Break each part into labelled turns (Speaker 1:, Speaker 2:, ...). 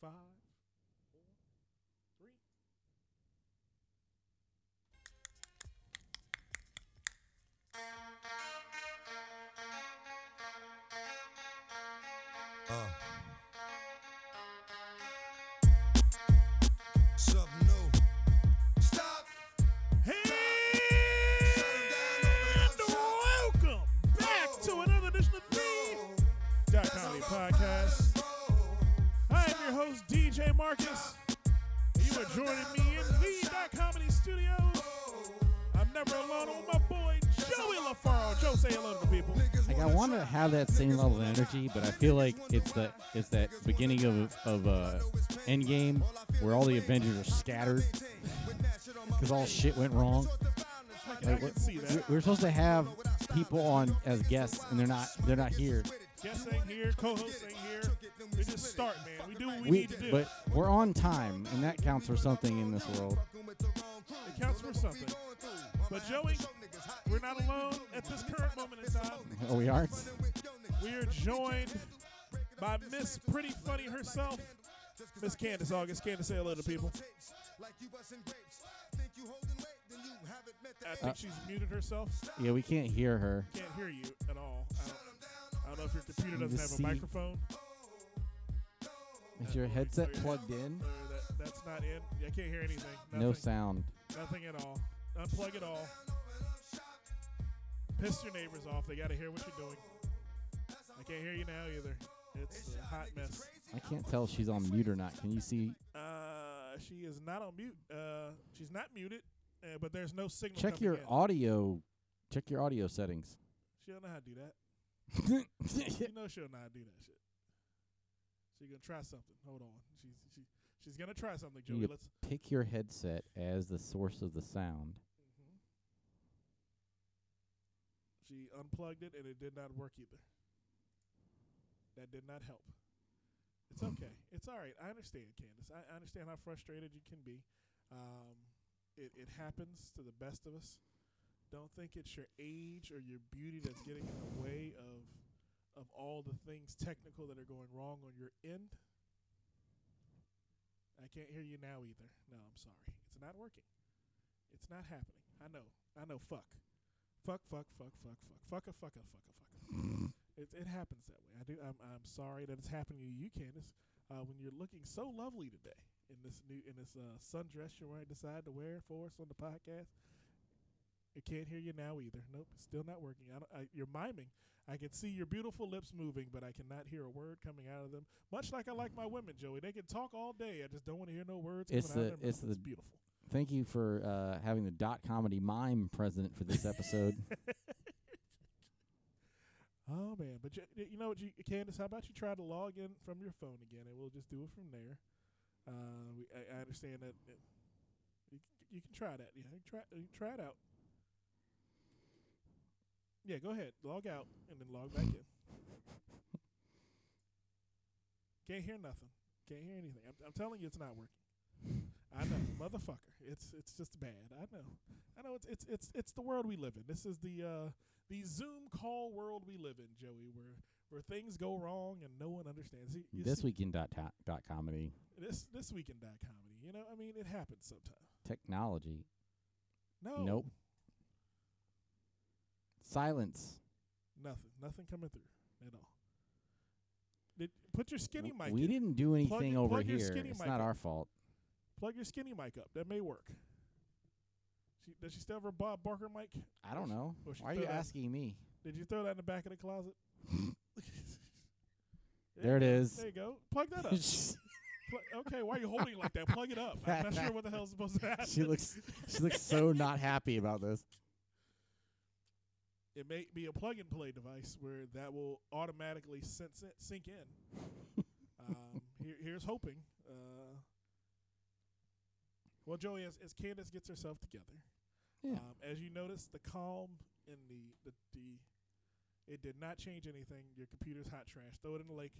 Speaker 1: five,
Speaker 2: energy, but I feel like it's the it's that beginning of of uh, Endgame where all the Avengers are scattered because all shit went wrong.
Speaker 1: I can, I
Speaker 2: Like, we're, we're- we're supposed to have people on as guests, and they're not they're not here.
Speaker 1: Guests ain't here, co-hosts ain't here. We just start, man. We do what we,
Speaker 2: We
Speaker 1: need to do.
Speaker 2: but we're on time, and that counts for something in this world.
Speaker 1: It counts for something. But Joey, we're not alone at this current moment in time.
Speaker 2: Oh, we aren't.
Speaker 1: We are joined by Miss Pretty Funny herself, Miss Candace oh, August. Candace, say hello to people. I think
Speaker 2: Uh,
Speaker 1: she's muted herself.
Speaker 2: Yeah, we can't hear her.
Speaker 1: Can't hear you at all. I don't, I don't know if your computer
Speaker 2: You
Speaker 1: doesn't
Speaker 2: just
Speaker 1: have a
Speaker 2: see-
Speaker 1: microphone.
Speaker 2: Is your headset plugged in?
Speaker 1: that, that's not in. I can't hear anything. Nothing,
Speaker 2: No sound.
Speaker 1: Nothing at all. Unplug it all. Piss your neighbors off. They got to hear what you're doing. I can't hear you now either. It's a hot mess.
Speaker 2: I can't tell if she's on mute or not. Can you see?
Speaker 1: Uh, she is not on mute. Uh, she's not muted, uh, but there's no signal.
Speaker 2: Check your
Speaker 1: in.
Speaker 2: audio. Check your audio settings.
Speaker 1: She don't know how to do that. You know she'll not do that shit. She's gonna try something. Hold on. She's she she's gonna try something,
Speaker 2: You
Speaker 1: Joey.
Speaker 2: need
Speaker 1: Let's.
Speaker 2: Pick your headset as the source of the sound.
Speaker 1: Mhm. She unplugged it and it did not work either. That did not help. It's okay. It's all right. I understand, Candace. I, I understand how frustrated you can be. Um, it, it happens to the best of us. Don't think it's your age or your beauty that's getting in the way of of all the things technical that are going wrong on your end. I can't hear you now either. No, I'm sorry. It's not working. It's not happening. I know. I know. Fuck. Fuck. Fuck. Fuck. Fuck. Fuck. Fuck. A. Fuck. A. Fuck. A. Fuck. It it happens that way. I do. I'm I'm sorry that it's happening to you, Candace. Uh, when you're looking so lovely today in this new in this uh, sundress you're wearing, decide to wear for us on the podcast. I can't hear you now either. Nope, it's still not working. I don't, I, you're miming. I can see your beautiful lips moving, but I cannot hear a word coming out of them. Much like I like my women, Joey. They can talk all day. I just don't want to hear no words
Speaker 2: It's
Speaker 1: coming out of their
Speaker 2: it's
Speaker 1: mouth. It's
Speaker 2: the-
Speaker 1: beautiful.
Speaker 2: Thank you for uh, having the dot comedy mime president for this episode.
Speaker 1: Oh man, but you, you know what, you, Candace? How about you try to log in from your phone again, and we'll just do it from there. Uh, we, I, I understand that that you, you can try that. Yeah, try try it out. Yeah, go ahead. Log out and then log back in. Can't hear nothing. Can't hear anything. I'm, I'm telling you, it's not working. I know, motherfucker. It's it's just bad. I know. I know. It's it's it's it's the world we live in. This is the uh the Zoom call world we live in, Joey, where where things go wrong and no one understands. See, you
Speaker 2: this
Speaker 1: see,
Speaker 2: week in dot, to- dot comedy
Speaker 1: this this week in dot comedy. You know, I mean, it happens sometimes.
Speaker 2: technology
Speaker 1: No,
Speaker 2: Nope. silence.
Speaker 1: nothing, nothing coming through at all. Did, put your skinny mic.
Speaker 2: we
Speaker 1: in.
Speaker 2: didn't do anything
Speaker 1: your-
Speaker 2: over
Speaker 1: plug
Speaker 2: here. It's not
Speaker 1: in.
Speaker 2: our fault.
Speaker 1: Plug your skinny mic up. That may work. She, does she still have her Bob Barker mic?
Speaker 2: I don't know. Why are you asking me?
Speaker 1: Did you throw that in the back of the closet?
Speaker 2: There it is.
Speaker 1: There you go. Plug that up. Pl- okay, why are you holding it like that? Plug it up. I'm not sure what the hell's supposed to happen.
Speaker 2: she looks she looks so not happy about this.
Speaker 1: It may be a plug and play device where that will automatically sense it, sync in. um, here, here's hoping. Uh, well, Joey, as, as Candace gets herself together,
Speaker 2: Yeah.
Speaker 1: um, as you notice, the calm in the, the the it did not change anything. Your computer's hot trash. Throw it in the lake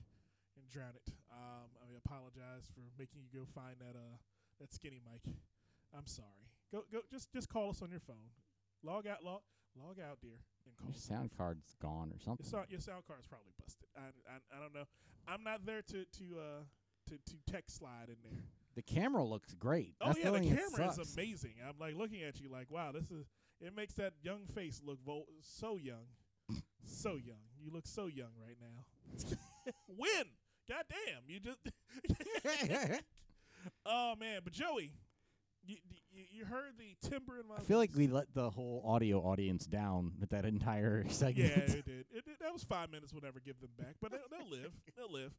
Speaker 1: and drown it. Um, I apologize for making you go find that uh that skinny mic. I'm sorry. Go go just just call us on your phone. Log out log log out, dear, and call
Speaker 2: Your
Speaker 1: us.
Speaker 2: sound card's gone or something.
Speaker 1: Your sound, your sound card's probably busted. I, I I don't know. I'm not there to to uh to, to text slide in there.
Speaker 2: The camera looks great.
Speaker 1: Oh
Speaker 2: That's
Speaker 1: yeah,
Speaker 2: the,
Speaker 1: the camera is amazing. I'm like looking at you like, wow, this is. It makes that young face look vol- so young, so young. You look so young right now. Win, goddamn! You just. oh man, but Joey, you, you you heard the timber in my.
Speaker 2: I feel like we let the whole audio audience down with that entire segment.
Speaker 1: Yeah, it did. It did. That was five minutes. We'll never give them back, but they'll, they'll live. They'll live.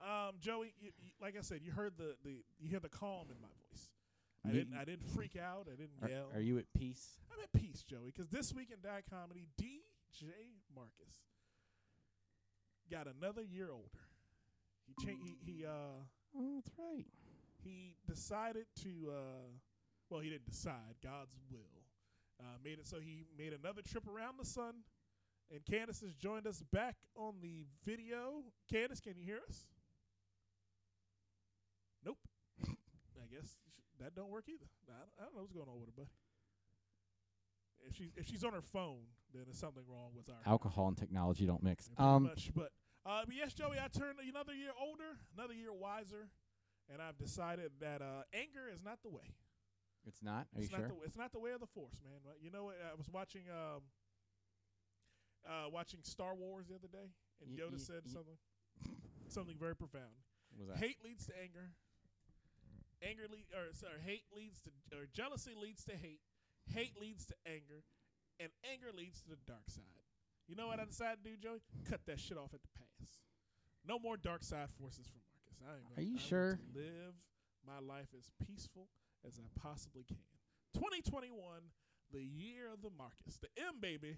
Speaker 1: Um, Joey, you, like I said, you heard the, the you hear the calm in my voice. I didn't I didn't freak out. I didn't
Speaker 2: Are,
Speaker 1: yell.
Speaker 2: are you at peace?
Speaker 1: I'm at peace, Joey, because this week in Die Comedy, DJ Marcus got another year older. He cha- he he uh
Speaker 2: Oh, that's right.
Speaker 1: he decided to uh well he didn't decide god's will uh, made it so he made another trip around the sun and candace has joined us back on the video candace can you hear us nope i guess sh- that don't work either I, I don't know what's going on with her buddy if she's if she's on her phone then there's something wrong with our
Speaker 2: Alcohol and technology don't mix. Um,
Speaker 1: much. But, uh, but yes, Joey, I turned another year older, another year wiser, and I've decided that uh, anger is not the way.
Speaker 2: it's not. Are
Speaker 1: it's
Speaker 2: you
Speaker 1: not
Speaker 2: sure?
Speaker 1: the it's not the way of the force, man. You know what? I was watching um, uh, watching Star Wars the other day, and Yoda
Speaker 2: ye-
Speaker 1: said
Speaker 2: ye-
Speaker 1: something something very profound.
Speaker 2: Was that?
Speaker 1: Hate leads to anger. Anger lead or sorry, hate leads to or jealousy leads to hate. Hate leads to anger, and anger leads to the dark side. You know what I decided to do, Joey? Cut that shit off at the pass. No more dark side forces for Marcus. I am
Speaker 2: Are you
Speaker 1: I'm
Speaker 2: sure?
Speaker 1: To live my life as peaceful as I possibly can. 2021, the year of the Marcus, the M baby.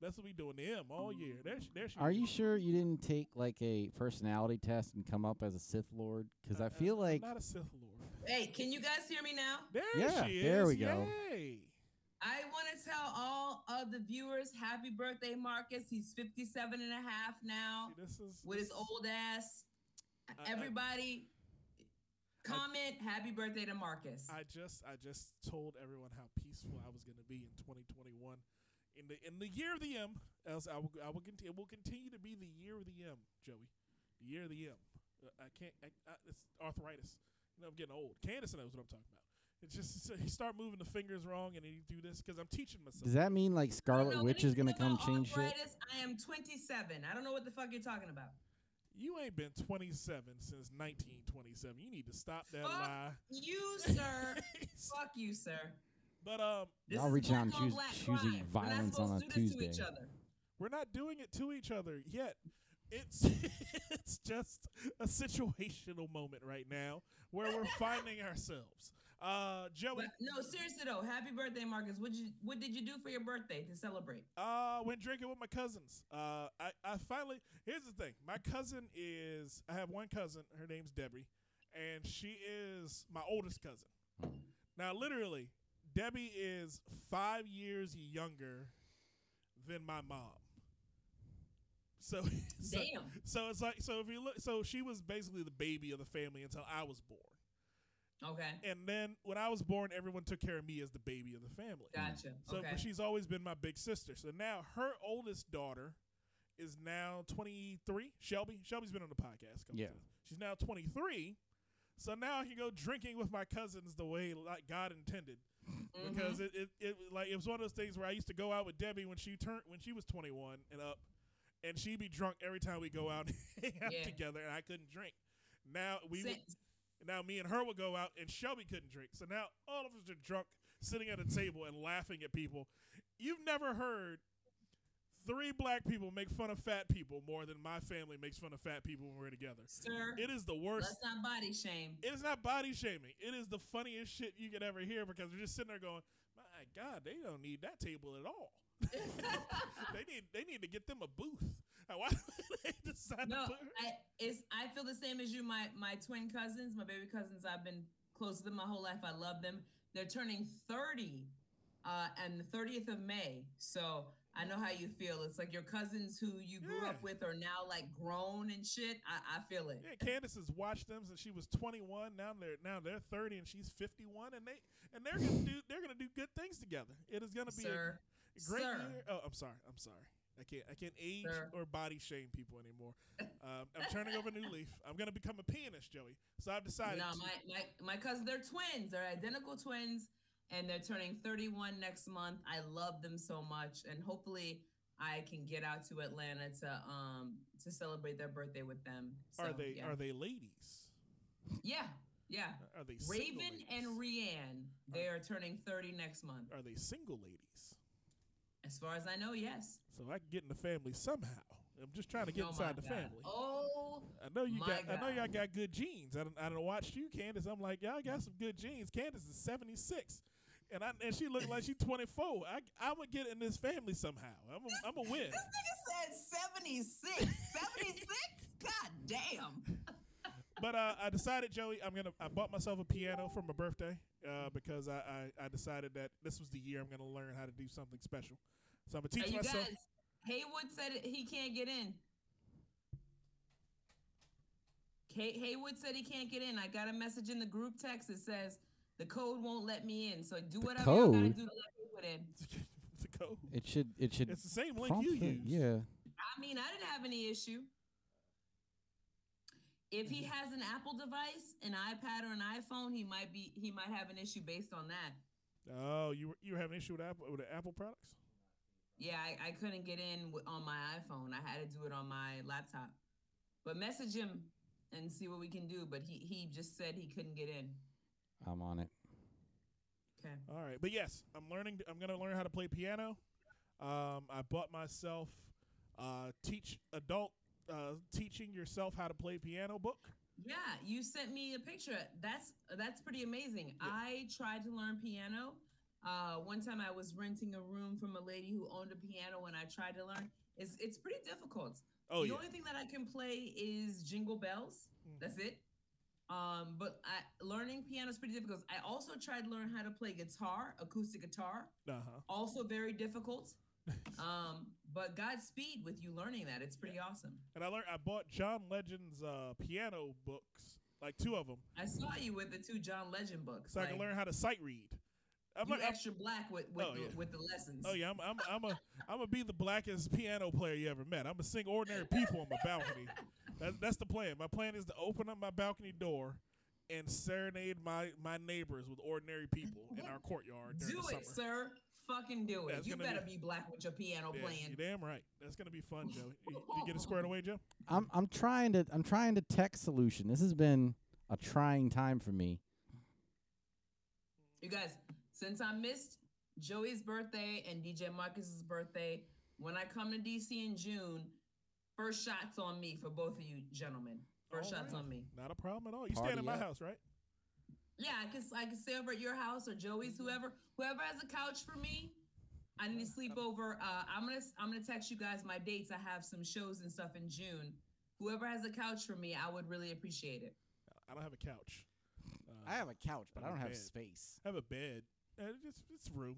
Speaker 1: That's what we doing. The M all year. There, she, there she
Speaker 2: Are
Speaker 1: is.
Speaker 2: you sure you didn't take like a personality test and come up as a Sith Lord? Because
Speaker 1: Uh,
Speaker 2: I
Speaker 1: uh,
Speaker 2: feel
Speaker 1: I'm
Speaker 2: like
Speaker 1: not a Sith Lord.
Speaker 3: Hey, can you guys hear me now?
Speaker 1: There
Speaker 2: Yeah,
Speaker 1: she is.
Speaker 2: there we go.
Speaker 1: Yay.
Speaker 3: I want to tell all of the viewers happy birthday, Marcus. He's 57 and a half now
Speaker 1: See, is
Speaker 3: with his old ass.
Speaker 1: I- I-
Speaker 3: Everybody comment happy birthday to Marcus.
Speaker 1: I just I just told everyone how peaceful I was going to be in 2021. In the in the year of the M, else I will I will continue. It will continue to be the year of the M, Joey. The year of the M. Uh, can't. I, I, it's arthritis. You know, I'm getting old. Candace knows what I'm talking about. It's just so you start moving the fingers wrong, and then you do this because I'm teaching myself.
Speaker 2: does that mean like Scarlet
Speaker 3: know
Speaker 2: Witch is gonna come change shit?
Speaker 3: I am 27. I don't know what the fuck you're talking about.
Speaker 1: you ain't been 27 since 1927. You need to stop that
Speaker 3: Fuck
Speaker 1: lie.
Speaker 3: You, sir. Fuck you, sir.
Speaker 1: but um,
Speaker 3: This
Speaker 2: Y'all reaching out and
Speaker 3: on
Speaker 2: choose-
Speaker 3: black
Speaker 2: choosing
Speaker 3: crime. We're not
Speaker 2: violence
Speaker 3: supposed
Speaker 2: on
Speaker 3: to
Speaker 2: a
Speaker 3: do this to
Speaker 2: Tuesday.
Speaker 3: each other.
Speaker 1: We're not doing it to each other yet. It's it's just a situational moment right now where we're finding ourselves. Uh, Joey,
Speaker 3: But no, seriously though, happy birthday, Marcus. What you what did you do for your birthday to celebrate?
Speaker 1: uh, went drinking with my cousins. Uh, I I finally here's the thing. My cousin is I have one cousin. Her name's Debbie, and she is my oldest cousin. Now, literally, Debbie is five years younger than my mom. So, so
Speaker 3: Damn.
Speaker 1: So it's like so if you look so she was basically the baby of the family until I was born.
Speaker 3: Okay.
Speaker 1: And then when I was born, everyone took care of me as the baby of the family.
Speaker 3: Gotcha.
Speaker 1: So
Speaker 3: okay.
Speaker 1: she's always been my big sister. So now her oldest daughter is now 23. Shelby. Shelby's been on the podcast.
Speaker 2: Yeah.
Speaker 1: times. She's now 23. So now I can go drinking with my cousins the way like God intended.
Speaker 3: Mhm.
Speaker 1: Because it, it, it like it was one of those things where I used to go out with Debbie when she turned when she was 21 and up, and she'd be drunk every time we go out and hang out
Speaker 3: Yeah.
Speaker 1: together, and I couldn't drink. Now we would,
Speaker 3: Since-
Speaker 1: now me and her would go out, and Shelby couldn't drink. So now all of us are drunk, sitting at a table and laughing at people. You've never heard three black people make fun of fat people more than my family makes fun of fat people when we're together.
Speaker 3: Sir,
Speaker 1: It is the worst.
Speaker 3: let's not body shame.
Speaker 1: It is not body shaming. It is the funniest shit you could ever hear because we're just sitting there going, "My God, they don't need that table at all. they need they need to get them a booth. Why did they decide
Speaker 3: no,
Speaker 1: to put?"
Speaker 3: I it's I feel the same as you. My my twin cousins, my baby cousins, I've been close to them my whole life. I love them. They're turning 30 uh and the 30th of May. So I know how you feel. It's like your cousins who you grew up with are now like grown and shit. I, I feel it.
Speaker 1: Yeah, Candace has watched them since she was 21. Now they're now they're 30 and she's 51, and they and they're gonna do they're gonna do good things together. It is gonna be
Speaker 3: Sir.
Speaker 1: a great
Speaker 3: Sir.
Speaker 1: year. Oh, I'm sorry. I'm sorry. I can't. I can't age
Speaker 3: Sure.
Speaker 1: or body shame people anymore. Um, I'm turning over a new leaf. I'm gonna become a pianist, Joey. So I've decided.
Speaker 3: No,
Speaker 1: to-
Speaker 3: my, my my cousins, they're twins. They're identical twins, and they're turning 31 next month. I love them so much, and hopefully I can get out to Atlanta to um to celebrate their birthday with them. So,
Speaker 1: are they
Speaker 3: yeah.
Speaker 1: are they ladies?
Speaker 3: Yeah, yeah.
Speaker 1: Are they single
Speaker 3: Raven and? Rianne, they are turning 30 next month.
Speaker 1: Are they single ladies?
Speaker 3: As far as I know, yes.
Speaker 1: So I can get in the family somehow. I'm just trying to get
Speaker 3: Oh
Speaker 1: inside the
Speaker 3: God.
Speaker 1: family.
Speaker 3: Oh,
Speaker 1: I know you got. I know y'all got good genes. I don't. I don't watch you, Candace. I'm like, y'all got some good genes. Candace is 76, and I and she looked like she's 24. I I'm gonna get in this family somehow. I'm a, I'm a win.
Speaker 3: this nigga said 76. 76? God damn.
Speaker 1: But uh, I decided, Joey, I'm gonna. I bought myself a piano for my birthday uh, because I, I I decided that this was the year I'm gonna learn how to do something special. So I'm gonna teach
Speaker 3: you
Speaker 1: myself.
Speaker 3: guys, Haywood said he can't get in. Hay- Haywood said he can't get in. I got a message in the group text that says the code won't let me in. So do whatever you gotta
Speaker 2: code?
Speaker 3: do to let Haywood in.
Speaker 1: the code.
Speaker 2: It should. It should.
Speaker 1: It's the same link you
Speaker 2: it,
Speaker 1: use.
Speaker 2: Yeah.
Speaker 3: I mean, I didn't have any issue. If he
Speaker 1: Mm-hmm.
Speaker 3: has an Apple device, an iPad or an iPhone, he might be he might have an issue based on that.
Speaker 1: Oh, you were you were having an issue with Apple with the Apple products?
Speaker 3: Yeah, I, I couldn't get in wi- on my iPhone. I had to do it on my laptop. But message him and see what we can do. But he he just said he couldn't get in.
Speaker 2: I'm on it.
Speaker 3: Okay.
Speaker 1: All right, but yes, I'm learning. I'm gonna learn how to play piano. Um, I bought myself uh, teach adult uh, teaching yourself how to play piano book.
Speaker 3: Yeah, you sent me a picture. That's that's pretty amazing.
Speaker 1: Yeah.
Speaker 3: I tried to learn piano. Uh, one time I was renting a room from a lady who owned a piano, and I tried to learn. It's it's pretty difficult.
Speaker 1: Oh
Speaker 3: the
Speaker 1: yeah,
Speaker 3: only thing that I can play is Jingle Bells.
Speaker 1: Mm.
Speaker 3: That's it. Um, but I, learning piano is pretty difficult. I also tried to learn how to play guitar, acoustic guitar.
Speaker 1: uh huh.
Speaker 3: Also very difficult. um, but Godspeed with you learning that. It's pretty awesome.
Speaker 1: And I learned. I bought John Legend's uh, piano books, like two of them,
Speaker 3: I saw you with the two John Legend books.
Speaker 1: so I can learn how to sight read. I'm
Speaker 3: you
Speaker 1: like, I'm-
Speaker 3: extra black with with,
Speaker 1: Oh,
Speaker 3: the,
Speaker 1: yeah.
Speaker 3: with the lessons.
Speaker 1: Oh yeah, I'm I'm I'm a I'm gonna be the blackest piano player you ever met. I'm gonna sing ordinary people on my balcony. That's that's the plan. My plan is to open up my balcony door and serenade my my neighbors with ordinary people in our courtyard during
Speaker 3: Do it,
Speaker 1: summer.
Speaker 3: sir. Fucking do it.
Speaker 1: That's
Speaker 3: you better
Speaker 1: be-
Speaker 3: be black with your piano
Speaker 1: Yeah,
Speaker 3: playing.
Speaker 1: you're damn right. That's gonna be fun, Joe. You, you get it squared away, Joe.
Speaker 2: I'm. I'm trying to. I'm trying to tech solution. This has been a trying time for me.
Speaker 3: You guys, since I missed Joey's birthday and DJ Marcus's birthday, when I come to DC in June, first shots on me for both of you gentlemen. First
Speaker 1: All
Speaker 3: shots
Speaker 1: right.
Speaker 3: on me.
Speaker 1: Not a problem at all. You
Speaker 2: Party
Speaker 1: staying at my
Speaker 2: up.
Speaker 1: house, right?
Speaker 3: Yeah, I can I can stay over at your house or Joey's, whoever whoever has a couch for me. I need to sleep over. Uh, I'm gonna I'm gonna text you guys my dates. I have some shows and stuff in June. Whoever has a couch for me, I would really appreciate it.
Speaker 1: I don't have a couch. Uh,
Speaker 2: I have a couch, but I
Speaker 1: I'm
Speaker 2: don't have
Speaker 1: bad.
Speaker 2: space.
Speaker 1: I have a bed. Uh, it's it's room.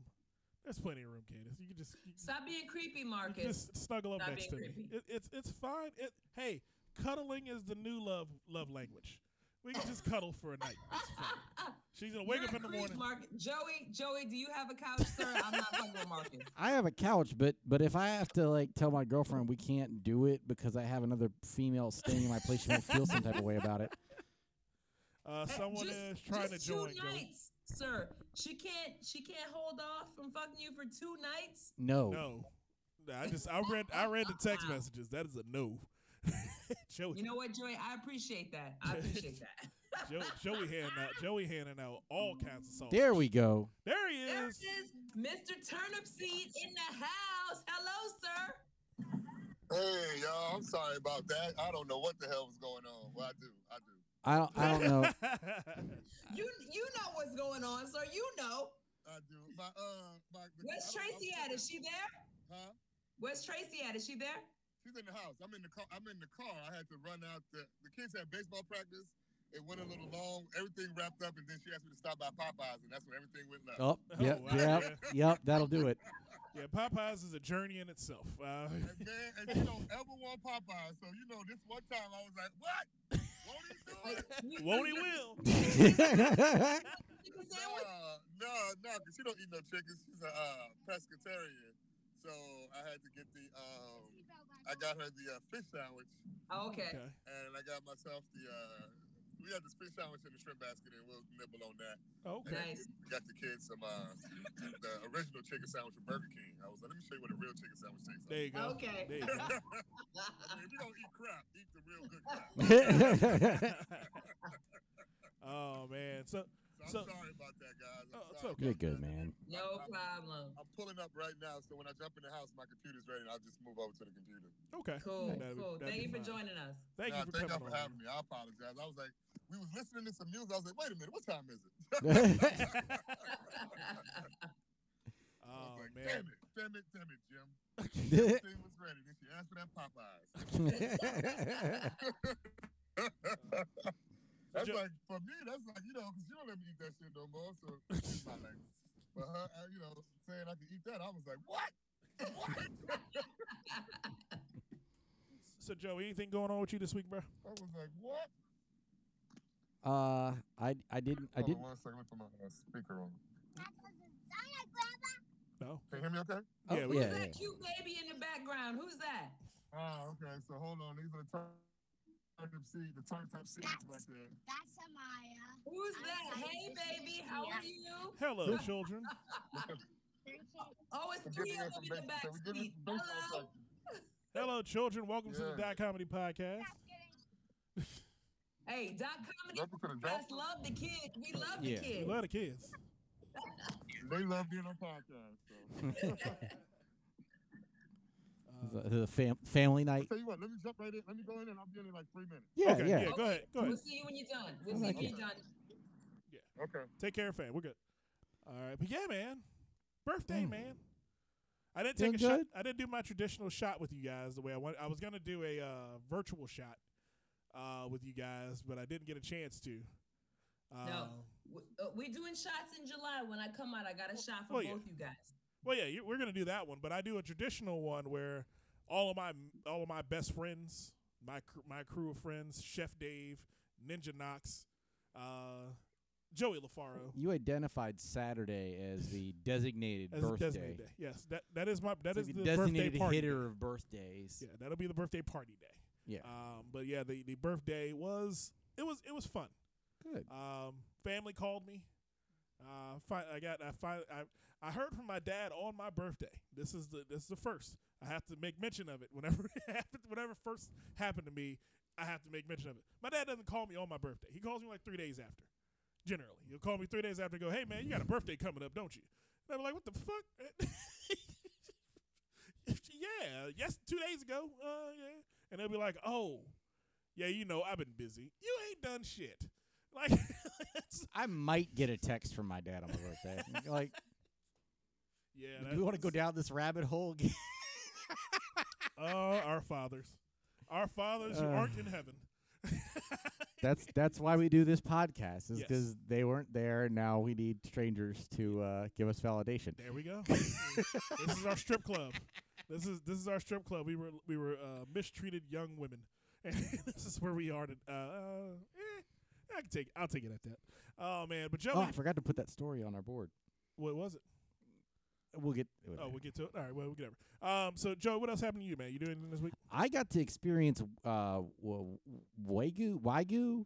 Speaker 1: There's plenty of room, Candace. You can just you
Speaker 3: Stop being creepy,
Speaker 1: You
Speaker 3: Marcus.
Speaker 1: just snuggle up
Speaker 3: Stop
Speaker 1: next to
Speaker 3: being
Speaker 1: me. It, it's it's fine. It hey, cuddling is the new love love language. We can just cuddle for a night. It's fine. She's gonna wake
Speaker 3: You're
Speaker 1: up in the
Speaker 3: creep,
Speaker 1: morning.
Speaker 3: Marcus. Joey, Joey, do you have a couch, sir? I'm not fucking with Marcus.
Speaker 2: I have a couch, but but if I have to like tell my girlfriend we can't do it because I have another female staying in my place, she might feel some type of way about it.
Speaker 1: Uh, someone
Speaker 3: just,
Speaker 1: is trying
Speaker 3: just
Speaker 1: to join.
Speaker 3: two
Speaker 1: Joey.
Speaker 3: nights, sir. She can't. She can't hold off from fucking you for two nights.
Speaker 2: No.
Speaker 1: No, Nah, I just I read I read the text messages. That is a no. Joey,
Speaker 3: You know what, Joey? I appreciate that. I appreciate that.
Speaker 1: Joey, Joey handing out Joey handing out all kinds of songs.
Speaker 2: There we go.
Speaker 1: There he is.
Speaker 3: There
Speaker 1: is.
Speaker 3: it is, Mr. Turnipseed in the house. Hello, sir.
Speaker 4: Hey, y'all, I'm sorry about that. I don't know what the hell was going on. Well, I do. I do.
Speaker 2: I don't. I don't know.
Speaker 3: You you know what's going on, sir. You know.
Speaker 4: I do. My, uh, my,
Speaker 3: Where's
Speaker 4: I'm- I'm
Speaker 3: Tracy at? Is she there?
Speaker 4: Huh?
Speaker 3: Where's Tracy at? Is she there?
Speaker 4: She's in the house. I'm in the car. I'm in the car. I had to run out. The, the kids had baseball practice. It went a little long. Everything wrapped up, and then she asked me to stop by Popeyes, and that's when everything went left.
Speaker 2: Oh, yep,
Speaker 1: wow,
Speaker 2: yep,
Speaker 1: yeah.
Speaker 2: yep. That'll do it.
Speaker 1: yeah, Popeyes is a journey in itself. Uh,
Speaker 4: And man, and she don't ever want Popeyes. So you know, this one time I was like, "What? Won't he do it?"
Speaker 1: won't he will?
Speaker 4: No, no, no, because she don't eat no chicken. She's a uh, pescatarian. So I had to get the um, I got her the uh, fish sandwich,
Speaker 3: Oh, okay.
Speaker 1: Okay.
Speaker 4: and I got myself the. Uh, we had this fish sandwich in the shrimp basket, and we'll nibble on that.
Speaker 1: Oh, okay.
Speaker 3: Nice.
Speaker 4: we got the kids some uh, the original chicken sandwich from Burger King. I was like, let me show you what a real chicken sandwich tastes
Speaker 1: There
Speaker 4: like.
Speaker 1: you go.
Speaker 3: Okay.
Speaker 1: There you go.
Speaker 4: I mean, if you don't eat crap, eat the real good crap.
Speaker 1: oh man. So
Speaker 4: So I'm
Speaker 1: So-
Speaker 4: sorry about that, guys. I'm
Speaker 1: Oh, it's
Speaker 4: sorry
Speaker 1: okay.
Speaker 2: You're good, man.
Speaker 3: No
Speaker 4: I'm-
Speaker 3: problem.
Speaker 4: I'm pulling up right now, so when I jump in the house, my computer's ready, and I'll just move over to the computer.
Speaker 1: okay.
Speaker 3: Cool.
Speaker 1: That'd
Speaker 3: Cool.
Speaker 1: that'd
Speaker 3: Thank
Speaker 1: be
Speaker 3: you for
Speaker 1: fine.
Speaker 3: joining us.
Speaker 1: Thank
Speaker 4: Nah,
Speaker 1: you for
Speaker 4: thank y'all
Speaker 1: coming
Speaker 4: for having me. I apologize. I was like, we was listening to some music. I was like, wait a minute, what time is it? I
Speaker 1: Oh
Speaker 4: was like,
Speaker 1: man.
Speaker 4: damn it, damn it, damn it, Jim. Everything was ready. Then she asked for that Popeyes. Uh, that's
Speaker 1: Ju-
Speaker 4: like for me. That's like you know, because you don't let me eat that shit no more. So it's my language. But her, uh, you know, saying I could eat that, I was like, what? What?
Speaker 1: So Joe, anything going on with you this week, bro?
Speaker 4: I was like, what?
Speaker 2: uh, I I didn't I
Speaker 4: Hold on
Speaker 2: didn't.
Speaker 4: one second. Let me put my uh, speaker on.
Speaker 1: No.
Speaker 4: Can you hear me okay?
Speaker 2: Oh,
Speaker 1: Yeah, we-
Speaker 2: yeah,
Speaker 3: Who's
Speaker 2: yeah.
Speaker 3: that cute baby in the background? Who's that?
Speaker 4: Ah, okay. So hold on. These are the turn up seat, the Turnipseeds right there.
Speaker 5: That's Amaya.
Speaker 3: Who's
Speaker 5: I'm
Speaker 3: that? Hey, baby.
Speaker 5: you.
Speaker 3: How are you?
Speaker 1: Hello, children.
Speaker 3: Oh, it's three of them
Speaker 4: some
Speaker 3: in the back
Speaker 4: so
Speaker 3: seat. Hello.
Speaker 1: Hello, children. Welcome to the Dot Comedy Podcast.
Speaker 3: Hey, Dot Comedy
Speaker 4: Welcome
Speaker 3: Podcast love the kids. We love the
Speaker 2: kids.
Speaker 1: We love the kids.
Speaker 4: They love being on podcast. So.
Speaker 1: Uh,
Speaker 2: The, the fam- family night.
Speaker 4: Tell you what, let me jump right in. Let me go in and I'll be in in like three minutes.
Speaker 2: Yeah,
Speaker 1: okay,
Speaker 2: yeah.
Speaker 1: Go ahead. Go ahead.
Speaker 3: We'll see you when you're done. We'll
Speaker 2: I
Speaker 3: see
Speaker 2: like
Speaker 3: you when you're done. Yeah.
Speaker 4: Okay.
Speaker 1: Take care, fam. We're good. All right, but yeah, man. Birthday,
Speaker 2: Mm.
Speaker 1: man. I didn't
Speaker 2: Feel
Speaker 1: take a shot. I didn't do my traditional shot with you guys the way I want. I was gonna do a uh, virtual shot uh, with you guys, but I didn't get a chance to. Uh,
Speaker 3: No. Uh, We're doing shots in July. When I come out, I got a shot for
Speaker 1: Well, yeah.
Speaker 3: both you guys.
Speaker 1: Well, yeah, you, we're gonna do that one, but I do a traditional one where all of my all of my best friends, my cr- my crew of friends, Chef Dave, Ninja Knox, uh, Joey LaFaro,
Speaker 2: You identified Saturday as the designated
Speaker 1: as
Speaker 2: birthday.
Speaker 1: designated day. Yes, that that is my that
Speaker 2: It's
Speaker 1: is
Speaker 2: like
Speaker 1: the
Speaker 2: designated
Speaker 1: party.
Speaker 2: hitter
Speaker 1: day.
Speaker 2: of birthdays.
Speaker 1: Yeah, that'll be the birthday party day.
Speaker 2: Yeah.
Speaker 1: Um, but yeah, the the birthday was it was it was fun.
Speaker 2: Good.
Speaker 1: Um, family called me. Uh, I got I fi- I I heard from my dad on my birthday. This is the this is the first. I have to make mention of it whenever it happens. Whenever first happened to me, I have to make mention of it. My dad doesn't call me on my birthday. He calls me like three days after. Generally, he'll call me three days after. and Go, hey man, you got a birthday coming up, don't you? And I'm like, what the fuck? yeah, yes, two days ago. Uh, yeah, and they'll be like, oh, yeah, you know, I've been busy. You ain't done shit. Like,
Speaker 2: I might get a text from my dad on my birthday. like,
Speaker 1: yeah,
Speaker 2: do we want to go down this rabbit hole again?
Speaker 1: Oh, our fathers, our fathers who
Speaker 2: Uh.
Speaker 1: aren't in heaven.
Speaker 2: that's that's why we do this podcast. Is
Speaker 1: Yes.
Speaker 2: because they weren't there, now we need strangers to uh, give us validation.
Speaker 1: There we go. this is our strip club. This is this is our strip club. We were we were uh, mistreated young women, and this is where we are. To, uh, uh, eh, I can take. I'll take it at that. Oh man, but Joey,
Speaker 2: Oh, I forgot to put that story on our board.
Speaker 1: what was it?
Speaker 2: We'll get.
Speaker 1: Oh, we'll get to it. All right, well, whatever. Um, so Joe, what else happened to you, man? You doing anything this week?
Speaker 2: I got to experience uh, w- wagyu, wagyu,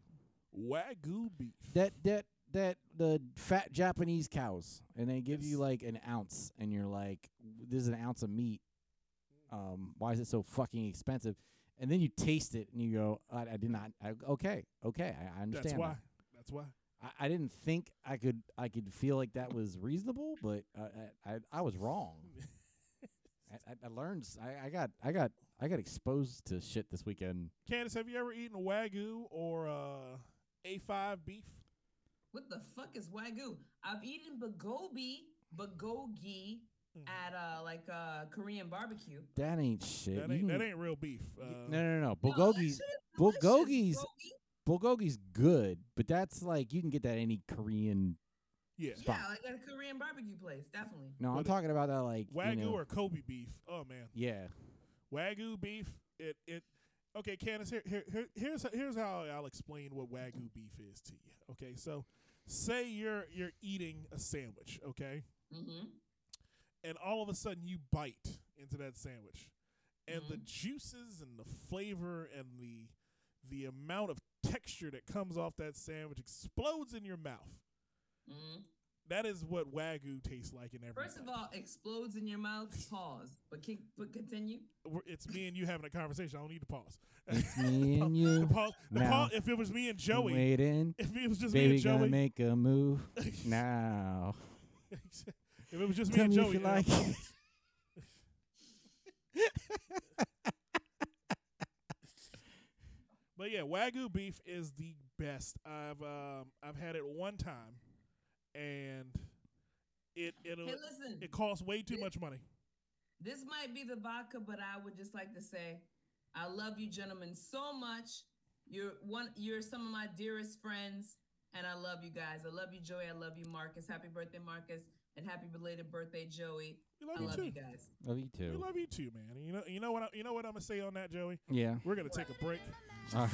Speaker 1: Wagyu beef.
Speaker 2: that that that the fat Japanese cows, and they give
Speaker 1: Yes.
Speaker 2: you like an ounce, and you're like, "This is an ounce of meat. Um, why is it so fucking expensive?" And then you taste it, and you go, "I, I did not. I, okay, okay, I, I understand."
Speaker 1: That's why.
Speaker 2: now."
Speaker 1: That's why.
Speaker 2: I, I didn't think I could I could feel like that was reasonable, but uh, I, I I was wrong. I, I, I learned. s- I, I got I got I got exposed to shit this weekend.
Speaker 1: Candace, have you ever eaten wagyu or uh, A5 beef?
Speaker 3: What the fuck is wagyu? I've eaten bagobi, bagogi. At uh like uh Korean barbecue.
Speaker 2: That ain't shit.
Speaker 1: That ain't that ain't real beef. Uh,
Speaker 2: no, no, no.
Speaker 3: No,
Speaker 2: Bulgogi's
Speaker 3: shit delicious,
Speaker 2: bulgogi's
Speaker 3: Bulgogi.
Speaker 2: bulgogi's good, but that's like you can get that any Korean.
Speaker 1: yeah.
Speaker 2: spot.
Speaker 3: Yeah, like at a Korean barbecue place, definitely.
Speaker 2: No, I'm talking about that like you
Speaker 1: Wagyu
Speaker 2: know-
Speaker 1: or Kobe beef. Oh man,
Speaker 2: yeah.
Speaker 1: wagyu beef. It it. Okay, Candace. Here, here, here here's here's how I'll explain what wagyu beef is to you. Okay, so say you're you're eating a sandwich. Okay,
Speaker 3: Mm-hmm.
Speaker 1: And all of a sudden you bite into that sandwich, and the
Speaker 3: Mhm.
Speaker 1: juices and the flavor and the the amount of texture that comes off that sandwich explodes in your mouth.
Speaker 3: Mhm.
Speaker 1: That is what wagyu tastes like in every.
Speaker 3: First of all, explodes in your mouth. Pause. But can, but continue.
Speaker 1: It's me and you having a conversation. I don't need to pause.
Speaker 2: It's me and
Speaker 1: The
Speaker 2: you.
Speaker 1: pause, the
Speaker 2: Now.
Speaker 1: pause, if it was me and Joey,
Speaker 2: Waiting.
Speaker 1: if it was just me
Speaker 2: Baby
Speaker 1: and
Speaker 2: gonna
Speaker 1: Joey,
Speaker 2: make a move now.
Speaker 1: if it was just me
Speaker 2: Tell
Speaker 1: and
Speaker 2: me if
Speaker 1: Joey,
Speaker 2: you
Speaker 1: then
Speaker 2: like
Speaker 1: promise. But yeah, wagyu beef is the best. I've um I've had it one time, and it it
Speaker 3: Hey,
Speaker 1: it costs way too much money.
Speaker 3: This might be the vodka, but I would just like to say, I love you, gentlemen, so much. You're one. You're some of my dearest friends, and I love you guys. I love you, Joey. I love you, Marcus. Happy birthday, Marcus, and happy belated birthday, Joey.
Speaker 1: We love
Speaker 3: I
Speaker 1: you
Speaker 3: love
Speaker 1: too.
Speaker 3: you guys.
Speaker 2: Love you too.
Speaker 1: We
Speaker 2: too.
Speaker 1: love you too, man. You know you know what I, you know what I'm gonna say on that, Joey.
Speaker 2: Yeah.
Speaker 1: We're gonna take a break.
Speaker 2: All right.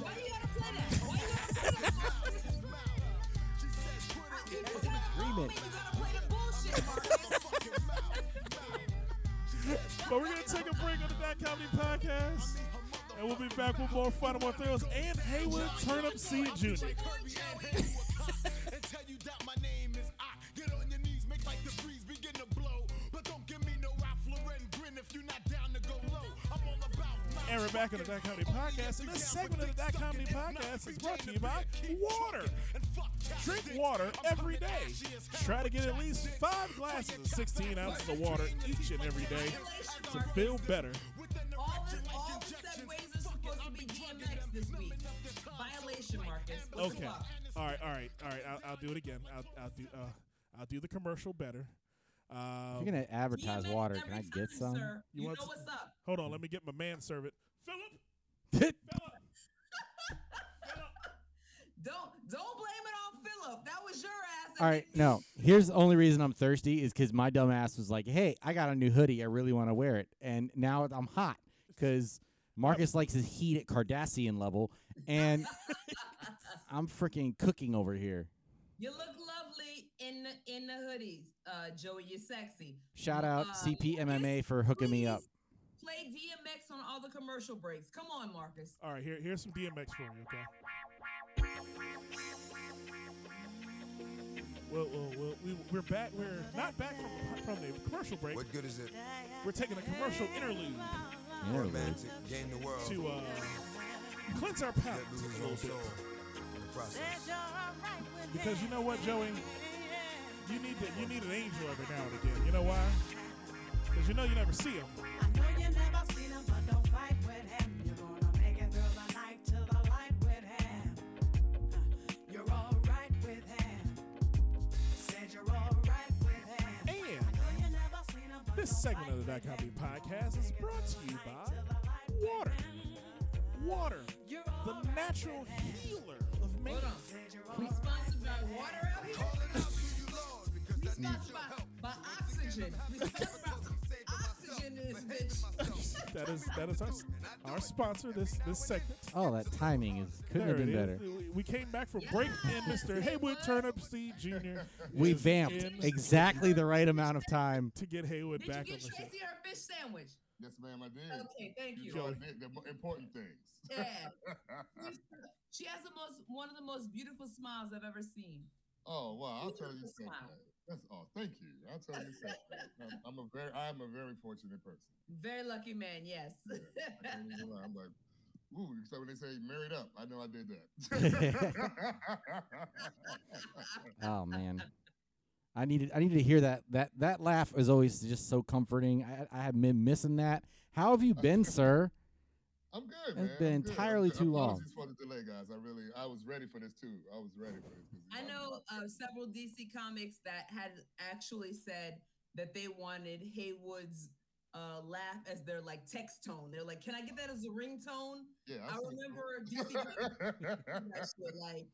Speaker 3: Why you gotta play that? Why you gotta play that? Marcus? Tell the
Speaker 2: Remix.
Speaker 3: you gotta play the bullshit, Marcus.
Speaker 1: But we're gonna take a break on the Dot Comedy Podcast, and we'll be back with more fun and more thrills. And Haywood Turnipseed Jr.
Speaker 5: and tell you that my about my
Speaker 1: And we're back on the Dot Comedy Podcast, and this segment of the Dot Comedy Podcast is brought to you by water. Drink water every day. Try to get at least five glasses of 16 ounces of water each and every day to feel better.
Speaker 3: All all the are supposed to be DMX this week. Violation, Marcus.
Speaker 1: Okay. All right. All right. All right. I'll, I'll do it again. I'll, I'll do. Uh, I'll do the commercial better.
Speaker 2: If
Speaker 1: Um,
Speaker 2: you're gonna advertise
Speaker 3: DMX
Speaker 2: water, can I get
Speaker 3: time,
Speaker 2: some?
Speaker 3: Sir.
Speaker 1: You
Speaker 3: You, know
Speaker 1: s-
Speaker 3: what's up.
Speaker 1: hold on. Let me get my manservant. Philip. Philip.
Speaker 3: Don't don't blame it on Philip. That was your ass.
Speaker 2: All right, no. Here's the only reason I'm thirsty is because my dumb ass was like, "Hey, I got a new hoodie. I really want to wear it," and now I'm hot because Marcus likes his heat at Cardassian level, and I'm freaking cooking over here.
Speaker 3: You look lovely in the in the hoodies, uh, Joey. You're sexy.
Speaker 2: Shout out
Speaker 3: Uh,
Speaker 2: CPMMA for hooking me up.
Speaker 3: Play DMX on all the commercial breaks. Come on, Marcus.
Speaker 1: All right. Here, here's some DMX for you. Okay. Well, well, well we, we're back. We're not back from from the commercial break.
Speaker 6: What good is it?
Speaker 1: We're taking a commercial interlude
Speaker 2: Interlude.
Speaker 6: Romantic, gain the world.
Speaker 1: to uh, cleanse our
Speaker 6: Yet
Speaker 1: palates a little bit.
Speaker 6: in the process.
Speaker 1: Because you know what, Joey, you need to, you need an angel every now and again. You know why? Because you know you never see him.
Speaker 7: I know you never seen him, but don't fight with him. You're gonna make it through the night to the light with him. Uh, You're alright with him. Said you're alright with him.
Speaker 1: And
Speaker 7: I know you never seen him, but
Speaker 1: this
Speaker 7: don't
Speaker 1: segment
Speaker 7: fight
Speaker 1: of the Dot
Speaker 7: with
Speaker 1: Comedy. Podcast is brought to you by water. Water, the natural healer of man.
Speaker 3: Hold on. We by water out here. We sponsored by, by oxygen. We sponsored by oxygen in bitch.
Speaker 1: That is that is our our sponsor this this segment.
Speaker 2: Oh, that timing is couldn't
Speaker 1: There
Speaker 2: have been better.
Speaker 1: We- We came back from break, and Mr. Haywood Turnipseed Jr.
Speaker 2: We vamped exactly the right amount of time.
Speaker 1: to get Haywood
Speaker 3: Did you
Speaker 1: back on
Speaker 3: get. Tracy her fish sandwich?
Speaker 4: Yes, ma'am, I did.
Speaker 3: Okay, thank you.
Speaker 4: You know, I did the important things.
Speaker 3: Yeah. She has the most one of the most beautiful smiles I've ever seen.
Speaker 4: oh wow, I'll tell you something.
Speaker 3: Smile.
Speaker 4: That's all. Thank you. I'll tell you something. I'm, I'm a very, I'm a very fortunate person.
Speaker 3: Very lucky man, yes.
Speaker 4: I can't even lie. I'm like, ooh. So when they say married up, I know I did that.
Speaker 2: Oh man, I needed I needed to hear that. That that laugh is always just so comforting. I I have been missing that. How have you been, sir?
Speaker 4: I'm good,
Speaker 2: It's
Speaker 4: man.
Speaker 2: been
Speaker 4: I'm. I'm
Speaker 2: entirely
Speaker 4: good.
Speaker 2: too long.
Speaker 4: Apologies for the delay, guys. I really, I was ready for this too. I was ready for this. 'cause, you
Speaker 3: I
Speaker 4: know,
Speaker 3: know uh, several DC comics that had actually said that they wanted Haywood's uh, laugh as their like text tone. They're like, "Can I get that as a ringtone?"
Speaker 4: Yeah,
Speaker 3: I
Speaker 4: see-
Speaker 3: remember DC Comics shit like,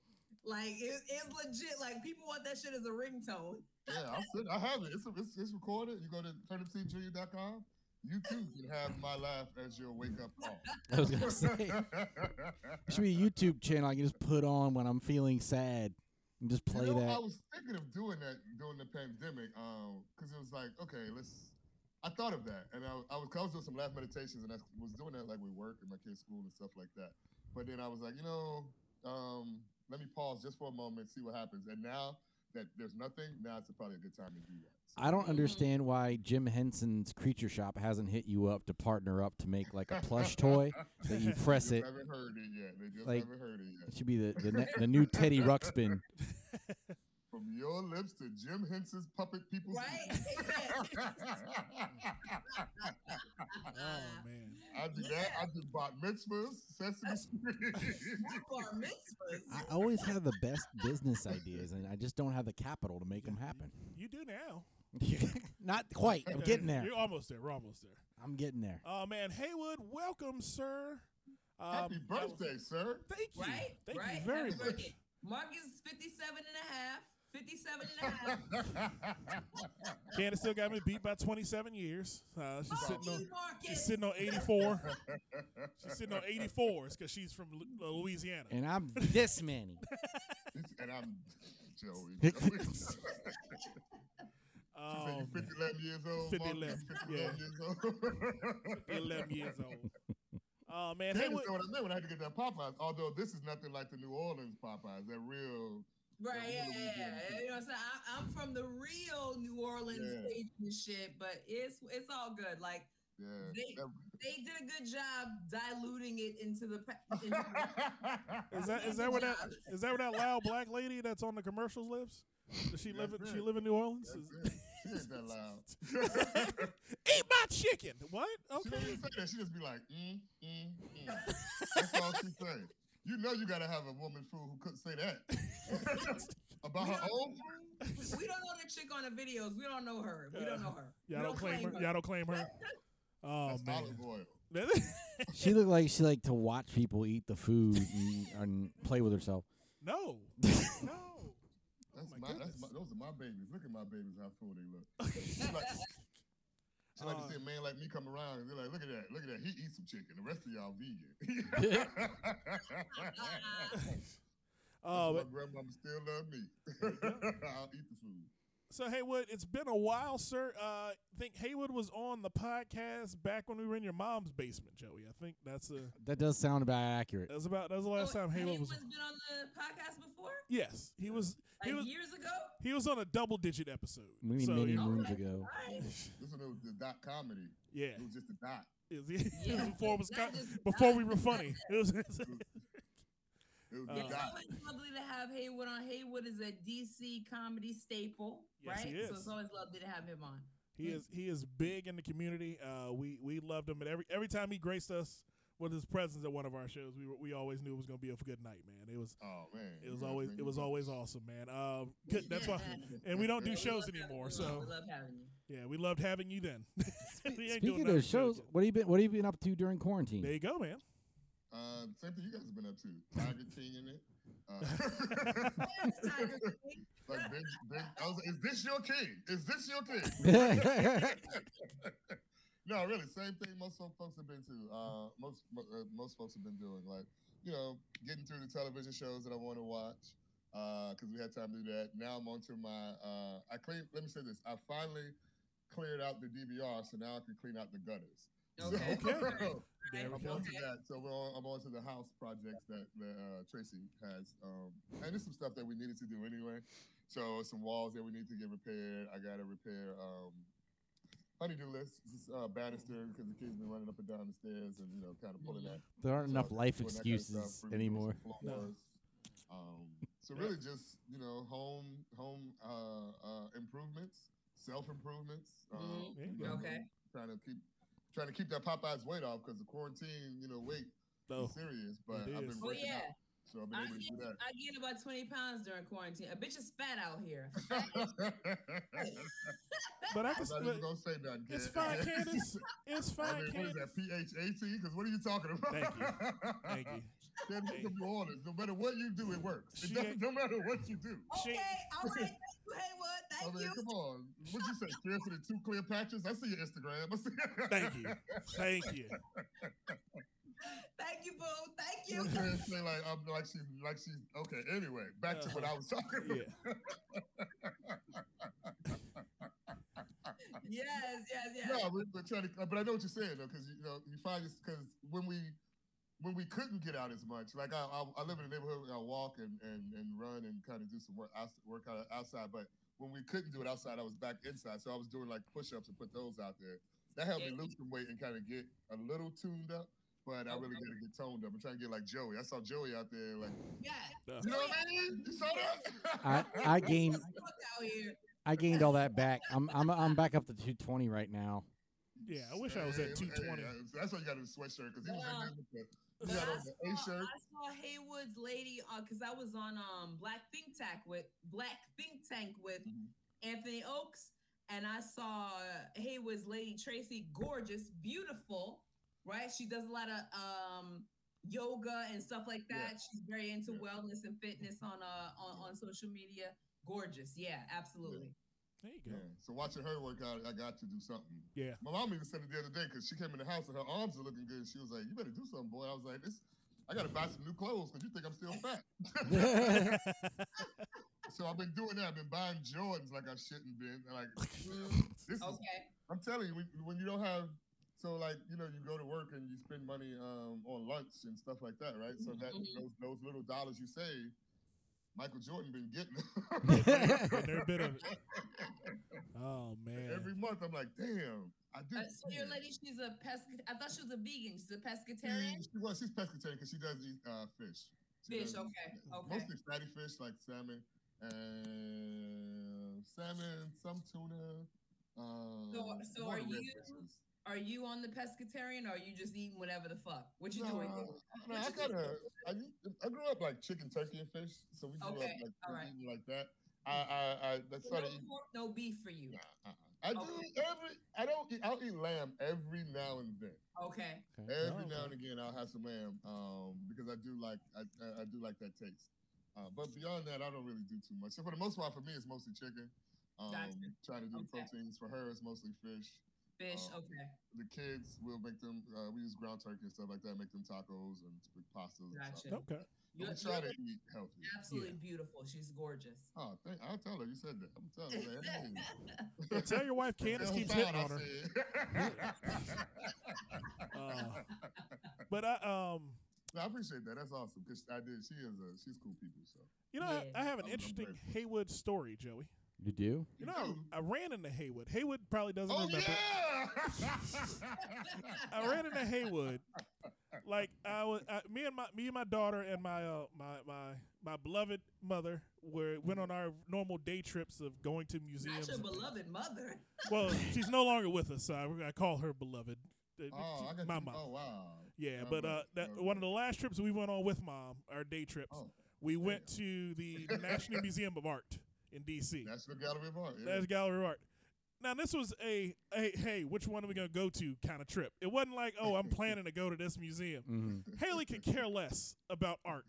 Speaker 3: like it, it's legit. Like people want that shit as a ringtone.
Speaker 4: Yeah, I'll send, I have it. It's, it's, it's recorded. You go to turnipseedjunior.com. You too can have my laugh as your wake up call.
Speaker 2: I was gonna say. There should be a YouTube channel I can just put on when I'm feeling sad. and just play
Speaker 4: you know,
Speaker 2: that.
Speaker 4: I was thinking of doing that during the pandemic, um, because it was like, okay, let's. I thought of that, and I, I was I was doing some laugh meditations, and I was doing that like with work and my kids' school and stuff like that. But then I was like, you know, um, let me pause just for a moment, see what happens. And now that there's nothing, now it's probably a good time to do that. So,
Speaker 2: I don't understand why Jim Henson's Creature Shop hasn't hit you up to partner up to make like a plush toy that you press it.
Speaker 4: haven't heard it yet. They just
Speaker 2: Like,
Speaker 4: haven't heard it yet.
Speaker 2: It should be the the, ne- the new Teddy Ruxpin.
Speaker 4: From your lips to Jim Henson's puppet people's
Speaker 3: Right?
Speaker 1: Oh man.
Speaker 4: I do that. I do bat mitzvahs, Sesame Street.
Speaker 3: Bar mitzvahs.
Speaker 2: I always have the best business ideas, and I just don't have the capital to make them happen.
Speaker 1: You do now.
Speaker 2: Not quite. I'm getting there.
Speaker 1: You're almost there. We're almost there.
Speaker 2: I'm getting there.
Speaker 1: Oh man, Haywood, welcome, sir. Um,
Speaker 4: Happy
Speaker 1: that was-
Speaker 4: birthday, sir.
Speaker 1: Thank you.
Speaker 3: Right?
Speaker 1: Thank
Speaker 3: right?
Speaker 1: you very
Speaker 3: Happy
Speaker 1: much.
Speaker 3: birthday. Mark is 57 and a half. 57 and a half.
Speaker 1: Candace still got me beat by 27 years. Uh, she's
Speaker 3: Fuck
Speaker 1: sitting on
Speaker 3: you,
Speaker 1: she's sitting on 84. she's sitting on 84s because she's from Lu- uh, Louisiana.
Speaker 2: And I'm this many.
Speaker 4: and I'm Joey. Joey.
Speaker 1: Oh,
Speaker 4: you
Speaker 1: man.
Speaker 4: 11 years old.
Speaker 1: 50,
Speaker 4: Mark?
Speaker 1: 11,
Speaker 4: 50,
Speaker 1: yeah.
Speaker 4: 11 years old.
Speaker 1: 11 years old. Oh man,
Speaker 4: Candace
Speaker 1: Haywood.
Speaker 4: know what I meant when I had to get that Popeyes. Although this is nothing like the New Orleans Popeyes. They're real.
Speaker 3: Right,
Speaker 4: Yeah,
Speaker 3: yeah, yeah,
Speaker 4: do
Speaker 3: yeah.
Speaker 4: it.
Speaker 3: You know what I'm saying? I, I'm from the real New Orleans
Speaker 4: Yeah.
Speaker 3: Cajun shit, but it's it's all good. Like
Speaker 4: Yeah.
Speaker 3: They- they did a good job diluting it into the. Into the
Speaker 1: Is that is that where that is that where that loud black lady that's on the commercials lives? Does she live in she live in New Orleans?
Speaker 4: That's it. She ain't that loud.
Speaker 1: Eat my chicken. What?
Speaker 4: She don't
Speaker 1: Okay.
Speaker 4: even say that. She just be like, mm, mm, mm. That's all she say. You know you gotta have a woman fool who couldn't say that. About her own
Speaker 3: we don't know the chick on the videos. We don't know her. We don't know her.
Speaker 1: Y'all
Speaker 3: We
Speaker 1: don't claim her. Y'all don't claim her. Oh
Speaker 4: That's
Speaker 1: man.
Speaker 4: olive oil.
Speaker 2: She looked like she liked to watch people eat the food and, and play with herself.
Speaker 1: no. No.
Speaker 4: That's oh,
Speaker 1: my
Speaker 4: my, that's my, those are my babies. Look at my babies, how full they look. She like, she like
Speaker 1: Uh,
Speaker 4: to see a man like me come around and they're like, look at that, look at that. He eats some chicken. The rest of y'all vegan.
Speaker 1: Oh,
Speaker 4: my
Speaker 1: but,
Speaker 4: grandmama still love me. I'll eat the food.
Speaker 1: so Haywood, it's been a while, sir. Uh, I think Haywood was on the podcast back when we were in your mom's basement, Joey. I think that's a
Speaker 2: That does sound about accurate.
Speaker 1: that's about that's the last
Speaker 3: Oh,
Speaker 1: time Haywood was.
Speaker 3: been on the podcast before,
Speaker 1: Yes, he was. He
Speaker 3: like
Speaker 1: was.
Speaker 3: years ago.
Speaker 1: He was on a double digit episode.
Speaker 2: Many,
Speaker 1: so,
Speaker 2: many
Speaker 1: you
Speaker 2: moons ago.
Speaker 3: Alright.
Speaker 4: This it was the dot comedy.
Speaker 1: yeah,
Speaker 4: It was just a dot.
Speaker 1: it was, it
Speaker 3: Yeah.
Speaker 1: was before it was
Speaker 3: Not
Speaker 1: co- before
Speaker 3: that.
Speaker 1: we were funny. It was.
Speaker 4: It was
Speaker 1: Uh,
Speaker 4: the
Speaker 3: It's
Speaker 4: dot.
Speaker 3: always lovely to have Haywood on. Haywood is a DC comedy staple,
Speaker 1: Yes,
Speaker 3: right?
Speaker 1: he
Speaker 3: So it's always lovely to have him on.
Speaker 1: He is he is big in the community. Uh, we we loved him, and every every time he graced us with his presence at one of our shows, we were, we always knew it was going to be a good night, man. It was
Speaker 4: Oh man.
Speaker 1: it was
Speaker 4: You guys
Speaker 1: always it was
Speaker 4: go.
Speaker 1: always awesome, man. Um, good, that's why, and we don't do shows anymore. So
Speaker 3: we love having you.
Speaker 1: yeah, we loved having you then. We ain't doing
Speaker 2: Speaking of shows,
Speaker 1: joking.
Speaker 2: what have you been? What have you been up to during quarantine?
Speaker 1: there you go, man.
Speaker 4: Uh, same thing you guys have been up to. Tiger King in it. Uh, like Ben, ben, I was like, is this your king? Is this your king? No, really, same thing most folks have been to. Uh, most uh, most folks have been doing, like you know, getting through the television shows that I want to watch because we had time to do that. Now I'm onto my. Uh, I clean. Let me say this. I finally cleared out the DVR, so now I can clean out the gutters.
Speaker 3: Okay.
Speaker 1: Okay.
Speaker 4: So,
Speaker 1: There we
Speaker 4: I'm
Speaker 1: go.
Speaker 4: on to that. So we're on, I'm on to the house projects that, that uh, Tracy has. Um, and there's some stuff that we needed to do anyway. So some walls that we need to get repaired. I got to repair um, honeydew list, this, uh, banister, because the kids been running up and down the stairs and, you know, kind of pulling that.
Speaker 2: there aren't enough life
Speaker 4: pulling that kind of
Speaker 2: excuses
Speaker 4: stuff,
Speaker 2: anymore.
Speaker 4: some floors. Um, so
Speaker 1: Yeah.
Speaker 4: really just, you know, home home uh, uh, improvements, self improvements. Um,
Speaker 3: Mhm.
Speaker 1: There you
Speaker 4: you know,
Speaker 3: Okay.
Speaker 4: Trying to keep trying to keep that Popeyes weight off because the quarantine, you know, weight
Speaker 1: So
Speaker 4: is serious. But I've
Speaker 1: is.
Speaker 4: been
Speaker 3: Oh
Speaker 4: working
Speaker 3: yeah,
Speaker 4: out, so I've been
Speaker 3: I
Speaker 4: able to do
Speaker 3: gained,
Speaker 4: that.
Speaker 3: I gained about twenty pounds during quarantine. A bitch is fat out here.
Speaker 1: but I
Speaker 4: I'm
Speaker 1: can.
Speaker 4: not gonna say nothing.
Speaker 1: it's
Speaker 4: kid.
Speaker 1: fine, Candace. It's
Speaker 4: I
Speaker 1: fine,
Speaker 4: mean, what is that? PH18? Because what are you talking about?
Speaker 1: Thank you. Thank you.
Speaker 4: Candace
Speaker 1: Hey.
Speaker 4: from New Orleans. No matter what you do, it works. It doesn't, no matter what you do.
Speaker 3: Okay, all right. Thank you, Haywood.
Speaker 4: I
Speaker 3: Thank
Speaker 4: mean,
Speaker 3: you.
Speaker 4: come on. What'd you say? Cheers to the two clear patches? I see your Instagram. I see
Speaker 1: Thank you. Thank you.
Speaker 3: Thank you, boo. Thank
Speaker 4: You
Speaker 3: you.
Speaker 4: I'm saying? Say like I'm like she's like she's okay. Anyway, back to what I was talking about.
Speaker 3: Yes, yes, yes.
Speaker 4: No, we, we're trying to, but I know what you're saying though, because you know you find this because when we when we couldn't get out as much, like I I, I live in a neighborhood where I walk and, and, and run and kind of do some work outs- work out outside, but when we couldn't do it outside, I was back inside, so I was doing like push-ups and put those out there. That helped me lose some weight and kind of get a little tuned up, but I really got to get toned up. I'm trying to get like Joey. I saw Joey out there, like
Speaker 3: Yeah.
Speaker 1: Uh,
Speaker 4: you know what I mean? You saw that?
Speaker 2: I I gained
Speaker 3: Fuck out here.
Speaker 2: I gained all that back. I'm I'm I'm back up to 220 right now.
Speaker 1: yeah, I wish I was at
Speaker 4: Hey, hey,
Speaker 1: 220.
Speaker 4: uh, that's why you got a sweatshirt because he was
Speaker 3: Yeah.
Speaker 4: in there with the.
Speaker 3: But
Speaker 4: had
Speaker 3: I
Speaker 4: A
Speaker 3: saw,
Speaker 4: shirt.
Speaker 3: I saw Haywood's lady because I was on um Black Think Tank with Black Think Tank with
Speaker 4: Mhm.
Speaker 3: Anthony Oakes, and I saw Haywood's lady Tracy, gorgeous, beautiful, right? She does a lot of um yoga and stuff like
Speaker 4: Yeah.
Speaker 3: that. She's very into
Speaker 4: Yeah.
Speaker 3: wellness and fitness on uh on, on social media. Gorgeous, yeah, absolutely.
Speaker 1: There you go.
Speaker 4: Yeah. So watching her work out, I got to do something.
Speaker 1: Yeah.
Speaker 4: My mom even said it the other day because she came in the house and her arms are looking good. She was like, "You better do something, boy." I was like, "This, I got to buy some new clothes because you think I'm still fat." so I've been doing that. I've been buying Jordans like I shouldn't been. Like this is
Speaker 3: Okay.
Speaker 4: I'm telling you, when, when you don't have, so like you know, you go to work and you spend money um, on lunch and stuff like that, right? So that
Speaker 3: Mhm.
Speaker 4: those, those little dollars you save, Michael Jordan been getting
Speaker 1: Getting every bit. Oh man.
Speaker 4: every month. I'm like, damn, I did.
Speaker 3: Uh, so your lady, she's a pesca. I thought she was a vegan. She's a pescatarian.
Speaker 4: she, well, she's pescatarian because she does eat uh, fish. She
Speaker 3: Fish,
Speaker 4: does eat-
Speaker 3: okay,
Speaker 4: yeah,
Speaker 3: okay.
Speaker 4: Mostly fatty fish like salmon and salmon, some tuna. Um,
Speaker 3: so
Speaker 4: more
Speaker 3: are you-
Speaker 4: fishes.
Speaker 3: Are you on the pescatarian, or are you just eating whatever the fuck? What you
Speaker 4: No,
Speaker 3: doing?
Speaker 4: no,
Speaker 3: What
Speaker 4: I
Speaker 3: you
Speaker 4: kind of. I, I grew up like chicken, turkey, and fish, so we grew
Speaker 3: Okay,
Speaker 4: up like
Speaker 3: all right.
Speaker 4: eating like that. I I I that
Speaker 3: So
Speaker 4: started
Speaker 3: no pork, no beef for you.
Speaker 4: Nah, uh-uh. I do
Speaker 3: Okay.
Speaker 4: every. I don't. Eat, I'll eat lamb every now and then.
Speaker 3: Okay.
Speaker 4: Every now and again, I'll have some lamb, um, because I do like I, I, I do like that taste. Uh, but beyond that, I don't really do too much. So for the most part, for me, it's mostly chicken. Um,
Speaker 3: Gotcha.
Speaker 4: Trying to do
Speaker 3: Okay.
Speaker 4: proteins. For her, it's mostly fish.
Speaker 3: Fish.
Speaker 4: Oh.
Speaker 3: okay.
Speaker 4: The kids, we'll make them. Uh, we use ground turkey and stuff like that. Make them tacos and split pastas. And
Speaker 3: Gotcha.
Speaker 4: stuff.
Speaker 1: Okay.
Speaker 3: You're,
Speaker 4: we try to eat healthy.
Speaker 3: absolutely beautiful. She's gorgeous.
Speaker 4: Oh, thank, I'll tell her you said that. I'm telling her. Hey.
Speaker 1: Yeah, tell your wife Candace keeps hitting on her. Uh, But I um
Speaker 4: No, I appreciate that. That's awesome. Cause I did. She is a. She's cool people. So.
Speaker 1: you know
Speaker 3: Yeah.
Speaker 1: I, I have an
Speaker 4: I'm- I'm
Speaker 1: interesting
Speaker 4: grateful.
Speaker 1: Haywood story, Joey.
Speaker 2: You do?
Speaker 1: You know, I, I ran into Haywood. Haywood probably doesn't
Speaker 4: Oh
Speaker 1: remember.
Speaker 4: yeah.
Speaker 1: I ran into Haywood. Like I was, I, me and my me and my daughter and my uh, my my my beloved mother were went on our normal day trips of going to
Speaker 3: Not
Speaker 1: museums.
Speaker 3: your beloved mother.
Speaker 1: well, she's no longer with us, so I, I call her beloved. Uh,
Speaker 4: Oh, I got
Speaker 1: my
Speaker 4: you.
Speaker 1: mom.
Speaker 4: Oh wow.
Speaker 1: Yeah,
Speaker 4: Oh,
Speaker 1: but uh,
Speaker 4: right.
Speaker 1: that, one of the last trips we went on with mom, our day trips,
Speaker 4: Oh,
Speaker 1: we went to the National Museum of Art in D.C.
Speaker 4: National Gallery of Art. Yeah.
Speaker 1: That's Gallery of Art. Now this was a hey hey which one are we gonna go to kind of trip. It wasn't like oh I'm planning to go to this museum.
Speaker 2: Mm-hmm.
Speaker 1: Haley could care less about art.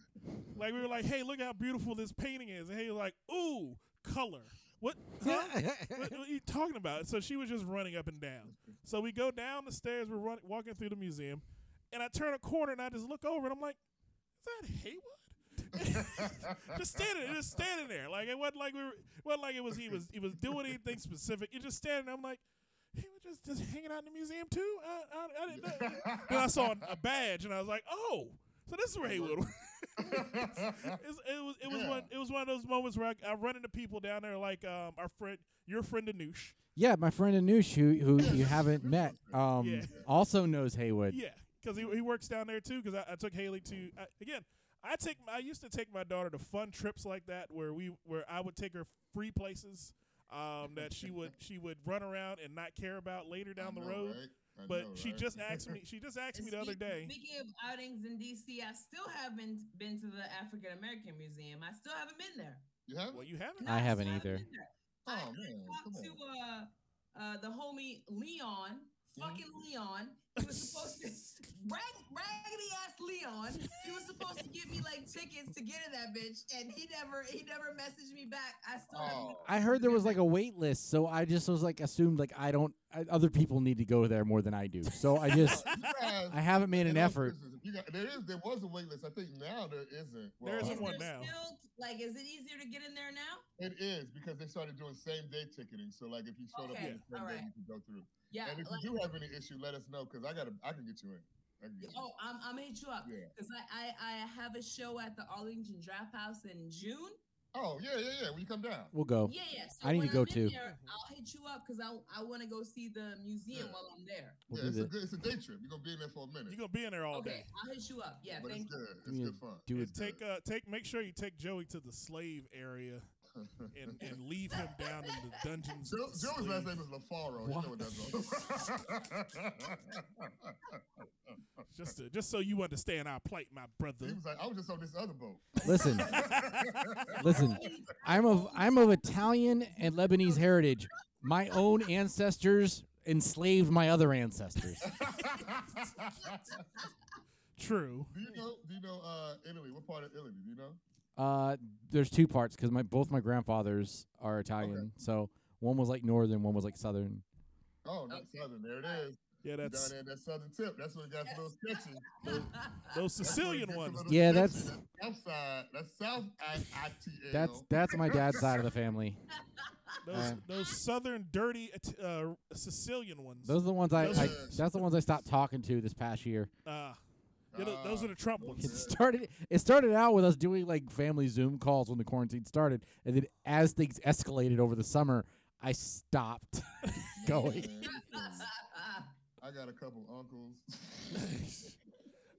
Speaker 1: Like we were like hey look how beautiful this painting is, and Haley was like ooh color. What? Huh? what, what are you talking about? So she was just running up and down. So we go down the stairs. We're running, walking through the museum, and I turn a corner and I just look over and I'm like, is that Haywood? just standing, just standing there. Like it wasn't like we were, it wasn't like it was he was he was doing anything specific. He just standing. there. I'm like, he was just just hanging out in the museum too. I, I, I didn't know. then I saw a badge and I was like, oh, so this is where Haywood. was. It's- it was it was
Speaker 4: Yeah.
Speaker 1: one it was one of those moments where I, I run into people down there like um our friend your friend Anoush.
Speaker 2: Yeah, my friend Anoush, who who you haven't met, um,
Speaker 1: Yeah.
Speaker 2: also knows Haywood.
Speaker 1: Yeah, because he, he works down there too. Because I, I took Haley to I, again. I take my- I used to take my daughter to fun trips like that where we where I would take her free places um, that she would she would run around and not care about later down
Speaker 4: I
Speaker 1: the road.
Speaker 4: right? I
Speaker 1: But
Speaker 4: know,
Speaker 1: she
Speaker 4: right?
Speaker 1: just asked me. She just asked me the other day.
Speaker 3: Speaking of outings in DC, I still haven't been to the African American Museum. I still haven't been there.
Speaker 4: You have?
Speaker 1: Well, you haven't.
Speaker 3: No,
Speaker 2: I haven't
Speaker 3: still
Speaker 2: either.
Speaker 3: been there.
Speaker 4: Oh
Speaker 3: I
Speaker 4: man, come
Speaker 3: talked to
Speaker 4: on.
Speaker 3: uh, uh, the homie Leon, fucking Leon. He was supposed to rag, raggedy ass Leon. He was supposed to give me like tickets to get in that bitch, and he never he never messaged me back. I still.
Speaker 4: Oh.
Speaker 2: I heard there was like a wait list, so I just was like assumed like I don't. I, other people need to go there more than I do, so I just
Speaker 4: You guys-
Speaker 2: I haven't made an effort.
Speaker 4: seriousness, You got there is there was a wait list. I think now there isn't. Well,
Speaker 1: There
Speaker 4: I-
Speaker 1: isn't one
Speaker 3: there
Speaker 1: now.
Speaker 3: still like is it easier to get in there now?
Speaker 4: It is because they started doing same day ticketing. So like if you showed
Speaker 3: Okay,
Speaker 4: up on the same
Speaker 3: all
Speaker 4: day,
Speaker 3: right.
Speaker 4: you can go through.
Speaker 3: Yeah.
Speaker 4: and if
Speaker 3: like-
Speaker 4: you do have any issue, let us know because I got to I can get you in. I can get you
Speaker 3: Oh, I'm, I'm gonna hit you up
Speaker 4: Yeah.
Speaker 3: because I, I I have a show at the Arlington Draft House in June.
Speaker 4: Oh yeah, yeah, yeah. When you come down.
Speaker 2: We'll go.
Speaker 3: Yeah, yeah. So
Speaker 2: I need to go
Speaker 3: I'm
Speaker 2: too.
Speaker 3: There, I'll hit you up because I I want to go see the museum
Speaker 4: Yeah.
Speaker 3: while I'm there.
Speaker 2: We'll
Speaker 4: yeah,
Speaker 2: do
Speaker 4: it's a good, it's a day trip. You're gonna be in there for a minute.
Speaker 1: You're gonna be in there all
Speaker 3: okay,
Speaker 1: day.
Speaker 3: I'll hit you up. Yeah,
Speaker 4: but
Speaker 3: thank
Speaker 4: it's
Speaker 3: you.
Speaker 4: good. It's
Speaker 2: Yeah,
Speaker 4: good fun.
Speaker 2: Do it.
Speaker 1: Take uh take make sure you take Joey to the slave area and and leave him down in the dungeons.
Speaker 4: Joe,
Speaker 1: of the
Speaker 4: Joe's last name is LaFaro. You know what that's.
Speaker 1: Just to, just so you understand our plight, my brother.
Speaker 4: he was like, I was just on this other boat.
Speaker 2: Listen, listen. I'm of I'm of Italian and Lebanese heritage. My own ancestors enslaved my other ancestors.
Speaker 1: True.
Speaker 4: do you know? Do you know uh, Italy? What part of Italy? Do you know?
Speaker 2: Uh, there's two parts because my both my grandfathers are Italian. So one was like northern, one was like southern.
Speaker 4: Oh, not southern. There it is.
Speaker 1: Yeah,
Speaker 4: Down
Speaker 1: that's
Speaker 4: there, in that southern tip. That's when it got a little sketchy.
Speaker 1: those
Speaker 4: That's where it
Speaker 1: Sicilian ones.
Speaker 2: Yeah,
Speaker 4: sketchy.
Speaker 2: that's-
Speaker 4: That's south side. That's south I- ITL.
Speaker 2: That's that's my dad's side of the family.
Speaker 1: Those
Speaker 2: Uh,
Speaker 1: those southern dirty uh, Sicilian ones.
Speaker 2: Those are the ones I, I that's the ones I stopped talking to this past year.
Speaker 1: uh, yeah, tho- those are the Trump
Speaker 4: oh.
Speaker 1: ones.
Speaker 2: It started it started out with us doing like family Zoom calls when the quarantine started, and then as things escalated over the summer, I stopped going.
Speaker 4: I got a couple uncles.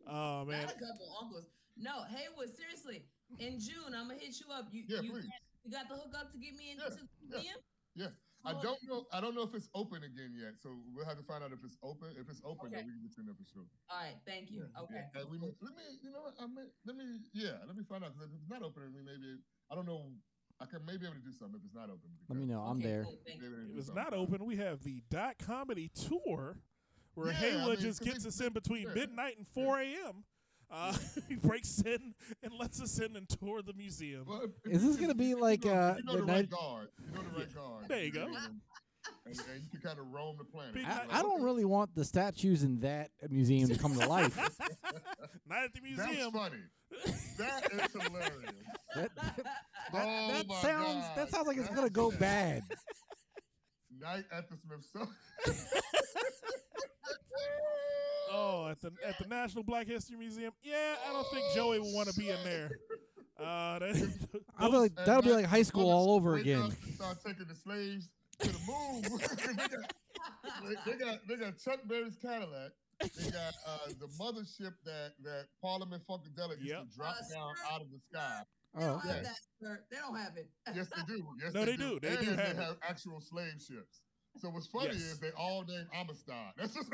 Speaker 1: oh man,
Speaker 3: Got a couple uncles. No, Haywood, seriously. In June, I'm gonna hit you up. You
Speaker 4: Yeah,
Speaker 3: you,
Speaker 4: please.
Speaker 3: you got the hookup to get me into
Speaker 4: Yeah,
Speaker 3: the
Speaker 4: yeah.
Speaker 3: museum?
Speaker 4: Yeah. I don't know. I don't know if it's open again yet. So we'll have to find out if it's open. If it's open, then we can get you in there for sure.
Speaker 3: All right, thank you. Okay.
Speaker 4: Yeah. We, let me. You know what? I may, let me. Yeah. Let me find out because if it's not open, we maybe. I don't know. I can maybe able to do something if it's not open.
Speaker 2: Let me know. I'm
Speaker 3: Okay,
Speaker 2: there.
Speaker 3: cool, thank you.
Speaker 4: Maybe able to
Speaker 1: if it's not open, we have the dot comedy tour, where
Speaker 4: Yeah, I
Speaker 1: Haywood
Speaker 4: mean,
Speaker 1: just
Speaker 4: 'cause
Speaker 1: gets us in between
Speaker 4: yeah.
Speaker 1: midnight and 4 a.m. Uh, he breaks in and lets us in and tour the museum.
Speaker 4: Well, if- if
Speaker 2: Is this gonna
Speaker 4: you-
Speaker 2: be
Speaker 4: you
Speaker 2: like,
Speaker 4: know,
Speaker 2: uh,
Speaker 4: you know
Speaker 2: the
Speaker 4: the
Speaker 2: night-
Speaker 4: right guard? You know the right guard.
Speaker 1: There you go.
Speaker 4: And, and, and you can kind of roam the planet.
Speaker 2: I,
Speaker 4: like,
Speaker 2: I don't
Speaker 4: okay,
Speaker 2: really want the statues in that museum to come to life.
Speaker 1: Not at the museum.
Speaker 4: That's
Speaker 1: museum.
Speaker 4: funny. That is hilarious.
Speaker 2: That, that,
Speaker 4: Oh
Speaker 2: that
Speaker 4: my
Speaker 2: sounds
Speaker 4: God.
Speaker 2: that sounds like it's
Speaker 4: That's
Speaker 2: gonna go
Speaker 4: bad.
Speaker 2: bad.
Speaker 4: Night at the Smithsonian.
Speaker 1: Oh, at the at the National Black History Museum. Yeah, I don't think Joey would want to be in there. Uh, that,
Speaker 2: I feel
Speaker 1: those-
Speaker 2: like that'll be like high school all over
Speaker 4: Wake
Speaker 2: again.
Speaker 4: Start taking the slaves to the moon. they, got, they, they got they got Chuck Berry's Cadillac. They got uh, the mothership that that Parliament Funkadelic used
Speaker 1: Yep.
Speaker 4: to drop
Speaker 3: Uh,
Speaker 4: down
Speaker 3: sir.
Speaker 4: out of the sky.
Speaker 3: They
Speaker 2: Oh,
Speaker 3: don't
Speaker 2: okay.
Speaker 3: have that, sir. They don't have it.
Speaker 4: Yes, they do. Yes,
Speaker 1: No,
Speaker 4: they,
Speaker 1: they do. They
Speaker 4: and
Speaker 1: do have
Speaker 4: they
Speaker 1: it.
Speaker 4: have actual slave ships. So what's funny
Speaker 1: Yes.
Speaker 4: is they all named Amistad. That's what's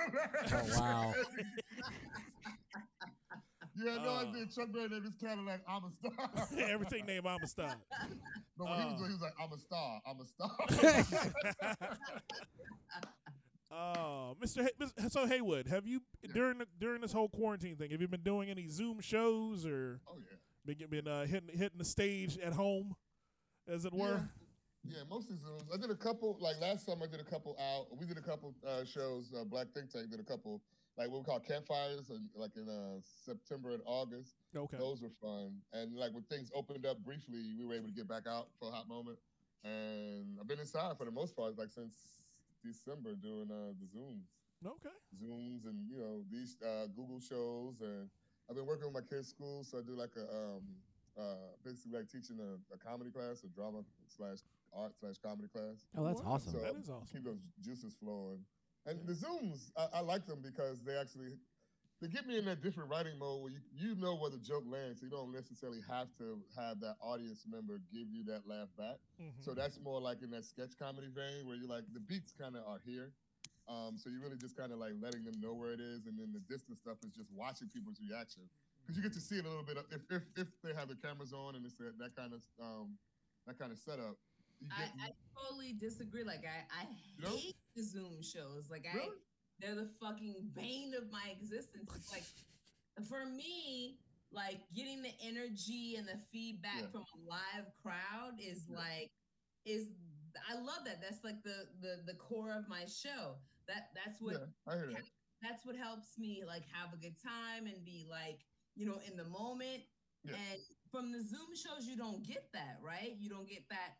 Speaker 2: Oh, wow.
Speaker 4: You had no
Speaker 1: Uh.
Speaker 4: idea Chuck Berry named his Cadillac Amistad.
Speaker 1: everything named Amistad.
Speaker 4: But when he was
Speaker 1: Uh.
Speaker 4: doing, he was like, I'm a star. I'm a star.
Speaker 1: Oh, Mr. Hay- so Haywood, have you
Speaker 4: Yeah.
Speaker 1: during the, during this whole quarantine thing? Have you been doing any Zoom shows or
Speaker 4: oh yeah.
Speaker 1: been been uh, hitting hitting the stage at home, as it were?
Speaker 4: Yeah, mostly Zooms. I did a couple, like last summer, I did a couple out. We did a couple uh, shows. Uh, Black Think Tank did a couple, like what we call campfires, and like in uh, September and August.
Speaker 1: Okay.
Speaker 4: Those were fun. And like when things opened up briefly, we were able to get back out for a hot moment. And I've been inside for the most part, like since December, doing uh, the Zooms,
Speaker 1: Okay.
Speaker 4: Zooms, and you know these uh, Google shows. And I've been working with my kids' school, so I do like a um, uh, basically like teaching a, a comedy class, a drama slash art slash comedy class.
Speaker 2: Oh, that's
Speaker 1: Wow.
Speaker 2: awesome.
Speaker 4: So
Speaker 1: That is awesome.
Speaker 4: keep those juices flowing. And the Zooms, I, I like them because they actually they get me in that different writing mode where you, you know where the joke lands. So you don't necessarily have to have that audience member give you that laugh back.
Speaker 1: Mhm.
Speaker 4: So that's more like in that sketch comedy vein where you're like the beats kind of are here. Um, so you're really just kind of like letting them know where it is, and then the distant stuff is just watching people's reaction because you get to see it a little bit if, if if they have the cameras on and it's that, that kind of um that kind of setup.
Speaker 3: I, I totally disagree. Like I, I
Speaker 4: You know?
Speaker 3: hate the Zoom shows. Like I,
Speaker 4: Really?
Speaker 3: they're the fucking bane of my existence. It's like for me, like getting the energy and the feedback
Speaker 4: Yeah.
Speaker 3: from a live crowd is
Speaker 4: Yeah.
Speaker 3: like is I love that. That's like the the the core of my show. That that's what
Speaker 4: yeah, I
Speaker 3: that's what helps me like have a good time and be like, you know, in the moment. And from the Zoom shows, you don't get that, right? You don't get that.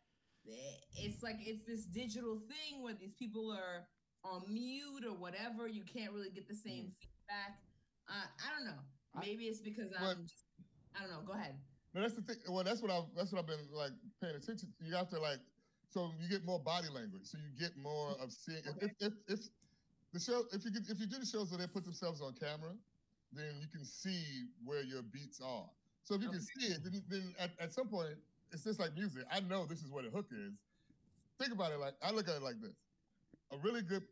Speaker 3: It's like it's this digital thing where these people are on mute or whatever. You can't really get the same feedback. Uh, I don't know. Maybe it's because I'm. Just, I don't know. Go ahead.
Speaker 4: No, that's the thing. Well, that's what I've that's what I've been like paying attention. to. You have to like, so you get more body language. So you get more of seeing. If if, if, if the show, if you get, if you do the shows where they put themselves on camera, then you can see where your beats are. So if you can see it, then, then at, at some point it's just like music. I know this is where the hook is. Think about it like I look at it like this. A really good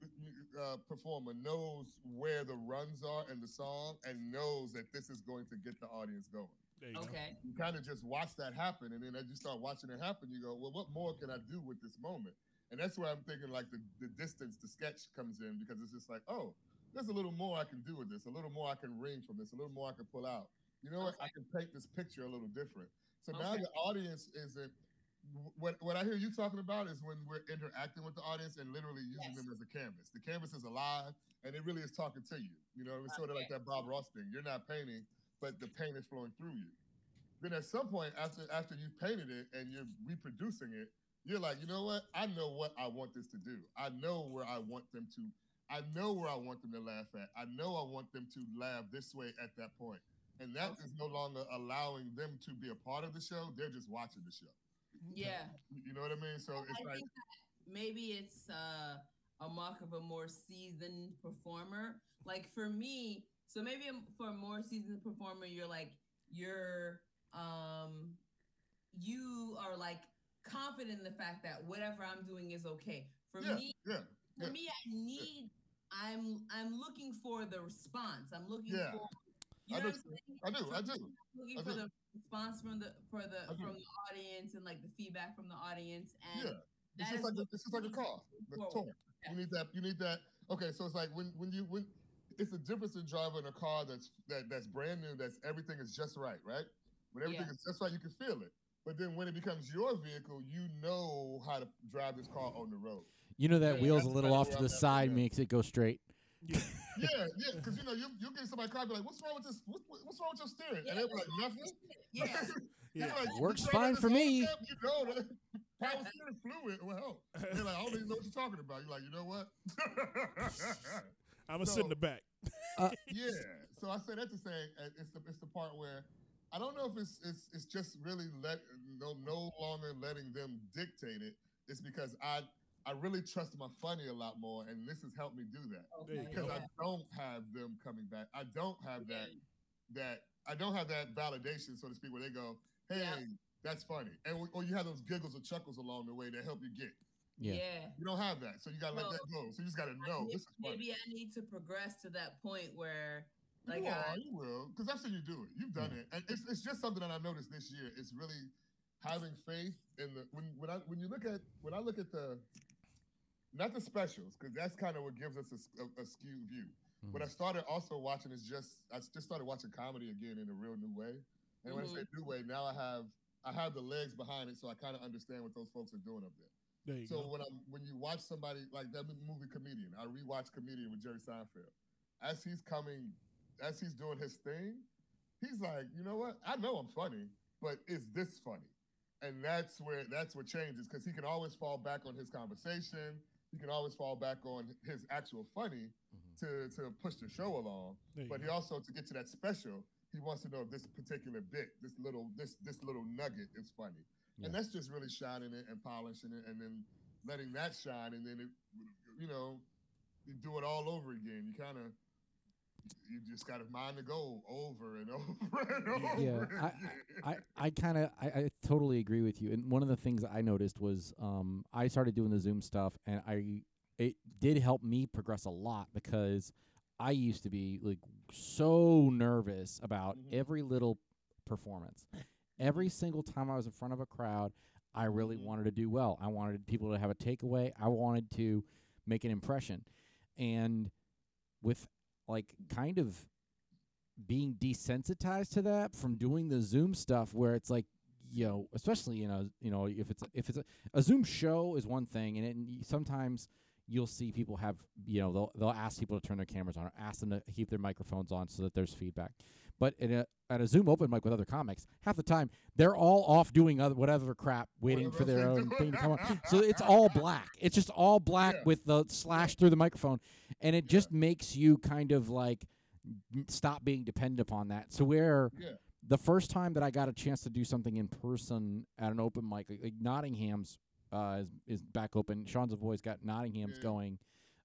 Speaker 4: uh, performer knows where the runs are in the song and knows that this is going to get the audience going
Speaker 1: There you go.
Speaker 3: Okay.
Speaker 4: you kind of just watch that happen, and then as you start watching it happen, you go, "Well, what more can I do with this moment?" And that's where I'm thinking, like the, the distance, the sketch comes in because it's just like, "Oh, there's a little more I can do with this, a little more I can wring from this, a little more I can pull out." You know what? I can paint this picture a little different. So now
Speaker 3: Okay.
Speaker 4: the audience isn't. What what I hear you talking about is when we're interacting with the audience and literally using
Speaker 3: Yes.
Speaker 4: them as a canvas. The canvas is alive, and it really is talking to you. You know, it's sort of like that Bob Ross thing. You're not painting, but the paint is flowing through you then at some point after after you've painted it and you're reproducing it, you're like, you know what? I know what I want this to do. I know where I want them to. I know where I want them to laugh at. I know I want them to laugh this way at that point. And that is no longer allowing them to be a part of the show. They're just watching the show.
Speaker 3: Yeah.
Speaker 4: You know what I mean? So it's
Speaker 3: I
Speaker 4: like,
Speaker 3: maybe it's uh, a mark of a more seasoned performer. Like for me, so maybe for a more seasoned performer, you're like you're um you are like confident in the fact that whatever I'm doing is okay. For
Speaker 4: yeah,
Speaker 3: me,
Speaker 4: yeah,
Speaker 3: for
Speaker 4: yeah.
Speaker 3: me, I need. I'm I'm looking for the response. I'm looking
Speaker 4: Yeah.
Speaker 3: for. You
Speaker 4: I
Speaker 3: know
Speaker 4: do
Speaker 3: what I'm saying?
Speaker 4: I do,
Speaker 3: For
Speaker 4: I do.
Speaker 3: Looking
Speaker 4: I
Speaker 3: for
Speaker 4: do.
Speaker 3: the response from the for the from the audience and like the feedback from the audience and
Speaker 4: Yeah. It's just like a, it's just like a car. The
Speaker 3: forward.
Speaker 4: torque.
Speaker 3: Yeah.
Speaker 4: You need that. You need that. Okay, so it's like when when you when it's a difference in driving a car that's that that's brand new. That's everything is just right, right? When everything
Speaker 3: Yeah.
Speaker 4: is just right, you can feel it. But then when it becomes your vehicle, you know how to drive this car on the road.
Speaker 2: You know that
Speaker 4: Yeah,
Speaker 2: wheel's a little off to the
Speaker 4: I'm at with
Speaker 2: side makes it go straight.
Speaker 1: Yeah.
Speaker 4: Yeah, yeah, because you know you you get somebody a be like, "What's wrong with this? What, what- what's wrong with your steering?" And they're like, "Nothing."
Speaker 3: Yeah.
Speaker 1: Yeah.
Speaker 4: like,
Speaker 2: Works fine for me."
Speaker 4: time, You know that power steering fluid will help. They're like, "I don't even know what you're talking about." You're like, "You know what?"
Speaker 1: I'm gonna sit in the back.
Speaker 4: yeah. So I say that to say uh, it's the it's the part where I don't know if it's it's it's just really let no no longer letting them dictate it. It's because I I really trust my funny a lot more, and this has helped me do that
Speaker 3: Okay,
Speaker 4: because
Speaker 1: go.
Speaker 4: I don't have them coming back. I don't have that that I don't have that validation, so to speak, where they go, "Hey,
Speaker 3: Yeah.
Speaker 4: that's funny," and or you have those giggles or chuckles along the way that help you get.
Speaker 2: Yeah.
Speaker 3: Yeah.
Speaker 4: You don't have that, so you gotta let that go. So you just gotta know
Speaker 3: Maybe,
Speaker 4: this is
Speaker 3: maybe I need to progress to that point where,
Speaker 4: You
Speaker 3: like,
Speaker 4: are,
Speaker 3: I,
Speaker 4: you will, because I've seen you do it. You've done it, and it's, it's just something that I noticed this year. It's really having faith in the when when I when you look at when I look at the not the specials because that's kind of what gives us a skewed view. Hmm. But I started also watching is just I just started watching comedy again in a real new way. And when I mm-hmm. say new way, now I have I have the legs behind it, so I kind of understand what those folks are doing up there.
Speaker 1: There you
Speaker 4: So
Speaker 1: go.
Speaker 4: when I'm when you watch somebody like that movie Comedian, I rewatch Comedian with Jerry Seinfeld. As he's coming, as he's doing his thing, he's like, you know what? I know I'm funny, but is this funny? And that's where that's what changes because he can always fall back on his conversation. He can always fall back on his actual funny mm-hmm. to to push the show along.
Speaker 1: There you
Speaker 4: But he
Speaker 1: go.
Speaker 4: also to get to that special, he wants to know if this particular bit, this little this this little nugget is funny.
Speaker 2: Yeah.
Speaker 4: And that's just really shining it and polishing it and then letting that shine and then it you know, you do it all over again. You kind of you just got to mind the goal over and over and over.
Speaker 2: Yeah, I- I, I kind of I, I totally agree with you. And one of the things I noticed was um, I started doing the Zoom stuff, and I it did help me progress a lot because I used to be like so nervous about
Speaker 4: Mhm.
Speaker 2: every little performance. Every single time I was in front of a crowd, I really
Speaker 4: Mhm.
Speaker 2: wanted to do well. I wanted people to have a takeaway. I wanted to make an impression, and with like kind of being desensitized to that from doing the Zoom stuff where it's like you know especially you know you know if it's if it's a, a Zoom show is one thing and it, and sometimes you'll see people have you know they'll they'll ask people to turn their cameras on or ask them to keep their microphones on so that there's feedback. But in a at a Zoom open mic with other comics, half the time they're all off doing other whatever crap, waiting
Speaker 4: Whatever
Speaker 2: for their own thing to come on. So it's all black. It's just all black
Speaker 4: Yeah.
Speaker 2: with the slash through the microphone, and it just makes you kind of like stop being dependent upon that. So where
Speaker 4: Yeah.
Speaker 2: the first time that I got a chance to do something in person at an open mic, like, like Nottingham's uh, is, is back open. Sean's voice got Nottingham's
Speaker 4: Yeah.
Speaker 2: going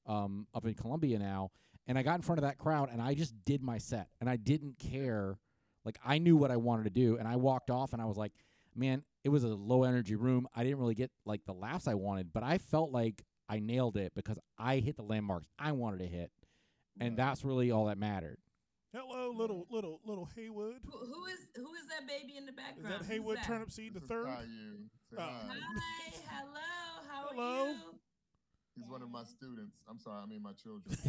Speaker 2: um, up in Columbia now, and I got in front of that crowd and I just did my set, and I didn't care. Like I knew what I wanted to do, and I walked off, and I was like, man, it was a low energy room. I didn't really get like the laughs I wanted, but I felt like I nailed it because I hit the landmarks I wanted to hit, and
Speaker 4: Right.
Speaker 2: that's really all that mattered.
Speaker 1: Hello, little little little Haywood.
Speaker 3: Who, who is who is that baby in the background?
Speaker 1: Is that
Speaker 3: Who's
Speaker 1: Haywood
Speaker 3: that?
Speaker 1: Turnipseed the third?
Speaker 4: Caillou. Say hi.
Speaker 3: Hi, hello. How
Speaker 1: Hello.
Speaker 3: are you?
Speaker 4: He's one of my students. I'm sorry, I mean my children.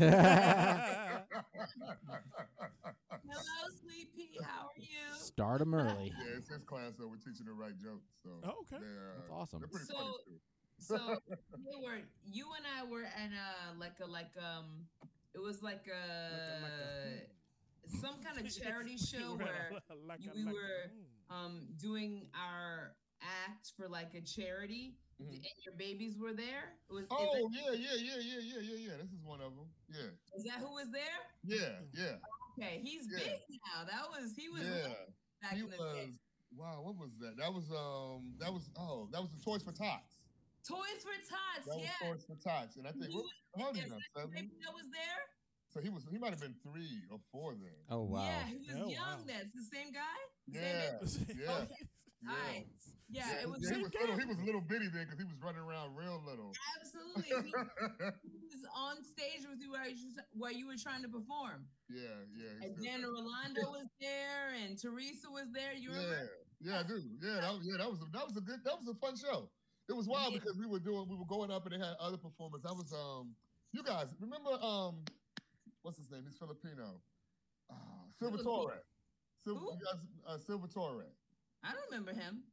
Speaker 3: Hello, Sleepy. How are you?
Speaker 2: Start them early.
Speaker 4: Yeah, it's his class, so we're teaching the right jokes. So
Speaker 1: Oh, okay.
Speaker 4: they're,
Speaker 2: That's
Speaker 4: uh,
Speaker 2: awesome.
Speaker 4: They're pretty
Speaker 3: So-
Speaker 4: funny too.
Speaker 3: So they were you and I were in a like a like um it was like a some kind of charity show where
Speaker 1: like a-
Speaker 3: we
Speaker 1: like
Speaker 3: were,
Speaker 1: mm.
Speaker 3: um doing our act for like a charity
Speaker 4: Mhm.
Speaker 3: and your babies were there. It was,
Speaker 4: Oh
Speaker 3: that,
Speaker 4: yeah, yeah, yeah, yeah, yeah, yeah, yeah. This is one of them. Yeah,
Speaker 3: is that who was there?
Speaker 4: yeah, yeah,
Speaker 3: Okay, he's
Speaker 4: Yeah.
Speaker 3: big now. That was he was
Speaker 4: yeah.
Speaker 3: back
Speaker 4: He
Speaker 3: in the
Speaker 4: was.
Speaker 3: day.
Speaker 4: Wow, what was that? That was um, that was oh, that was the Toys for Tots.
Speaker 3: Toys for Tots,
Speaker 4: That was
Speaker 3: yeah.
Speaker 4: Toys for Tots, and I think what, how old is
Speaker 3: Is
Speaker 4: he now?
Speaker 3: that the baby that was there?
Speaker 4: So he was he might have been three or four then.
Speaker 2: Oh wow.
Speaker 3: Yeah, he was
Speaker 1: Oh,
Speaker 3: young
Speaker 1: wow.
Speaker 3: then. It's the same guy?
Speaker 4: Yeah,
Speaker 3: baby?
Speaker 4: yeah,
Speaker 3: Okay.
Speaker 4: yeah.
Speaker 3: Alright. Yeah, it was
Speaker 4: yeah, he was little. He was a little bitty then because he was running around real little.
Speaker 3: absolutely. He, he was on stage with you while you, while you were trying to perform.
Speaker 4: yeah, yeah.
Speaker 3: And Dan Rolando was there, and Teresa was there. You remember?
Speaker 4: Yeah, yeah, I do. Yeah, that, was- yeah, that was a, that was a good that was a fun show. It was wild
Speaker 3: Yeah.
Speaker 4: because we were doing we were going up and they had other performers. That was um you guys remember um what's his name? He's Filipino. Uh, Silvatore. Sil-
Speaker 3: Who?
Speaker 4: you guys, uh, Silvatore.
Speaker 3: I don't remember him.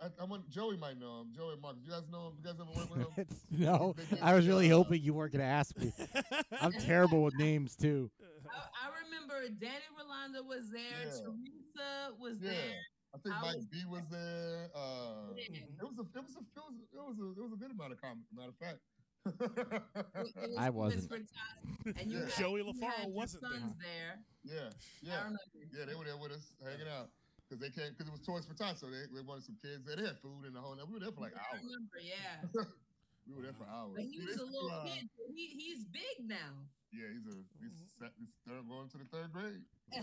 Speaker 4: I, I want Joey might know him. Joey Marcus. You guys know him? You guys ever work with him?
Speaker 2: no,
Speaker 4: Big name,
Speaker 2: I was really
Speaker 4: uh,
Speaker 2: hoping you weren't going to ask me. I'm terrible with names too.
Speaker 3: I, I remember Danny Rolando was there.
Speaker 4: Yeah.
Speaker 3: Teresa was
Speaker 4: Yeah.
Speaker 3: there.
Speaker 4: I think
Speaker 3: I
Speaker 4: Mike
Speaker 3: was-
Speaker 4: B was there. Uh,
Speaker 3: Yeah.
Speaker 4: it was a it was a it was a, it was a, it was a good amount of comment. Matter of fact.
Speaker 3: It- it was
Speaker 2: I wasn't.
Speaker 3: for Tots, And you
Speaker 4: Yeah.
Speaker 3: had,
Speaker 1: Joey
Speaker 3: you
Speaker 1: LaFaro
Speaker 3: had your
Speaker 1: wasn't there.
Speaker 3: sons there.
Speaker 4: yeah,
Speaker 3: I
Speaker 4: yeah.
Speaker 3: remember.
Speaker 4: Yeah, they were there with us, hanging out. Because they came, because it was Toys for Tots, so they, they wanted some kids there. They had food and the whole. We were there for like
Speaker 3: I
Speaker 4: hours.
Speaker 3: remember, yeah.
Speaker 4: We were there for hours.
Speaker 3: But he was
Speaker 4: they
Speaker 3: a little
Speaker 4: uh,
Speaker 3: kid. He, he's big now.
Speaker 4: Yeah, he's a he's, set, he's third, going to the third grade,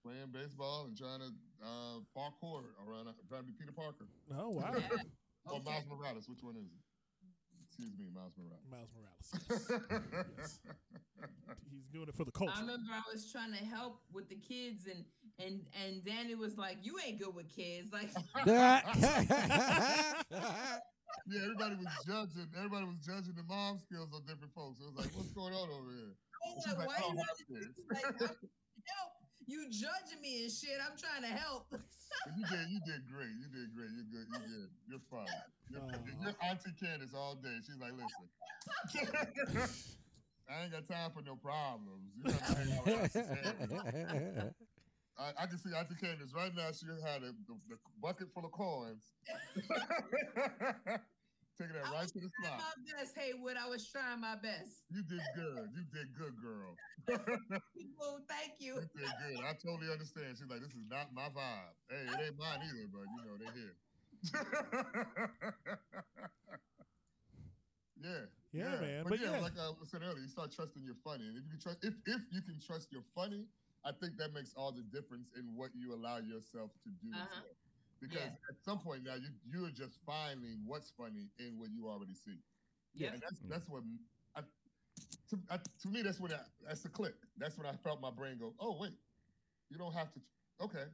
Speaker 4: playing baseball and trying to uh, parkour around, trying to be Peter Parker
Speaker 1: Oh wow,
Speaker 3: Yeah.
Speaker 4: or Miles Morales. Which one is it? Excuse me, Miles Morales.
Speaker 1: Miles Morales. Yes. He's doing it for the culture.
Speaker 3: I remember I was trying to help with the kids, and and and Danny was like, "You ain't good with kids." Like,
Speaker 4: yeah, everybody was judging. Everybody was judging the mom skills on different folks. It was like, what's going on over here?
Speaker 3: I was
Speaker 4: She's
Speaker 3: like,
Speaker 4: like,
Speaker 3: "Why
Speaker 4: "I
Speaker 3: you
Speaker 4: don't
Speaker 3: have
Speaker 4: have kids."
Speaker 3: like, I'm trying to help? You judging me and shit. I'm trying to help.
Speaker 4: You did, you did great. You did great. You're good. You did. You're fine. You're,
Speaker 1: Aw.
Speaker 4: you're Auntie Candace all day. She's like, listen, I ain't got time for no problems. You gotta hang out with Auntie Candace. I, I can see Auntie Candace right now. She had a, the, the bucket full of coins, taking that
Speaker 3: I
Speaker 4: right
Speaker 3: was
Speaker 4: to the
Speaker 3: trying
Speaker 4: spot.
Speaker 3: my best, Haywood. I was trying my best.
Speaker 4: You did good. You did good, girl.
Speaker 3: Well, thank you.
Speaker 4: You did good. I totally understand. She's like, this is not my vibe. Hey, it ain't mine either, but you know, they're here. yeah.
Speaker 1: Yeah, man.
Speaker 4: But,
Speaker 1: But
Speaker 4: yeah,
Speaker 1: yeah.
Speaker 4: like I said earlier, you start trusting your funny. And if you can trust if, if you can trust your funny, I think that makes all the difference in what you allow yourself to do.
Speaker 3: Uh-huh.
Speaker 4: well. Because
Speaker 3: Yeah.
Speaker 4: at some point now you you're just finding what's funny in what you already see.
Speaker 3: Yeah.
Speaker 4: And that's that's what I, to, I, to me that's when I, that's the click. That's when I felt my brain go, oh wait, you don't have to. Okay,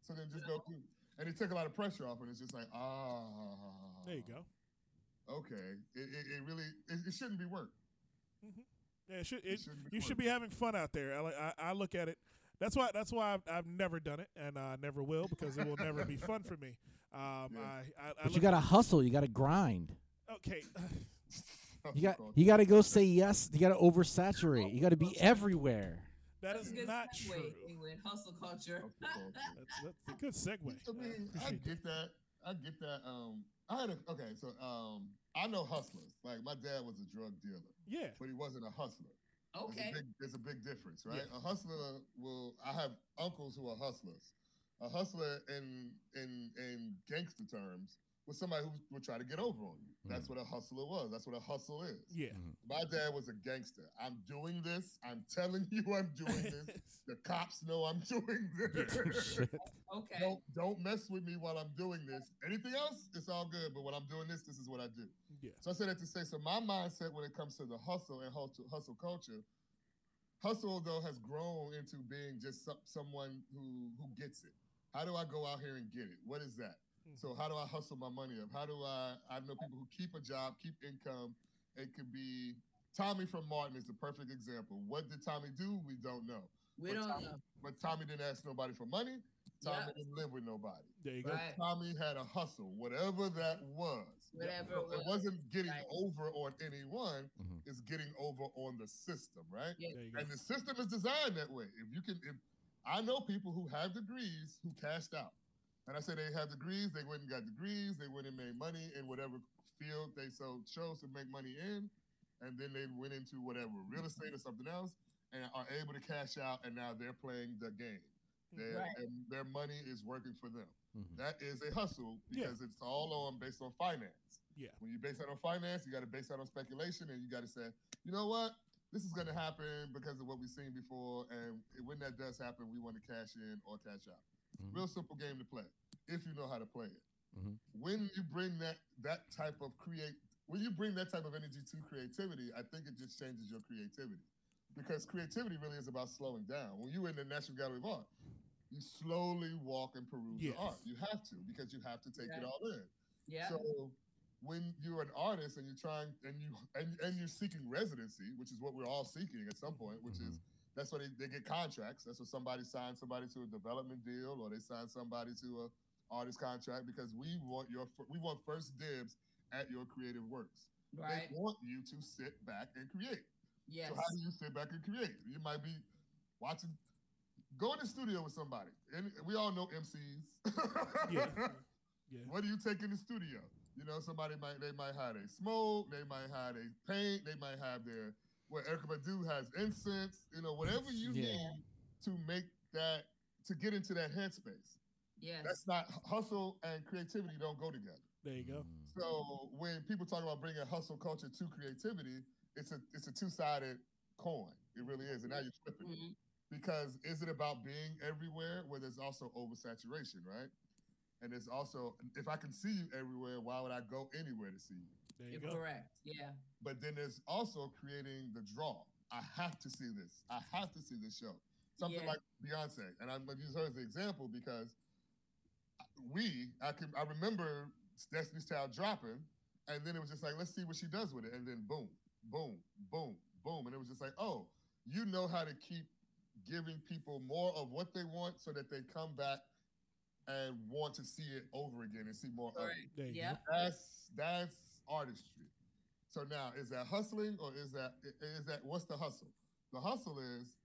Speaker 4: so then just go through, and it took a lot of pressure off, and it's just like ah.
Speaker 1: there you go.
Speaker 4: Okay, it, it, it really it, it shouldn't be work.
Speaker 1: Yeah, it should.
Speaker 4: It
Speaker 1: It,
Speaker 4: shouldn't be
Speaker 1: you should be having fun out there. I, I, I look at it. That's why. That's why I've, I've never done it, and I never will because it will never be fun for me. Um,
Speaker 4: Yeah.
Speaker 1: I, I, I
Speaker 2: But you got to hustle. You got to grind.
Speaker 1: Okay.
Speaker 2: You got. You got to go say yes. You got to oversaturate. You got to be everywhere.
Speaker 1: That
Speaker 3: That's
Speaker 1: is
Speaker 3: a good
Speaker 1: not
Speaker 3: segue,
Speaker 1: true.
Speaker 3: England. Hustle culture.
Speaker 4: Hustle culture.
Speaker 1: That's, that's a good segue.
Speaker 4: I mean, I
Speaker 1: appreciate
Speaker 4: get that. I get that. Um, I had a okay. So, um, I know hustlers. Like my dad was a drug dealer,
Speaker 1: Yeah.
Speaker 4: but he wasn't a hustler. There's
Speaker 3: Okay.
Speaker 4: a big, there's a big difference, right? A hustler will. I have uncles who are hustlers. A hustler in in in gangster terms was somebody who would try to get over on you. That's mm. what a hustler was. That's what a hustle is.
Speaker 1: Yeah. Mm-hmm.
Speaker 4: My dad was a gangster. I'm doing this. I'm telling you, I'm doing this. The cops know I'm doing this.
Speaker 3: Okay.
Speaker 4: Don't don't mess with me while I'm doing this. Anything else, it's all good. But when I'm doing this, this is what I do.
Speaker 1: yeah.
Speaker 4: So I said that to say, so my mindset when it comes to the hustle and hustle, hustle culture, hustle though has grown into being just some, someone who who gets it. How do I go out here and get it? What is that? So how do I hustle my money up? How do I? I know people who keep a job, keep income. It could be Tommy from Martin is the perfect example. What did Tommy do? We don't know.
Speaker 3: We
Speaker 4: But
Speaker 3: don't
Speaker 4: Tommy-
Speaker 3: know.
Speaker 4: But Tommy didn't ask nobody for money. Tommy
Speaker 3: Yeah.
Speaker 4: didn't live with nobody.
Speaker 1: There you go.
Speaker 3: Right.
Speaker 4: Tommy had a hustle, whatever that was.
Speaker 3: Whatever
Speaker 4: So
Speaker 3: it
Speaker 4: it
Speaker 3: was.
Speaker 4: wasn't getting
Speaker 3: Right.
Speaker 4: over on anyone,
Speaker 2: Mhm.
Speaker 4: it's getting over on the system, right?
Speaker 3: Yeah.
Speaker 1: There you go.
Speaker 4: And the system is designed that way. If you can, if I know people who have degrees who cashed out, and I say they had degrees, they went and got degrees, they went and made money in whatever field they so chose to make money in, and then they went into whatever real estate or something else, and are able to cash out, and now they're playing the game. Their,
Speaker 3: Right.
Speaker 4: and their money is working for them.
Speaker 2: Mhm.
Speaker 4: That is a hustle
Speaker 1: Yeah.
Speaker 4: because it's all on based on finance.
Speaker 1: Yeah.
Speaker 4: When you base that on finance, you got to base that on speculation, and you got to say, you know what, this is going to happen because of what we've seen before, and when that does happen, we want to cash in or cash out.
Speaker 2: Mhm.
Speaker 4: Real simple game to play if you know how to play it.
Speaker 2: Mhm.
Speaker 4: When you bring that that type of create, when you bring that type of energy to creativity, I think it just changes your creativity because creativity really is about slowing down. When you're in the National Gallery of Art, you slowly walk and peruse
Speaker 1: Yes.
Speaker 4: the art. You have to because you have to take
Speaker 3: Right.
Speaker 4: it all in.
Speaker 3: Yeah.
Speaker 4: So when you're an artist and you're trying and you and, and you're seeking residency, which is what we're all seeking at some point, which is that's what they, they get contracts. That's what somebody signs somebody to a development deal or they sign somebody to a artist contract because we want your we want first dibs at your creative works.
Speaker 3: right.
Speaker 4: They want you to sit back and create.
Speaker 3: Yes.
Speaker 4: So how do you sit back and create? You might be watching go in the studio with somebody. And we all know MCs.
Speaker 1: Yeah. Yeah.
Speaker 4: What do you take in the studio? You know, somebody might they might have a smoke, they might have a paint, they might have their what Erykah Badu has incense, you know, whatever you
Speaker 2: Yeah.
Speaker 4: need to make that to get into that headspace.
Speaker 3: yes.
Speaker 4: That's not hustle and creativity don't go together.
Speaker 1: There you go.
Speaker 4: So when people talk about bringing hustle culture to creativity, it's a it's a two sided coin. It really is, and now you're flipping it.
Speaker 3: Mhm.
Speaker 4: Because is it about being everywhere where there's also oversaturation, right? And it's also if I can see you everywhere, why would I go anywhere to see you?
Speaker 1: There you
Speaker 3: You're
Speaker 1: go.
Speaker 3: correct. Yeah.
Speaker 4: But then there's also creating the draw. I have to see this. I have to see this show. Something
Speaker 3: Yeah.
Speaker 4: like Beyonce, and I'm gonna use her as an example because we, I can, I remember Destiny's Child dropping, and then it was just like, let's see what she does with it, and then boom, boom, boom, boom, and it was just like, oh, you know how to keep giving people more of what they want, so that they come back and want to see it over again and see more of it.
Speaker 3: Correct.
Speaker 1: There you
Speaker 3: Yep.
Speaker 4: That's that's artistry. So now, is that hustling or is that i- is that what's the hustle? The hustle is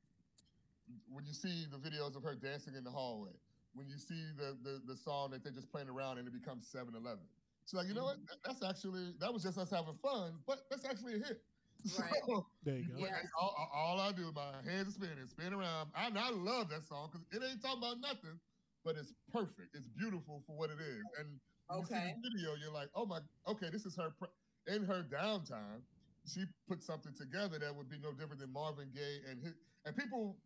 Speaker 4: when you see the videos of her dancing in the hallway, when you see the the, the song that they're just playing around and it becomes 7-Eleven. She's like, you know what? Mm-hmm. That's actually that was just us having fun, but that's actually a hit.
Speaker 3: Right.
Speaker 4: So,
Speaker 1: There you go.
Speaker 4: like,
Speaker 3: Yes.
Speaker 4: all, all- all I do, my hands are spinning, spin around. I, and I love that song because it ain't talking about nothing, but it's perfect. It's beautiful for what it is. And when you see
Speaker 3: Okay.
Speaker 4: the video, you're like, oh my, okay, this is her pr- in her downtime. She put something together that would be no different than Marvin Gaye and his, and people.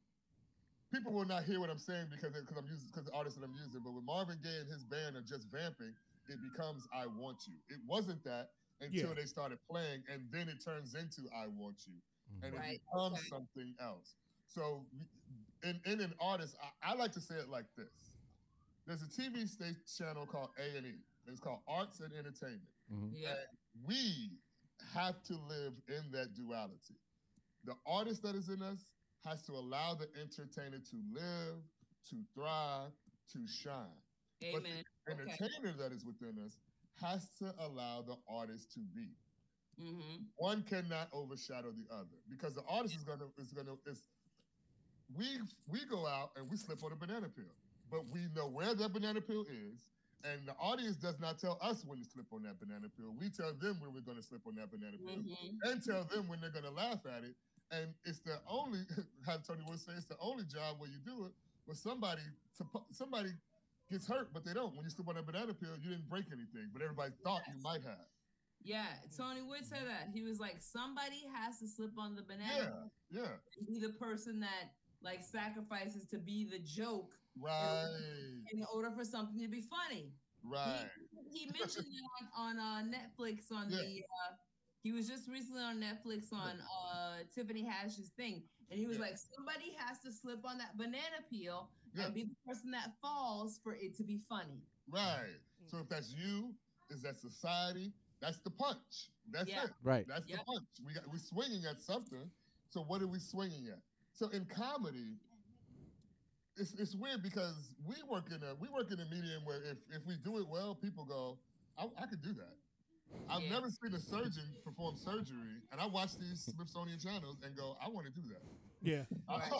Speaker 4: People will not hear what I'm saying because because I'm using because the artist that I'm using. But when Marvin Gaye and his band are just vamping, it becomes "I Want You." It wasn't that until
Speaker 1: Yeah.
Speaker 4: they started playing, and then it turns into "I Want You." Mm-hmm. and
Speaker 3: Right,
Speaker 4: it becomes
Speaker 3: okay.
Speaker 4: something else. So, in, in an artist, I, I like to say it like this: There's a TV station channel called A and E. It's called Arts and Entertainment.
Speaker 3: Yeah.
Speaker 4: We have to live in that duality. The artist that is in us has to allow the entertainer to live, to thrive, to shine. But
Speaker 3: Amen.
Speaker 4: the
Speaker 3: Okay.
Speaker 4: entertainer that is within us has to allow the artist to be.
Speaker 3: Mm-hmm.
Speaker 4: One cannot overshadow the other because the artist is gonna is gonna is we we go out and we slip on a banana peel, but we know where that banana peel is, and the audience does not tell us when to slip on that banana peel. We tell them when we're gonna slip on that banana peel,
Speaker 3: Mm-hmm.
Speaker 4: and tell them when they're gonna laugh at it. And it's the only, how Tony would say, it's the only job where you do it where somebody somebody gets hurt, but they don't. When you slip on that banana peel, you didn't break anything, but everybody thought you might have.
Speaker 3: Yeah, Tony would say that. He was like, somebody has to slip on the banana
Speaker 4: Yeah, yeah,
Speaker 3: be the person that like sacrifices to be the joke
Speaker 4: right,
Speaker 3: in order for something to be funny.
Speaker 4: right.
Speaker 3: He, he mentioned that on, on uh, Netflix on
Speaker 4: Yeah.
Speaker 3: the uh, he was just recently on Netflix on uh, Tiffany Haddish's thing, and he was
Speaker 4: Yeah.
Speaker 3: like, somebody has to slip on that banana peel
Speaker 4: Yeah.
Speaker 3: and be the person that falls for it to be funny.
Speaker 4: Right. So if that's you, is that society? That's the punch. That's
Speaker 3: Yeah.
Speaker 4: it.
Speaker 2: Right.
Speaker 4: That's
Speaker 3: Yep.
Speaker 4: the punch. We got we swinging at something. So what are we swinging at? So in comedy, it's it's weird because we work in a we work in a medium where if if we do it well, people go, I, I could do that. I've
Speaker 3: Yeah.
Speaker 4: never seen a surgeon perform surgery, and I watch these Smithsonian channels and go, I want to do that.
Speaker 1: Yeah,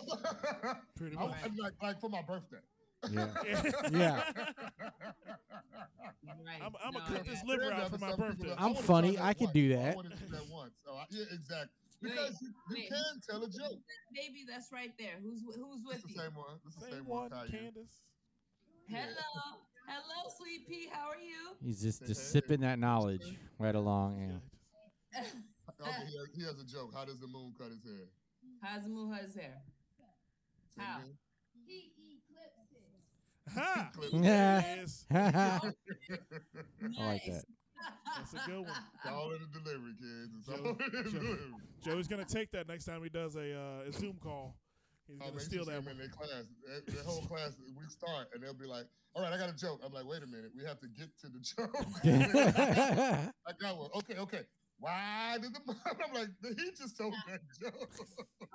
Speaker 1: pretty
Speaker 4: I,
Speaker 1: much.
Speaker 4: I'm like, like for my birthday.
Speaker 2: Yeah.
Speaker 1: yeah.
Speaker 2: Yeah.
Speaker 3: Right.
Speaker 1: I'm, I'm
Speaker 3: No,
Speaker 1: gonna cut
Speaker 3: yeah.
Speaker 1: this liver out for my birthday.
Speaker 4: are-
Speaker 2: I'm funny,
Speaker 4: try
Speaker 2: I could
Speaker 4: once.
Speaker 2: do
Speaker 4: I
Speaker 2: that.
Speaker 4: want to do that once. So I, yeah, exactly.
Speaker 3: Wait,
Speaker 4: Because you, you
Speaker 3: wait.
Speaker 4: can tell a joke.
Speaker 3: Baby, that's right there. Who's who's
Speaker 4: It's
Speaker 3: with
Speaker 4: the
Speaker 3: you?
Speaker 4: same one. It's the
Speaker 1: Same
Speaker 4: same
Speaker 1: one,
Speaker 4: one.
Speaker 1: Candace.
Speaker 3: Hello, hello, sweet pea. How are you?
Speaker 2: He's just just
Speaker 4: hey.
Speaker 2: sipping that knowledge right along.
Speaker 1: Yeah,
Speaker 2: Yeah.
Speaker 4: Okay, he has, he has a joke. How does the moon cut his hair?
Speaker 3: How's Muha's hair?
Speaker 4: Say it
Speaker 3: How?
Speaker 4: again.
Speaker 1: Ha!
Speaker 4: Clip.
Speaker 2: Yeah.
Speaker 1: Yes,
Speaker 2: I like that.
Speaker 1: That's a good one.
Speaker 4: It's all in the delivery, kids. It's
Speaker 1: Joe-
Speaker 4: all in the
Speaker 1: Joe-
Speaker 4: delivery.
Speaker 1: Joey's gonna take that next time he does a, uh, a Zoom call. He's
Speaker 4: Oh,
Speaker 1: gonna
Speaker 4: man,
Speaker 1: steal that
Speaker 4: them
Speaker 1: one.
Speaker 4: in their class. The the whole class, we start, and they'll be like, "All right, I got a joke." I'm like, "Wait a minute, we have to get to the joke." I got one. Okay, okay. Why did the mom? I'm like, he just told that joke.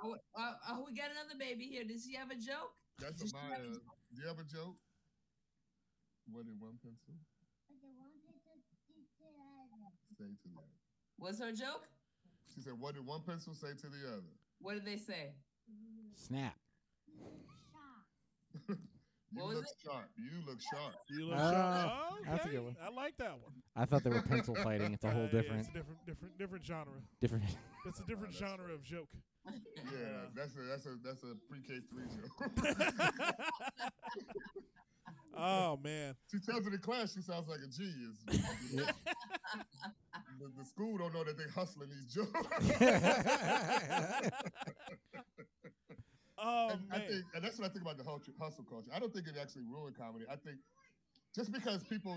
Speaker 3: Oh, uh, oh, we got another baby here. Does he have a joke?
Speaker 4: That's
Speaker 3: Does
Speaker 4: what
Speaker 3: she
Speaker 4: my.
Speaker 3: a
Speaker 4: Uh,
Speaker 3: joke?
Speaker 4: do you have a joke? What in one pencil? Say to the other.
Speaker 3: What's her joke?
Speaker 4: She said, "What did one pencil say to the other?"
Speaker 3: What did they say?
Speaker 2: Snap.
Speaker 4: You
Speaker 3: What was
Speaker 4: look
Speaker 3: it?
Speaker 4: sharp. You look sharp.
Speaker 1: You look
Speaker 2: Ah,
Speaker 1: sharp. Oh,
Speaker 2: that's a good one.
Speaker 1: I like that one.
Speaker 2: I thought they were pencil fighting. It's a
Speaker 1: Uh,
Speaker 2: whole
Speaker 1: yeah,
Speaker 2: different,
Speaker 1: it's a different, different, different genre.
Speaker 2: different.
Speaker 1: It's a different
Speaker 4: that's
Speaker 1: genre of joke.
Speaker 4: Yeah, that's a that's a that's a pre-K three joke.
Speaker 1: oh man.
Speaker 4: she tells it in class. She sounds like a genius. The, the school don't know that they hustling these jokes.
Speaker 1: Oh
Speaker 4: and I
Speaker 1: man.
Speaker 4: think, and that's what I think about the hustle, hustle culture. I don't think it actually ruined comedy. I think just because people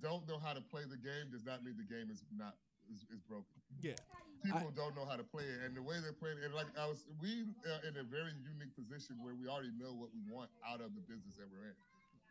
Speaker 4: don't know how to play the game does not mean the game is not is, is broken.
Speaker 1: yeah.
Speaker 4: People don't know how to play it, and the way they're playing it, and like I was, we are in a very unique position where we already know what we want out of the business that we're in.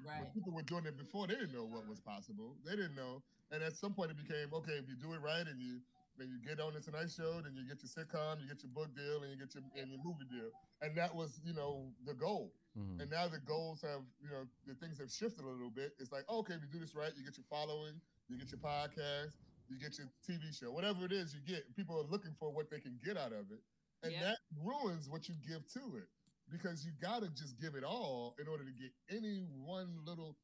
Speaker 4: When
Speaker 3: Right.
Speaker 4: people were doing it before, they didn't know what was possible. They didn't know, and at some point it became okay if you do it right and you then you get on the Tonight Show, then you get your sitcom, you get your book deal, and you get your and your movie deal, and that was you know the goal.
Speaker 2: Mhm.
Speaker 4: And now the goals have you know the things have shifted a little bit. It's like okay, if you do this right, you get your following, you get your podcast, you get your TV show, whatever it is you get. People are looking for what they can get out of it, and
Speaker 3: Yeah.
Speaker 4: that ruins what you give to it because you gotta just give it all in order to get any one little.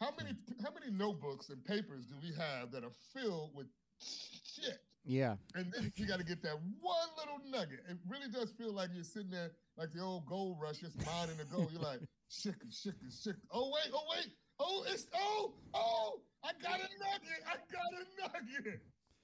Speaker 4: How many hmm. how many notebooks and papers do we have that are filled with shit?
Speaker 2: Yeah.
Speaker 4: And then you got to get that one little nugget. It really does feel like you're sitting there like the old gold rush, just mining the gold. You're like, shicker, shicker, shicker. Oh, wait, oh, wait. Oh, it's, oh, oh, I got a nugget. I got a nugget.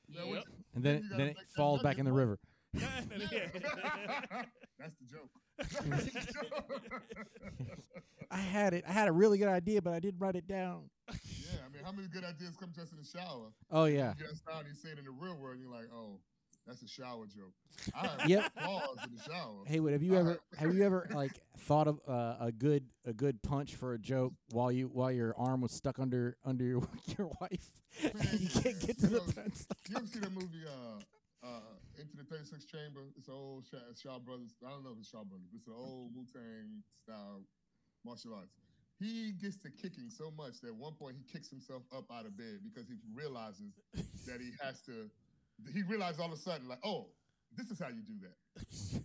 Speaker 4: Now,
Speaker 3: Yeah.
Speaker 2: And
Speaker 4: Then
Speaker 2: then then it falls back in the river.
Speaker 1: Yeah.
Speaker 4: That's the joke. The.
Speaker 2: I had it. I had a really good idea, but I didn't write it down.
Speaker 4: yeah, I mean, how many good ideas come to us in the shower?
Speaker 2: Oh yeah.
Speaker 4: You get outside and you say it in the real world, and you're like, oh, that's a shower joke. I have
Speaker 2: Yep.
Speaker 4: applause in the shower.
Speaker 2: Have you ever have you ever like thought of uh, a good a good punch for a joke while you while your arm was stuck under under your, your wife and you can't get to the
Speaker 4: Man,
Speaker 2: pencil?
Speaker 4: You ever see the movie, uh, uh, Into the 36th Chamber? It's an old Shaw, Shaw Brothers. I don't know if it's Shaw Brothers, but it's an old Wu Tang style martial arts. He gets to kicking so much that at one point he kicks himself up out of bed because he realizes that he has to he realized all of a sudden, like, oh, this is how you do that.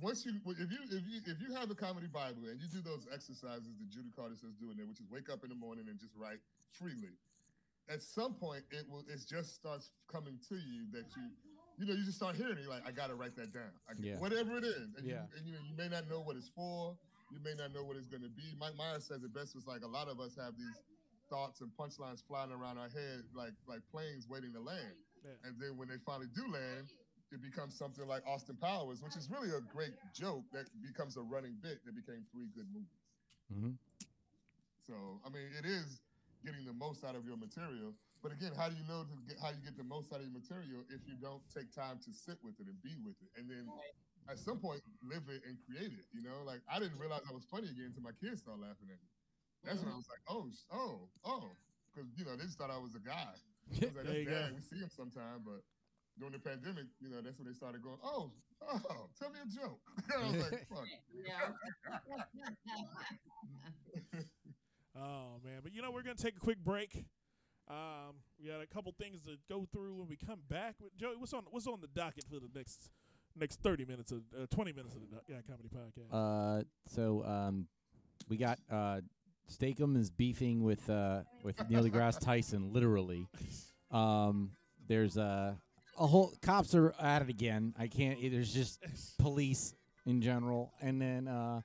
Speaker 4: Once you, if you, if you, if you have the comedy Bible and you do those exercises that Judy Carter says doing in there, which is wake up in the morning and just write freely. At some point, it will, it just starts coming to you that you, you know, you just start hearing it. You're like, I gotta write that down. I,
Speaker 2: Yeah.
Speaker 4: Whatever it is, and,
Speaker 2: Yeah.
Speaker 4: you, and you, you may not know what it's for. You may not know what it's going to be. Mike Myers says it best. Was like a lot of us have these thoughts and punchlines flying around our head like like planes waiting to land.
Speaker 1: Yeah.
Speaker 4: And then when they finally do land, it becomes something like Austin Powers, which is really a great joke that becomes a running bit that became three good movies.
Speaker 2: Mhm.
Speaker 4: So I mean, it is getting the most out of your material. But again, how do you know to get, how you get the most out of your material if you don't take time to sit with it and be with it, and then at some point live it and create it? You know, like I didn't realize I was funny again until my kids started laughing at me. That's when I mm-hmm. was like, oh, oh, oh, because you know they just thought I was a guy. I was like,
Speaker 1: There
Speaker 4: that's
Speaker 1: you go.
Speaker 4: dad. We see him sometime, but during the pandemic, you know, that's when they started going, oh, oh, tell me a joke. I was like, fuck.
Speaker 3: Yeah.
Speaker 1: Oh man, but you know we're gonna take a quick break. Um, we got a couple things to go through when we come back. With Joey, what's on what's on the docket for the next next thirty minutes of uh, twenty minutes of the Do- yeah comedy podcast?
Speaker 2: Uh, so um, we got uh, Steak-umm is beefing with uh with Neil deGrasse Tyson, literally. Um, there's uh, a whole cops are at it again. I can't. There's just police in general, and then uh,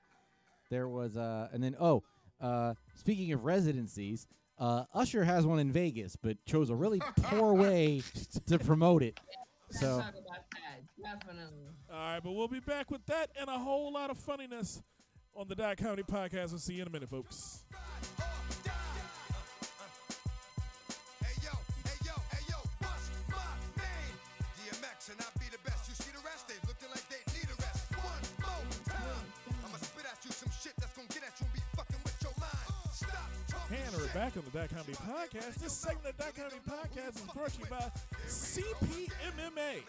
Speaker 2: there was uh, and then oh, uh, speaking of residencies, uh, Usher has one in Vegas, but chose a really poor way to promote it.
Speaker 3: Let's
Speaker 2: So
Speaker 3: talk about that. Definitely.
Speaker 1: All right, but we'll be back with that and a whole lot of funniness on the Dot Comedy Podcast. We'll see you in a minute, folks. We're back on the Dot Comedy Podcast. This segment of the Dot Comedy Podcast is brought to you by CPMMA.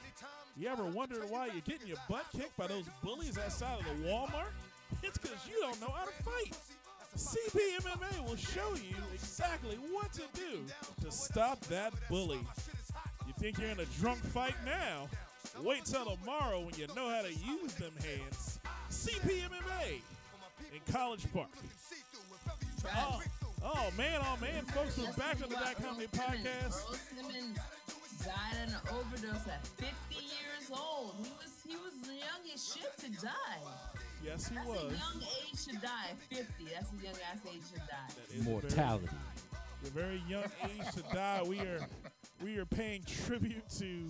Speaker 1: You ever wondered why you're getting your butt kicked by those bullies outside of the Walmart? It's because you don't know how to fight. CPMMA will show you exactly what to do to stop that bully. You think you're in a drunk fight now? Wait till tomorrow when you know how to use them hands. CPMMA in College Park. Oh, oh man, oh man, folks, we're back on the Dot Comedy Podcast.
Speaker 3: Earl Simmons died in an overdose at 50 years old. He was he was young as shit to die.
Speaker 1: Yes, he
Speaker 3: That's
Speaker 1: was.
Speaker 3: a young age to die. 50. That's a young ass age to die.
Speaker 1: That is a very-
Speaker 2: mortality.
Speaker 1: the very young age to die. We are we are paying tribute to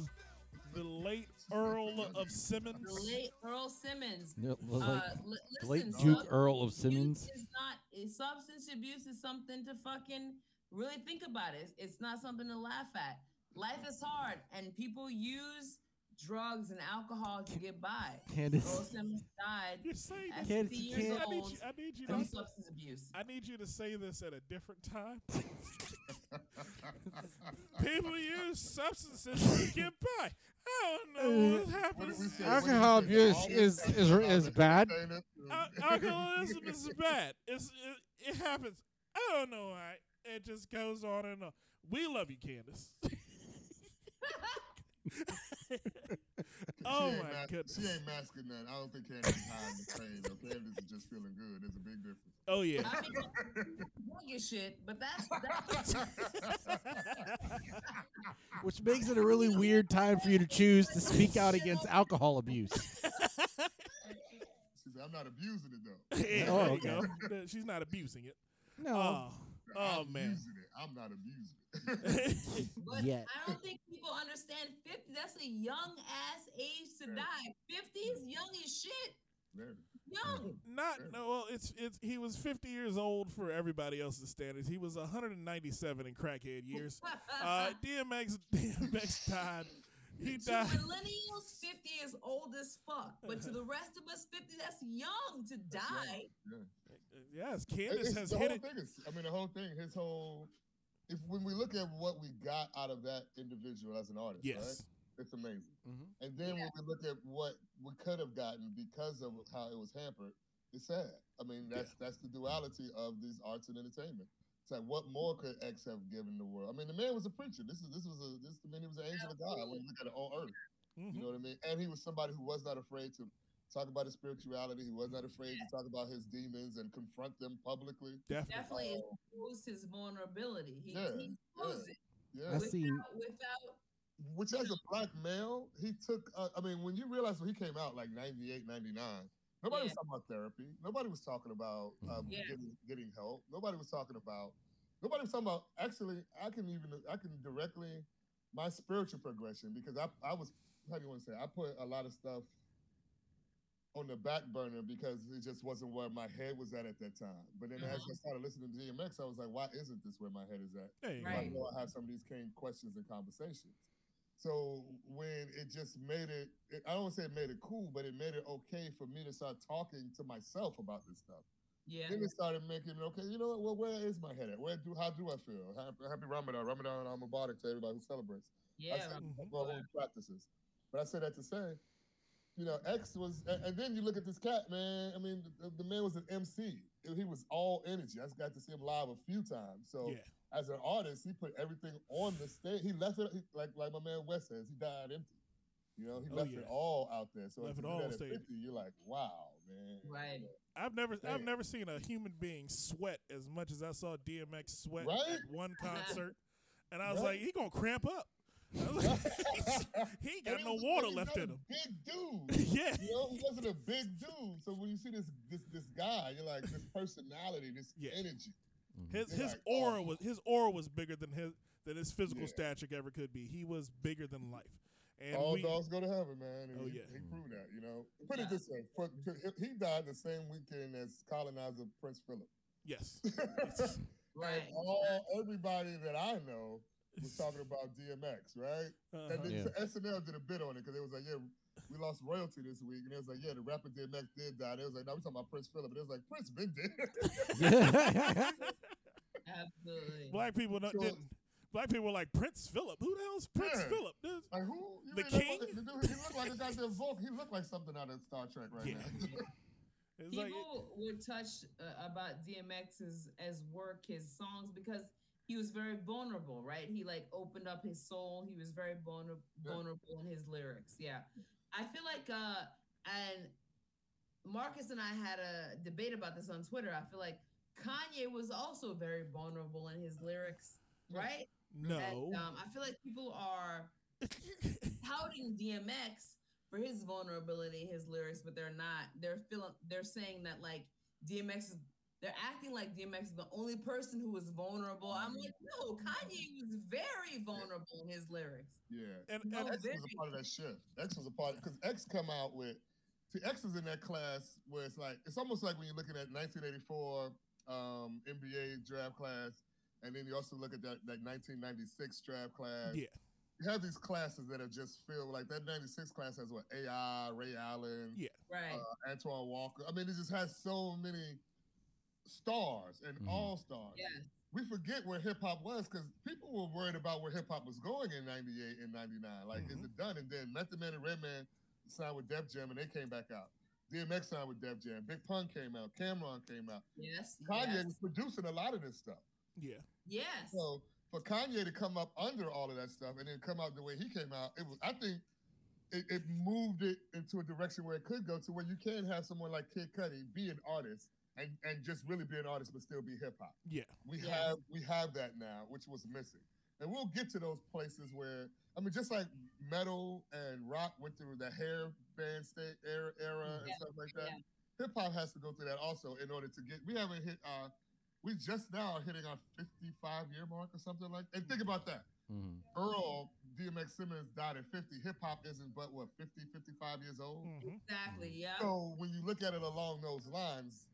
Speaker 1: the late Earl of Simmons.
Speaker 3: The late Earl Simmons.
Speaker 2: The, the
Speaker 3: Uh,
Speaker 2: late,
Speaker 3: li-
Speaker 2: the late Duke
Speaker 3: substance
Speaker 2: Earl of
Speaker 3: abuse
Speaker 2: Simmons.
Speaker 3: Is not substance abuse is something to fucking really think about. It. It's not something to laugh at. Life is hard, and people use drugs and alcohol to get by.
Speaker 2: Candace Earl
Speaker 3: Simmons died
Speaker 1: You're saying
Speaker 3: at
Speaker 1: this.
Speaker 2: Can't-
Speaker 3: 50 years
Speaker 2: can't-
Speaker 1: I need you. I need you
Speaker 3: from
Speaker 1: to.
Speaker 3: substance abuse.
Speaker 1: I need you to say this at a different time. People use substances to get by. I don't know what
Speaker 4: What
Speaker 1: happens.
Speaker 4: did?
Speaker 2: Alcohol
Speaker 4: What did we say?
Speaker 2: abuse
Speaker 4: All
Speaker 2: is- is- is bad.
Speaker 1: Al- alcoholism is bad. It's it, it happens. I don't know why. It just goes on and on. We love you, Candace. oh
Speaker 4: She ain't
Speaker 1: my
Speaker 4: mas-
Speaker 1: goodness.
Speaker 4: She ain't masking that. I don't think Candace is hiding the pain. though. Candace is just feeling good. There's a big difference.
Speaker 1: Oh yeah.
Speaker 3: I mean, drug as shit, but that's that's
Speaker 2: which makes it a really weird time for you to choose to speak out against alcohol abuse.
Speaker 4: She said, I'm not abusing it though.
Speaker 1: Yeah,
Speaker 2: Oh,
Speaker 1: there you
Speaker 2: okay.
Speaker 1: go. She's not abusing it.
Speaker 2: No,
Speaker 1: Oh, oh
Speaker 4: I'm
Speaker 1: man.
Speaker 4: Using it. I'm not abusing it.
Speaker 3: But
Speaker 2: Yet.
Speaker 3: I don't think people understand 50. That's a young ass age to
Speaker 4: Yeah.
Speaker 3: die. 50 is young as shit.
Speaker 4: Very.
Speaker 3: Young.
Speaker 1: Not no. Well, it's it's. He was 50 years old for everybody else's standards. He was 197 in crackhead years. Uh, DMX DMX died. He died.
Speaker 3: to
Speaker 1: died.
Speaker 3: millennials, 50 is old as fuck. But to the rest of us, 50, that's young to die.
Speaker 4: Yeah.
Speaker 1: Yes, Candace
Speaker 4: it's-
Speaker 1: has hit
Speaker 4: whole
Speaker 1: it.
Speaker 4: thing is, I mean, the whole thing, his whole. If when we look at what we got out of that individual as an artist,
Speaker 1: Yes.
Speaker 4: right? It's amazing.
Speaker 2: Mhm.
Speaker 4: And then when we look at what we could have gotten because of how it was hampered, it's sad. I mean, that's that's the duality of these arts and entertainment. It's like what more could X have given the world? I mean, the man was a preacher. This is this was a this I mean, he was an angel of God when you look at it on earth.
Speaker 1: Mhm.
Speaker 4: You know what I mean? And he was somebody who was not afraid to talk about his spirituality. He was not afraid to talk about his demons and confront them publicly.
Speaker 1: Definitely.
Speaker 3: Definitely
Speaker 4: Oh.
Speaker 3: exposed his vulnerability. He,
Speaker 4: Yeah,
Speaker 3: he exposed it
Speaker 4: Yeah.
Speaker 2: I
Speaker 3: without,
Speaker 2: seen
Speaker 3: without
Speaker 4: Which as a black male, he took uh, I mean, when you realize when he came out like 98, 99, nobody was talking about therapy. Nobody was talking about um,
Speaker 3: Yeah.
Speaker 4: getting getting help. Nobody was talking about nobody was talking about actually I can even I can directly my spiritual progression because I I was how do you want to say it? I put a lot of stuff on the back burner because it just wasn't where my head was at at that time. But then as I started listening to DMX, I was like, why isn't this where my head is at?
Speaker 1: There you
Speaker 4: I know I have some of these came questions and conversations. So when it just made it, it, I don't want to say it made it cool, but it made it okay for me to start talking to myself about this stuff.
Speaker 3: yeah.
Speaker 4: Then it started making it okay. You know what? Well, where is my head at? Where do how do I feel? Happy, happy Ramadan, Ramadan al Mubarak to everybody who celebrates.
Speaker 3: Yeah.
Speaker 4: I said
Speaker 1: Mhm.
Speaker 4: practices. But I say that to say, you know, X was, and, and then you look at this cat, man. I mean, the, the man was an MC. He was all energy. I just got to see him live a few times. So
Speaker 1: Yeah.
Speaker 4: as an artist, he put everything on the stage. He left it he, like like my man West says. He died empty. You know, he
Speaker 1: Oh,
Speaker 4: left
Speaker 1: yeah.
Speaker 4: it all out there. So
Speaker 1: Left
Speaker 4: if
Speaker 1: it
Speaker 4: you
Speaker 1: all
Speaker 4: do
Speaker 1: on
Speaker 4: that at
Speaker 1: stage.
Speaker 4: 50, you're like, wow, man.
Speaker 3: Right.
Speaker 1: I've never I've never seen a human being sweat as much as I saw DMX sweat
Speaker 4: Right?
Speaker 1: at one concert, and I was
Speaker 4: Right.
Speaker 1: like, he gonna cramp up. I was like, he ain't got no water left in
Speaker 4: a
Speaker 1: him.
Speaker 4: Big dude.
Speaker 1: yeah,
Speaker 4: You know, he wasn't a big dude. So when you see this this this guy, you're like this personality, this
Speaker 1: Yeah.
Speaker 4: energy. Mm-hmm.
Speaker 1: his
Speaker 4: You're
Speaker 1: his
Speaker 4: like,
Speaker 1: aura
Speaker 4: oh.
Speaker 1: was his aura was bigger than his than his physical
Speaker 4: Yeah.
Speaker 1: stature ever could be. He was bigger than life. And
Speaker 4: All
Speaker 1: we,
Speaker 4: dogs go to heaven, man. And
Speaker 1: Oh,
Speaker 4: he,
Speaker 1: yeah.
Speaker 4: he proved mm-hmm. that. You know, put it this way: for, he died the same weekend as colonizer Prince Philip.
Speaker 1: yes,
Speaker 3: Right.
Speaker 4: And all everybody that I know was talking about DMX, right?
Speaker 1: Uh-huh.
Speaker 4: And then
Speaker 2: Yeah.
Speaker 4: SNL did a bit on it because it was like, yeah, we lost royalty this week, and it was like, yeah, the rapper DMX did die. And it was like, no, we talking about Prince Philip, and it was like Prince been dead.
Speaker 3: Absolutely.
Speaker 1: black people not,
Speaker 4: So-
Speaker 1: didn't. Black people were like Prince Philip. Who the hell's Prince
Speaker 4: Yeah.
Speaker 1: Philip? This-
Speaker 4: like who? You
Speaker 1: The king?
Speaker 4: the dude, he looked like a goddamn Volk. He looked like something out of Star Trek right
Speaker 1: Yeah.
Speaker 4: now.
Speaker 1: It's like
Speaker 3: People would touch uh, about DMX's as work, his songs, because he was very vulnerable, right? He like opened up his soul. He was very vulner- vulnerable in his lyrics. Yeah, I feel like, uh, and Marcus and I had a debate about this on Twitter. I feel like Kanye was also very vulnerable in his lyrics, right?
Speaker 1: no.
Speaker 3: And, um, I feel like people are touting DMX for his vulnerability, his lyrics, but they're not. They're feeling. They're saying that like DMX is. They're acting like DMX is the only person who was vulnerable. I'm like, no, Kanye was very vulnerable in his lyrics.
Speaker 4: yeah.
Speaker 1: and,
Speaker 3: No,
Speaker 1: and
Speaker 4: X was a part of that shift. X was a part because X come out with. See, X is in that class where it's like it's almost like when you're looking at 1984 um, NBA draft class, and then you also look at that that 1996 draft class.
Speaker 1: yeah,
Speaker 4: You have these classes that are just filled like that 96 class has what AI, Ray Allen,
Speaker 1: Yeah.
Speaker 3: Right.
Speaker 4: uh, Antoine Walker. I mean, it just has so many stars and
Speaker 2: Mhm.
Speaker 4: all stars.
Speaker 3: yes.
Speaker 4: we forget where hip hop was because people were worried about where hip hop was going in '98 and '99. Like, is
Speaker 1: Mhm.
Speaker 4: it done? And then Method Man and Redman signed with Def Jam and they came back out. DMX signed with Def Jam. Big Pun came out. Cam'ron came out.
Speaker 3: Yes.
Speaker 4: Kanye
Speaker 3: yes.
Speaker 4: was producing a lot of this stuff.
Speaker 1: yeah.
Speaker 3: Yes.
Speaker 4: So for Kanye to come up under all of that stuff and then come out the way he came out, it was I think it, it moved it into a direction where it could go to where you can have someone like Kid Cudi be an artist and, and just really be an artist but still be hip hop.
Speaker 1: Yeah.
Speaker 4: We
Speaker 3: Yes.
Speaker 4: have we have that now, which was missing. And we'll get to those places where I mean, just like metal and rock went through the hair band state era, era and stuff like that.
Speaker 3: Yeah.
Speaker 4: Hip hop has to go through that also in order to get. We haven't hit. uh We just now are hitting our 55 year mark or something like. That. And think about that.
Speaker 2: Mhm.
Speaker 4: Earl DMX Simmons died at 50. Hip hop isn't but what 50, 55 years old.
Speaker 1: hmm
Speaker 3: Exactly. Yeah.
Speaker 4: So when you look at it along those lines,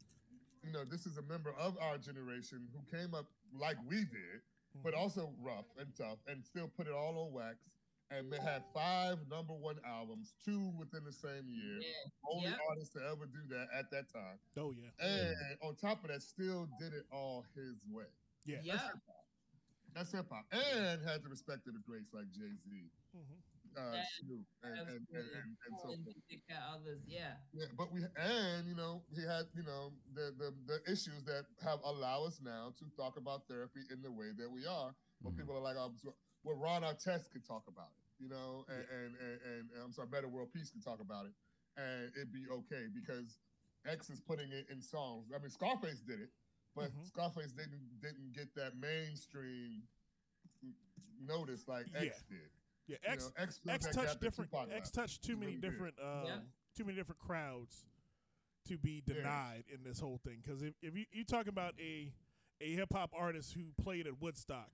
Speaker 4: you know, this is a member of our generation who came up like we did, but
Speaker 1: Mhm.
Speaker 4: also rough and tough, and still put it all on wax. And they had five number one albums, two within the same year.
Speaker 3: Yeah.
Speaker 4: Only
Speaker 3: Yep.
Speaker 4: artist to ever do that at that time.
Speaker 1: Oh yeah.
Speaker 4: And on top of that, still did it all his way.
Speaker 1: Yeah.
Speaker 3: Yeah.
Speaker 4: That's hip hop. And had the respect of the greats like Jay Z.
Speaker 1: Mhm.
Speaker 4: Uh,
Speaker 3: Yeah,
Speaker 4: and and, and, and, so forth.
Speaker 3: others, yeah.
Speaker 4: Yeah, but we and you know he had you know the, the the issues that have allow us now to talk about therapy in the way that we are. Where
Speaker 2: Mhm.
Speaker 4: people are like, so- well, Ron Artest could talk about it, you know, and, and, and, and, and I'm sorry, Metta World Peace could talk about it, and it'd be okay because X is putting it in songs. I mean, Scarface did it, but
Speaker 1: Mhm.
Speaker 4: Scarface didn't didn't get that mainstream notice like X
Speaker 1: Yeah.
Speaker 4: did.
Speaker 1: Yeah,
Speaker 4: You
Speaker 1: X
Speaker 4: know, X,
Speaker 1: X touched different.
Speaker 4: Tupac
Speaker 1: X touched too many
Speaker 4: really
Speaker 1: different. Um,
Speaker 3: Yeah.
Speaker 1: Too many different crowds to be
Speaker 4: Yeah.
Speaker 1: denied in this whole thing. Because if, if you you talk about a a hip hop artist who played at Woodstock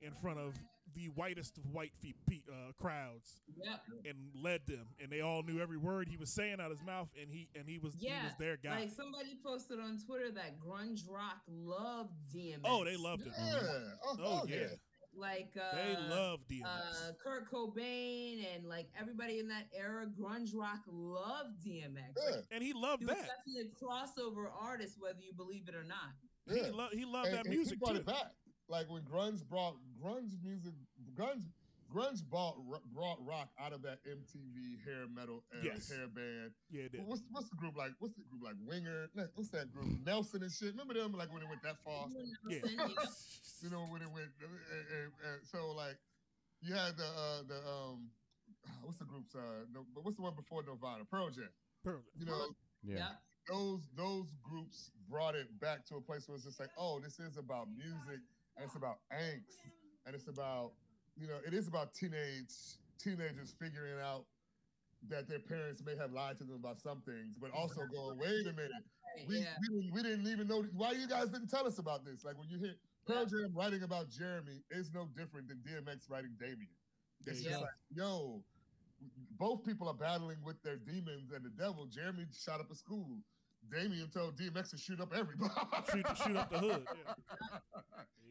Speaker 1: in front of the whitest of white fe- pe- uh, crowds
Speaker 3: Yep.
Speaker 1: and led them, and they all knew every word he was saying out of his mouth, and he and he was he
Speaker 3: Yeah,
Speaker 1: was their guy.
Speaker 3: Like somebody posted on Twitter that grunge rock loved DMX.
Speaker 1: oh, they loved it.
Speaker 4: Yeah. Oh,
Speaker 1: Oh yeah,
Speaker 3: Like uh,
Speaker 1: they love DMX.
Speaker 3: uh, Kurt Cobain and like everybody in that era, grunge rock loved DMX.
Speaker 4: Yeah.
Speaker 3: Like,
Speaker 1: and he loved
Speaker 3: he was
Speaker 1: that.
Speaker 3: definitely a crossover artist, whether you believe it or not. Yeah.
Speaker 1: He,
Speaker 4: Yeah.
Speaker 1: lo- he loved
Speaker 4: And-
Speaker 1: that
Speaker 4: and
Speaker 1: music
Speaker 4: he brought
Speaker 1: too.
Speaker 4: it back. Like when grunge brought grunge music, grunge grunge brought brought rock out of that MTV hair metal era,
Speaker 1: Yes.
Speaker 4: hair band.
Speaker 1: Yeah, it did.
Speaker 4: What's what's the group like? What's the group like? Winger? What's that group? Nelson and shit. Remember them? Like when it went that far.
Speaker 1: Yeah.
Speaker 4: You know when it went. uh, uh, uh, uh, so like you had the uh, the um what's the groups? Uh, no, but what's the one before Nirvana? Pearl Jam.
Speaker 1: Pearl
Speaker 4: You know
Speaker 2: Yeah.
Speaker 3: Yep.
Speaker 4: those those groups brought it back to a place where it's just like, oh, this is about music and it's about angst and it's about you know, it is about teenage teenagers figuring out that their parents may have lied to them about some things, but also going, wait a minute, we,
Speaker 3: yeah.
Speaker 4: we, didn't, we didn't even know why you guys didn't tell us about this. Like when you hear Pearl Jam writing about Jeremy is no different than DMX writing Damien. It's
Speaker 1: Yeah.
Speaker 4: just like, yo, both people are battling with their demons and the devil. Jeremy shot up a school. Damien told DMX to shoot up everybody.
Speaker 1: shoot, shoot up the hood.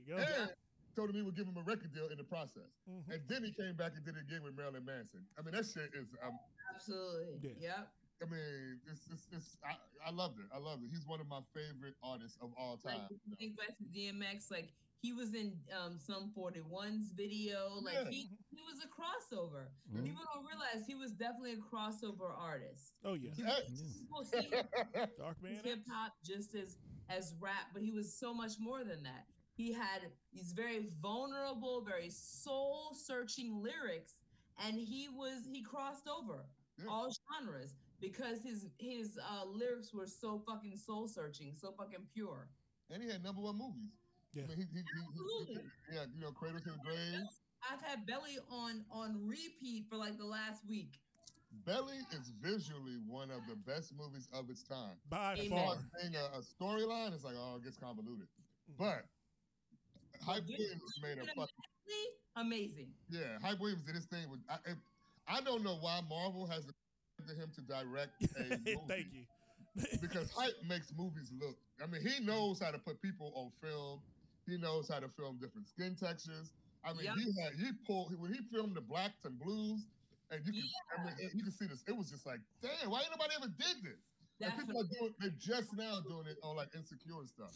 Speaker 1: Yeah. There you go.
Speaker 4: and told him he would give him a record deal in the process.
Speaker 1: Mhm.
Speaker 4: And then he came back and did it again with Marilyn Manson. I mean, that shit is, um,
Speaker 3: Absolutely.
Speaker 1: Yeah.
Speaker 3: Yep.
Speaker 4: I mean, it's, it's, it's I, I loved it. I loved it. He's one of my favorite artists of all time.
Speaker 3: if
Speaker 4: you
Speaker 3: you think back to DMX, like he was in um Sum 41's video. Like
Speaker 4: Yeah.
Speaker 3: he he was a crossover.
Speaker 2: Mhm.
Speaker 3: People don't realize he was definitely a crossover artist.
Speaker 1: Oh yeah.
Speaker 4: Yes.
Speaker 3: People see
Speaker 1: Dark man.
Speaker 3: hip hop just as as rap, but he was so much more than that. He had these very vulnerable, very soul searching lyrics, and he was he crossed over
Speaker 4: Yeah.
Speaker 3: all genres because his his uh, lyrics were so fucking soul searching, so fucking pure.
Speaker 4: and he had number one movies.
Speaker 1: Yeah.
Speaker 4: I mean, he, he, he, he,
Speaker 3: Absolutely.
Speaker 4: he had, you know, Cradle to the Grave.
Speaker 3: I've had Belly on on repeat for like the last week.
Speaker 4: Belly is visually one of the best movies of its time.
Speaker 1: By
Speaker 3: Amen.
Speaker 1: far.
Speaker 4: Being a, a storyline, it's like, oh, it gets convoluted. But Hype. Williams made a fucking
Speaker 3: Amazing.
Speaker 4: yeah. Hype Williams did his thing with. I, if, I don't know why Marvel has to him to direct a movie.
Speaker 1: Thank you.
Speaker 4: because hype makes movies look. I mean, he knows how to put people on film. He knows how to film different skin textures. I mean,
Speaker 3: Yep.
Speaker 4: he had he pulled when he filmed the blacks and blues, and you can I mean, you can see this. It was just like, damn, why ain't nobody ever did this? And people are doing. They're just now doing it on like insecure stuff.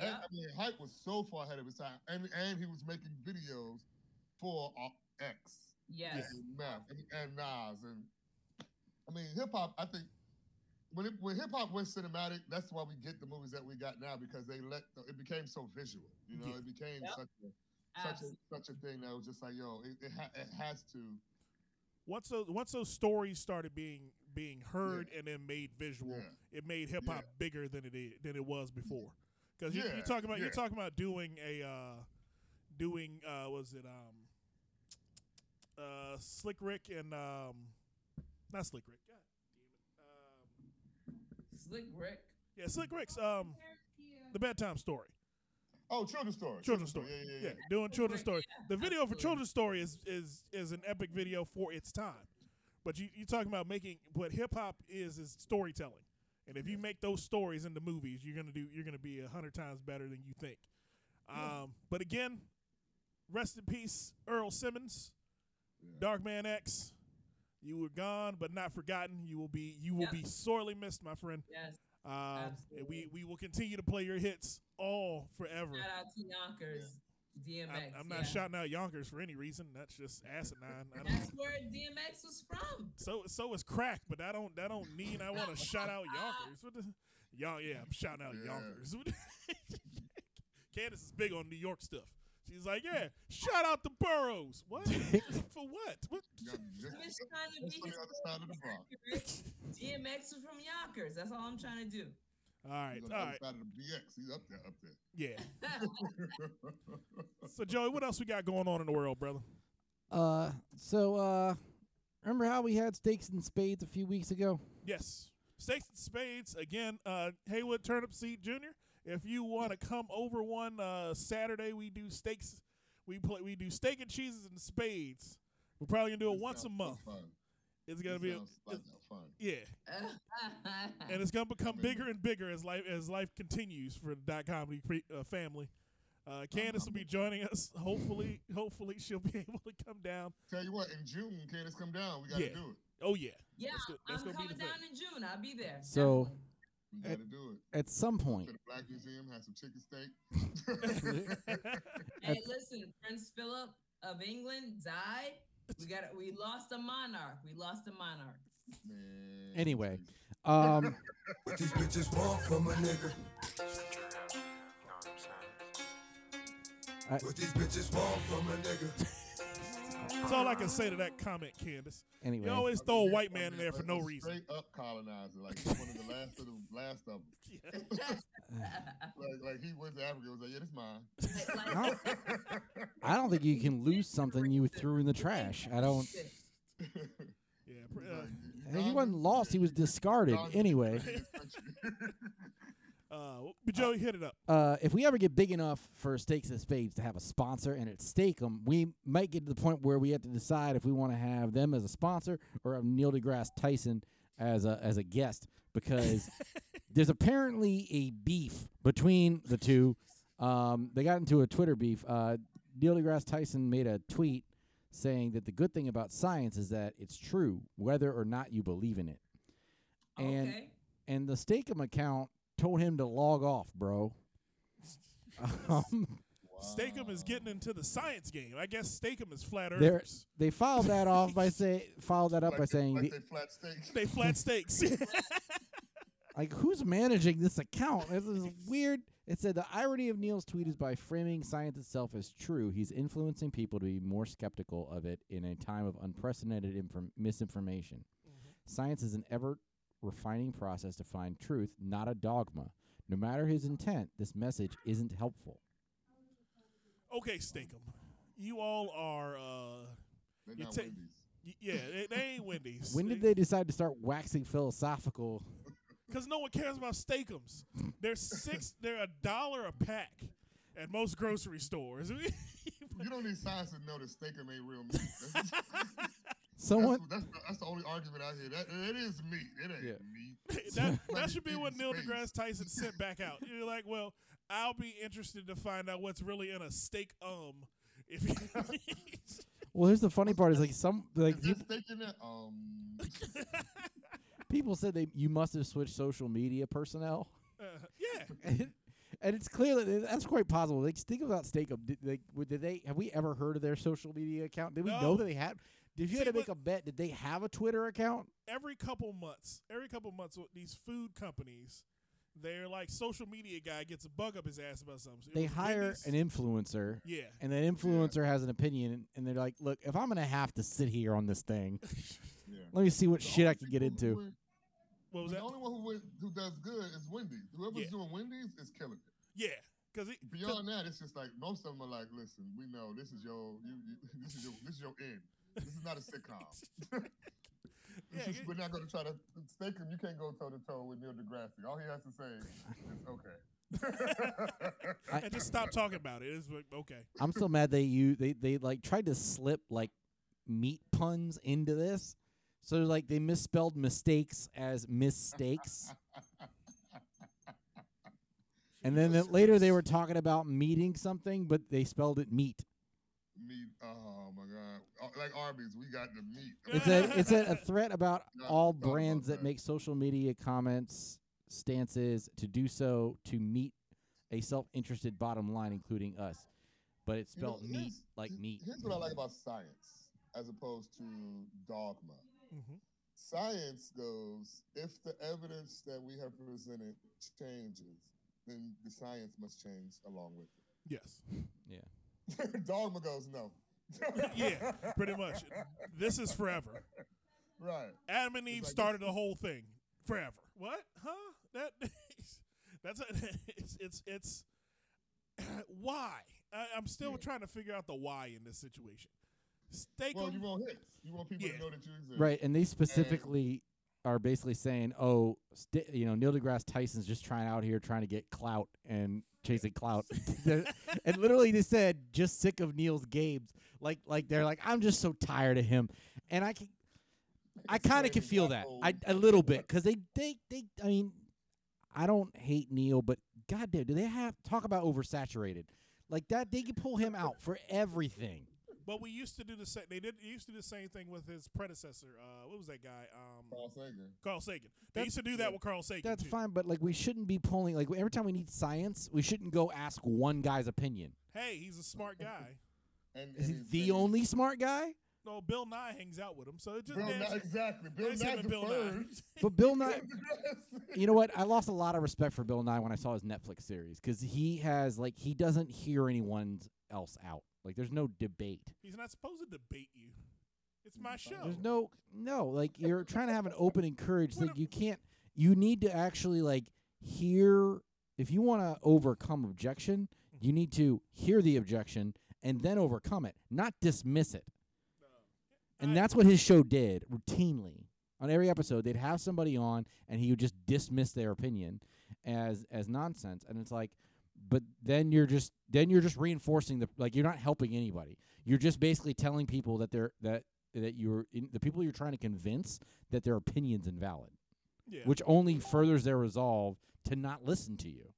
Speaker 4: And, I mean, hype was so far ahead of his time, and and he was making videos for uh, X
Speaker 3: Yes.
Speaker 4: and Meth and, and Nas and I mean hip hop. I think when it, when hip hop went cinematic, that's why we get the movies that we got now because they let it became so visual. You know,
Speaker 1: Yeah.
Speaker 4: it became
Speaker 3: Yep.
Speaker 4: such a such
Speaker 3: Absolutely.
Speaker 4: a such a thing that was just like yo, it it, ha- it has to.
Speaker 1: once those once those stories started being being heard and then made visual,
Speaker 4: Yeah.
Speaker 1: it made hip hop bigger than it is than it was before. Because you,
Speaker 4: Yeah,
Speaker 1: you're talking about you're talking about doing a uh, doing uh, was it um uh Slick Rick and um not Slick Rick. God damn it. Um,
Speaker 3: Slick Rick.
Speaker 1: yeah, Slick Rick's um the bedtime story.
Speaker 4: Oh, children's story.
Speaker 1: Children's story.
Speaker 4: Yeah, yeah,
Speaker 1: Yeah,
Speaker 4: yeah.
Speaker 1: doing children's story.
Speaker 3: Yeah,
Speaker 1: The video for children's story is is is an epic video for its time. But you you talking about making what hip hop is is storytelling. And if you make those stories into movies, you're gonna do you're gonna be a hundred times better than you think. Um, but again, rest in peace, Earl Simmons, Dark Man X. You were gone, but not forgotten. You will be you will
Speaker 3: Yeah.
Speaker 1: be sorely missed, my friend.
Speaker 3: Yes.
Speaker 1: Um, and we we will continue to play your hits all forever.
Speaker 3: Shout out to Yonkers. DMX.
Speaker 1: I'm, I'm not
Speaker 3: yeah.
Speaker 1: shouting out Yonkers for any reason. That's just asinine.
Speaker 3: That's where DMX.
Speaker 1: So so is crack, but I don't that don't mean I want to shout out Yonkers. What the, y'all, yeah, I'm shouting out
Speaker 4: Yeah.
Speaker 1: Yonkers. Candace is big on New York stuff. She's like, yeah, shout out the boroughs. What? for what? What?
Speaker 4: Yeah, just,
Speaker 3: just
Speaker 4: just,
Speaker 3: trying to be
Speaker 4: the other side of the Bronx.
Speaker 3: DMX is from Yonkers. That's all I'm trying to do.
Speaker 1: All right,
Speaker 4: He's on
Speaker 1: all
Speaker 4: the
Speaker 1: right,
Speaker 4: side of the BX. He's up there, up there.
Speaker 1: yeah. So Joey, what else we got going on in the world, brother?
Speaker 2: Uh, so uh, remember how we had steaks and spades a few weeks ago?
Speaker 1: Yes. Steaks and Spades again. Uh, Haywood Turnipseed Jr. If you want to come over one uh, Saturday, we do steaks. We play. We do steak and cheeses and spades. We're probably gonna do it
Speaker 4: This
Speaker 1: once a
Speaker 4: sounds so
Speaker 1: month.
Speaker 4: fun.
Speaker 1: It's gonna
Speaker 4: This
Speaker 1: be a,
Speaker 4: like
Speaker 1: it's-
Speaker 4: fun.
Speaker 1: yeah, and it's gonna become
Speaker 4: I'm in.
Speaker 1: bigger and bigger as life as life continues for the dot comedy pre, uh, family. Uh, Candace will be joining us. Hopefully, hopefully she'll be able to come down.
Speaker 4: Tell you what, in June, Candace come down. We gotta
Speaker 1: Yeah.
Speaker 4: do it.
Speaker 1: Oh yeah,
Speaker 3: yeah,
Speaker 1: That's go- that's
Speaker 3: I'm
Speaker 1: gonna be
Speaker 3: coming
Speaker 1: the thing.
Speaker 3: down in June. I'll be there.
Speaker 2: So-
Speaker 4: We
Speaker 2: At-
Speaker 4: gotta do it.
Speaker 2: At some
Speaker 4: To
Speaker 2: point,
Speaker 4: the Black Museum, have some chicken steak.
Speaker 3: Hey, listen, Prince Philip of England died. We got we lost a monarch. We lost a monarch.
Speaker 4: Man,
Speaker 2: Anyway. um,
Speaker 6: What these bitches want from a nigga?
Speaker 2: I-
Speaker 6: What these bitches want from a nigga?
Speaker 1: That's all I can say to that comment, Candace.
Speaker 2: anyway,
Speaker 1: You always throw a white man in there for no reason.
Speaker 4: Straight up colonizer, like he's one of the last of the last of them. Like, like he went to Africa, was like, yeah, this mine.
Speaker 3: Like,
Speaker 2: I don't, I don't think you can lose something you threw in the trash. I don't.
Speaker 1: Yeah, uh,
Speaker 2: He wasn't lost. He was discarded anyway.
Speaker 4: is the greatest country."
Speaker 1: uh, but Joey hit it up.
Speaker 2: Uh, if we ever get big enough for Steaks and Spades to have a sponsor and it's Steak-umm, we might get to the point where we have to decide if we want to have them as a sponsor or have Neil deGrasse Tyson as a as a guest because there's apparently a beef between the two. Um, they got into a Twitter beef. Uh, Neil deGrasse Tyson made a tweet saying that the good thing about science is that it's true whether or not you believe in it. And
Speaker 3: okay.
Speaker 2: and the Steak-umm account told him to log off, bro. Um,
Speaker 1: Steak-umm is getting into the science game. I guess Steak-umm is flat
Speaker 2: They're-
Speaker 1: earthers.
Speaker 2: they filed that off by say filed that up
Speaker 4: like
Speaker 2: by saying
Speaker 4: like they flat steaks.
Speaker 1: They flat steaks.
Speaker 2: like who's managing this account? This is weird. It said the irony of Neil's tweet is by framing science itself as true, he's influencing people to be more skeptical of it in a time of unprecedented inform- misinformation. Science is an ever refining process to find truth, not a dogma. No matter his intent, this message isn't helpful.
Speaker 1: okay, Steak-umm. You all are. Uh,
Speaker 4: They're
Speaker 1: You
Speaker 4: not
Speaker 1: ta-
Speaker 4: Wendy's.
Speaker 1: y- yeah, they, they ain't Wendy's.
Speaker 2: When did they decide to start waxing philosophical?
Speaker 1: Because no one cares about Steak-umms. They're six. they're a dollar a pack at most grocery stores.
Speaker 4: You don't need science to know that Steak-umm ain't real meat. That's, that's,
Speaker 2: Someone
Speaker 4: that's, the, that's the only argument out here. That it is meat. It ain't
Speaker 2: Yeah.
Speaker 4: meat.
Speaker 1: that that should be what Neil deGrasse Tyson sent back out. You're like, well, I'll be interested to find out what's really in a steak um. If you
Speaker 2: Well, here's the funny part: is like some like
Speaker 4: Is there
Speaker 2: peop-
Speaker 4: steak in there? Um,
Speaker 2: people said they you must have switched social media personnel,
Speaker 1: uh, yeah,
Speaker 2: and, and it's clear that that's quite possible. Like, think about Steak-umm. Did, like, did they have we ever heard of their social media account? Did we know that they had? If you
Speaker 1: See,
Speaker 2: had to make a bet, did they have a Twitter account?
Speaker 1: every couple months, every couple months, with these food companies, they're like social media guy gets a bug up his ass about something. It
Speaker 2: They hire
Speaker 1: Wendy's.
Speaker 2: an influencer,
Speaker 1: yeah,
Speaker 2: and that influencer has an opinion, and they're like, "Look, if I'm gonna have to sit here on this thing,
Speaker 4: yeah.
Speaker 2: let me see what
Speaker 4: The
Speaker 2: shit I can get into."
Speaker 4: win-
Speaker 1: what was
Speaker 4: the
Speaker 1: that?
Speaker 4: only one who, win, who does good is Wendy's. Whoever's
Speaker 1: Yeah.
Speaker 4: doing Wendy's is killing it.
Speaker 1: Yeah, because
Speaker 4: Beyond that, it's just like most of them are like, listen, we know this is your, you, you, this is your, this is your end. This is not a sitcom.
Speaker 1: Yeah,
Speaker 4: This is- we're not going to try to stake him. You can't go toe to toe with Neil deGrasse. All he has to say is okay.
Speaker 2: I-
Speaker 1: and just stop talking about it. It's like, okay.
Speaker 2: I'm so mad they you they they like tried to slip like meat puns into this. So like they misspelled mistakes as mistakes. and then later they were talking about meeting something, but they spelled it meat.
Speaker 4: Meat. Oh my god! Uh, Like Arby's, we got the meat.
Speaker 2: It's a it's a, a threat about
Speaker 4: Yeah,
Speaker 2: all
Speaker 4: thought about
Speaker 2: brands that
Speaker 4: that.
Speaker 2: make social media comments stances to do so to meet a self-interested bottom line, including us. but it's
Speaker 4: You know,
Speaker 2: spelled meat like meat.
Speaker 4: Here's what I like about science as opposed to dogma.
Speaker 1: hmm
Speaker 4: Science goes, if the evidence that we have presented changes, then the science must change along with it.
Speaker 1: Yes.
Speaker 4: it. dogma goes, no.
Speaker 1: yeah, pretty much. This is forever.
Speaker 4: Right.
Speaker 1: Adam and Eve
Speaker 4: like
Speaker 1: started the whole thing. Forever. What? Huh? That that's a, it's it's it's why? I, I'm still
Speaker 4: Yeah.
Speaker 1: trying to figure out the why in this situation. Stake
Speaker 4: Well,
Speaker 1: 'em-
Speaker 4: you want hits. You want people
Speaker 1: Yeah.
Speaker 4: to know that you exist.
Speaker 2: Right, and they specifically are basically saying, "Oh, st- you know, Neil deGrasse Tyson's just trying out here trying to get clout and chasing clout." And literally, they said, "Just sick of Neil's games." Like, like they're like, "I'm just so tired of him," and I can, I kind of can feel
Speaker 4: that.
Speaker 2: I a little bit because they, they, they. I mean, I don't hate Neil, but goddamn, do they have talk about oversaturated? Like that, they can pull him out for everything.
Speaker 1: But we used to do the same. They did used to do the same thing with his predecessor. Uh, what was that guy? Um,
Speaker 4: Carl Sagan.
Speaker 1: Carl Sagan. They
Speaker 2: That-
Speaker 1: used to do that with Carl Sagan.
Speaker 2: That's
Speaker 1: too.
Speaker 2: fine, but like we shouldn't be pulling like every time we need science, we shouldn't go ask one guy's opinion.
Speaker 1: Hey, he's a smart guy.
Speaker 4: And,
Speaker 2: Is he the only smart guy?
Speaker 1: No, Bill Nye hangs out with him, so it just
Speaker 4: Bill
Speaker 1: yeah,
Speaker 4: Nye, exactly. Bill Nye
Speaker 1: him Bill Nye.
Speaker 2: But Bill Nye, you know what? I lost a lot of respect for Bill Nye when I saw his Netflix series because he has like he doesn't hear anyone else out. Like there's no debate.
Speaker 1: He's not supposed to debate you. It's my show.
Speaker 2: There's no no like you're trying to have an open encourage.
Speaker 1: What
Speaker 2: Like you can't. You need to actually like hear. If you want to overcome objection, you mm-hmm. need to hear the objection and then overcome it, not dismiss it. And that's what his show did routinely. On every episode, they'd have somebody on, and he would just dismiss their opinion as as nonsense. And it's like, but then you're just then you're just reinforcing the like you're not helping anybody. You're just basically telling people that they're that that you're in, the people you're trying to convince that their opinion's invalid,
Speaker 1: yeah.
Speaker 2: which only furthers their resolve to not listen to you.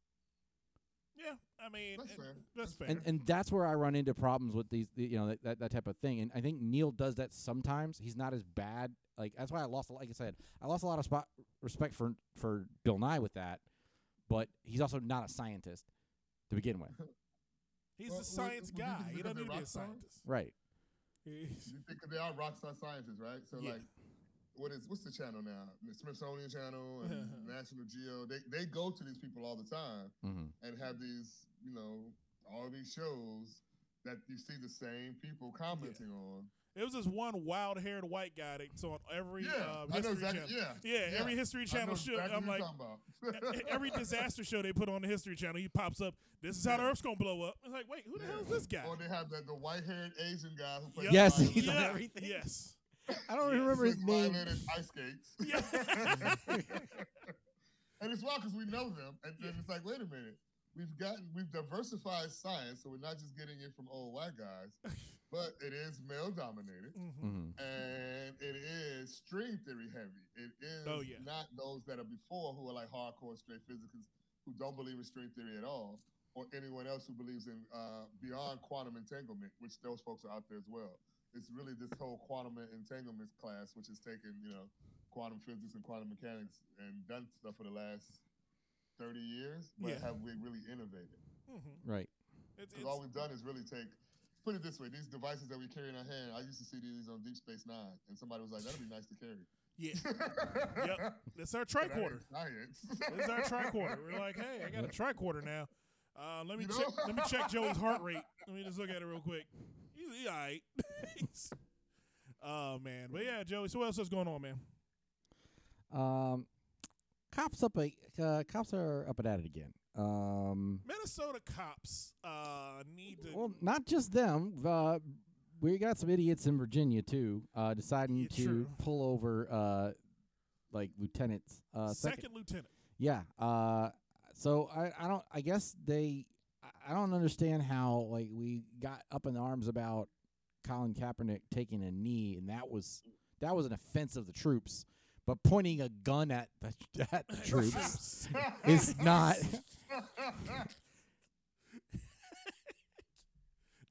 Speaker 1: Yeah, I mean,
Speaker 4: That's
Speaker 1: it-
Speaker 4: fair.
Speaker 1: That's fair.
Speaker 2: and and that's where I run into problems with these, you know, that, that that type of thing. And I think Neil does that sometimes. He's not as bad. Like that's why I lost, like I said, I lost a lot of spot respect for for Bill Nye with that. But he's also not a scientist to begin with,
Speaker 1: He's
Speaker 4: Well,
Speaker 1: a science
Speaker 4: would- would
Speaker 1: guy. He doesn't
Speaker 4: them
Speaker 1: need to be a
Speaker 4: rock stars?
Speaker 1: scientist.
Speaker 2: right?
Speaker 4: You think they are rock star scientists, right? So
Speaker 1: Yeah.
Speaker 4: like, what is what's the channel now? The Smithsonian Channel and National Geo. They they go to these people all the time
Speaker 2: Mm-hmm.
Speaker 4: and have these, you know, all these shows that you see the same people commenting on.
Speaker 1: It was this one wild-haired white guy that's on every
Speaker 4: Yeah,
Speaker 1: uh,
Speaker 4: I know
Speaker 1: History
Speaker 4: exactly.
Speaker 1: Channel.
Speaker 4: Yeah,
Speaker 1: Yeah, every History
Speaker 4: I know
Speaker 1: Channel show.
Speaker 4: exactly
Speaker 1: I'm like,
Speaker 4: you're talking about.
Speaker 1: every disaster show they put on the History Channel, he pops up. This is how the Earth's gonna blow up. It's like, wait, who the hell is this guy?
Speaker 4: Or they have the, the white haired Asian guy who plays
Speaker 2: Yes, he's on
Speaker 1: Yeah,
Speaker 2: everything.
Speaker 1: Yes.
Speaker 2: I don't
Speaker 1: Yeah.
Speaker 2: remember his name.
Speaker 4: violin and ice skates.
Speaker 1: Yeah.
Speaker 4: and it's wild because we know them, and then it's like, wait a minute, we've gotten we've diversified science, so we're not just getting it from old white guys, but it is male dominated,
Speaker 1: Mhm.
Speaker 2: Mm-hmm.
Speaker 4: and it is string theory heavy. It is
Speaker 1: Oh, yeah.
Speaker 4: not those that are before who are like hardcore straight physicists who don't believe in string theory at all, or anyone else who believes in uh, beyond quantum entanglement, which those folks are out there as well. It's really this whole quantum entanglement class, which has taken you know quantum physics and quantum mechanics and done stuff for the last 30 years, but
Speaker 1: Yeah.
Speaker 4: have we really innovated?
Speaker 1: Mhm.
Speaker 2: Right.
Speaker 4: Because all we've done is really take, put it this way, these devices that we carry in our hand, I used to see these on Deep Space Nine, and somebody was like, that'd be nice to carry.
Speaker 1: yeah. Yep. It's our
Speaker 4: But that ain't
Speaker 1: tricorder.
Speaker 4: Science.
Speaker 1: This our tricorder. We're like, hey, I got a tricorder now. Uh, let me
Speaker 4: You
Speaker 1: check.
Speaker 4: know?
Speaker 1: Let me check Joey's heart rate. Let me just look at it real quick. He's he all right. He's- oh man, but yeah, Joey. So what else is going on, man?
Speaker 2: Um, cops up a uh, cops are up and at it again. Um,
Speaker 1: Minnesota cops uh, need to.
Speaker 2: well, not just them. Uh, we got some idiots in Virginia too, uh, deciding
Speaker 1: Yeah,
Speaker 2: to
Speaker 1: true.
Speaker 2: pull over uh, like lieutenants. Uh,
Speaker 1: second, lieutenant.
Speaker 2: Yeah. Uh, so I, I don't. I guess they. I- I don't understand how like we got up in arms about Colin Kaepernick taking a knee, and that was that was an offense of the troops. But pointing a gun at the at the troops is not.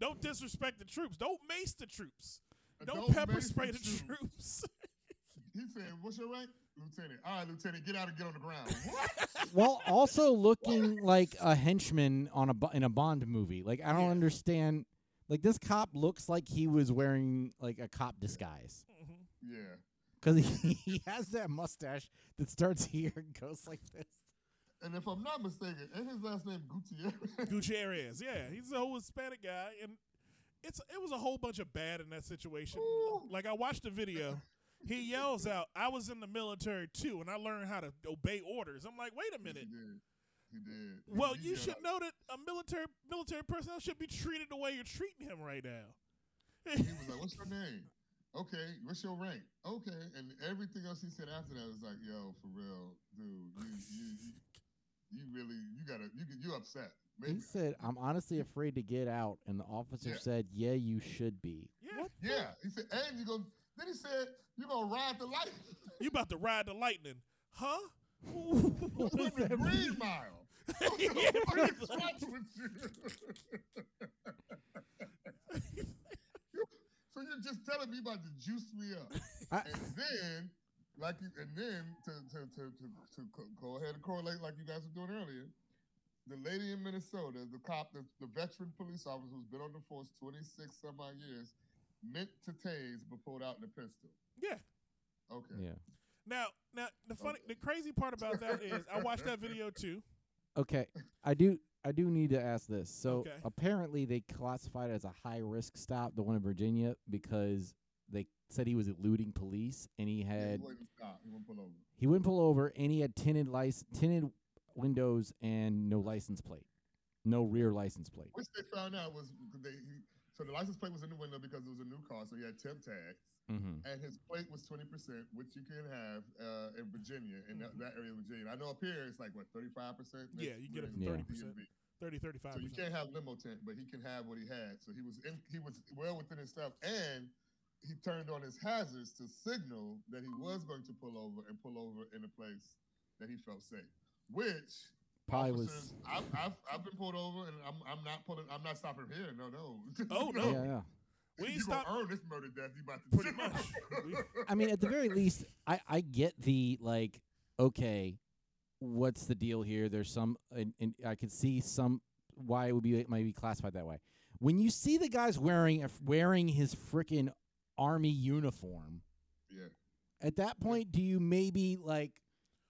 Speaker 1: Don't disrespect the troops. Don't mace the troops. Don't,
Speaker 4: Don't
Speaker 1: pepper
Speaker 4: mace the
Speaker 1: spray the
Speaker 4: troops.
Speaker 1: troops.
Speaker 4: he said, what's your rank? Lieutenant. All right, Lieutenant, get out and get on the ground. What?
Speaker 2: While also looking like a henchman on a bo- in a Bond movie. Like I don't
Speaker 1: Yeah.
Speaker 2: understand. Like this cop looks like he was wearing like a cop disguise
Speaker 1: Mhm.
Speaker 4: Yeah.
Speaker 2: Because he, he has that mustache that starts here and goes like this.
Speaker 4: And if I'm not mistaken, ain't his last name Gutierrez?
Speaker 1: Gutierrez, yeah, he's a whole Hispanic guy, and it's it was a whole bunch of bad in that situation.
Speaker 4: Ooh.
Speaker 1: Like I watched the video, he yells out, "I was in the military too, and I learned how to obey orders." I'm like, wait a
Speaker 4: He
Speaker 1: minute.
Speaker 4: did. He did.
Speaker 1: Well,
Speaker 4: he
Speaker 1: you should
Speaker 4: out-
Speaker 1: know that a military military personnel should be treated the way you're treating him right now.
Speaker 4: He was like, "What's your name?" Okay, what's your rank? Okay, and everything else he said after that was like, "Yo, for real, dude, you you you, you really you gotta you get you upset."
Speaker 2: He said, "I'm honestly afraid to get out," and the officer
Speaker 4: Yeah.
Speaker 2: said, "Yeah, you should be."
Speaker 1: Yeah,
Speaker 4: Yeah, he said, and you go. Then he said, "You gonna ride the light?
Speaker 1: you about to ride the lightning, huh?
Speaker 4: You put the green mile." What the fuck is wrong with you? So you're just telling me about to juice me up,
Speaker 2: I-
Speaker 4: and then, like, you, and then to to, to to to go ahead and correlate like you guys were doing earlier. The lady in Minnesota, the cop, the, the veteran police officer who's been on the force 26 some odd years, meant to tase but pulled out the pistol.
Speaker 1: Yeah.
Speaker 4: Okay.
Speaker 2: Yeah.
Speaker 1: Now, now the funny, the crazy part about that is, I watched that video too.
Speaker 2: Okay, I do. I do need to ask this. So
Speaker 1: Okay.
Speaker 2: apparently they classified it as a high risk stop, the one in Virginia, because they said he was eluding police and he
Speaker 4: Yeah, he
Speaker 2: had
Speaker 4: wouldn't stop. He wouldn't pull over.
Speaker 2: he wouldn't pull over and he had tinted license, tinted windows and no license plate, no rear license plate.
Speaker 4: Which they found out was they. He, so the license plate was in the window because it was a new car, so he had temp tags,
Speaker 2: Mm-hmm.
Speaker 4: and his plate was twenty percent, which you can have uh, in Virginia, in that, that area of Virginia. I know up here it's like what thirty five percent.
Speaker 1: Yeah, you get it for
Speaker 2: Yeah.
Speaker 1: 30%. 30, 35
Speaker 4: So you can't have limo tent, but he can have what he had. So he was in, he was well within his stuff, and he turned on his hazards to signal that he was going to pull over and pull over in a place that he felt safe. Which
Speaker 2: Probably was.
Speaker 4: I've, I've, I've been pulled over, and I'm, I'm not pulling, I'm not stopping here. No, no.
Speaker 1: Oh, no.
Speaker 2: Yeah, yeah.
Speaker 1: We
Speaker 4: you
Speaker 1: ain't
Speaker 4: gonna
Speaker 1: stop-
Speaker 4: earn this murder death. You about to
Speaker 1: Pretty much.
Speaker 2: I mean, at the very least, I I get the like. Okay, what's the deal here? There's some, and, and I could see some why it would be it might be classified that way. When you see the guys wearing uh, wearing his freaking army uniform,
Speaker 4: Yeah.
Speaker 2: at that point, do you maybe like?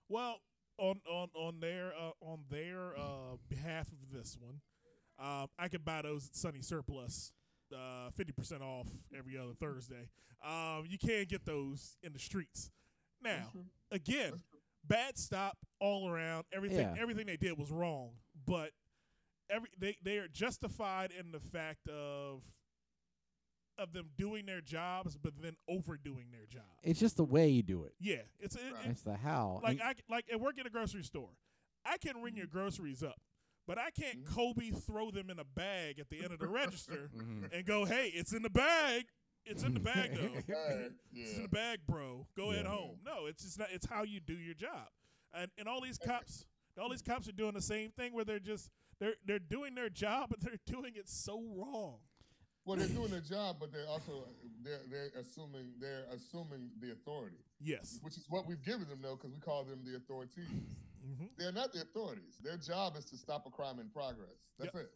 Speaker 1: Well, on on on their uh, on their uh, behalf of this one, um, I could buy those at Sunny Surplus, uh, fifty percent off every other Thursday. Um, you can't get those in the streets. Now, again, bad stop all around. Everything
Speaker 2: Yeah.
Speaker 1: everything they did was wrong, but every they they are justified in the fact of of them doing their jobs, but then overdoing their job.
Speaker 2: It's just the way you do it.
Speaker 1: Yeah, it's it,
Speaker 4: Right.
Speaker 1: it-
Speaker 2: It's the how.
Speaker 1: like
Speaker 2: And-
Speaker 1: I c- like I work at a grocery store. I can ring your groceries up, but I can't
Speaker 4: Mhm.
Speaker 1: Kobe throw them in a bag at the end of the register
Speaker 2: Mhm.
Speaker 1: and go, "Hey, it's in the bag. It's in the bag, though.
Speaker 4: Bad.
Speaker 1: It's in the bag, bro. Go head
Speaker 2: Yeah.
Speaker 1: home." No, it's just not. It's how you do your job, and and all these cops, all these cops are doing the same thing where they're just they're they're doing their job, but they're doing it so wrong.
Speaker 4: Well, they're doing their job, but they're also they're they're assuming they're assuming the authority,
Speaker 1: Yes.
Speaker 4: which is what we've given them though, because we call them the authorities.
Speaker 1: hmm
Speaker 4: They're not the authorities. Their job is to stop a crime in progress. That's it.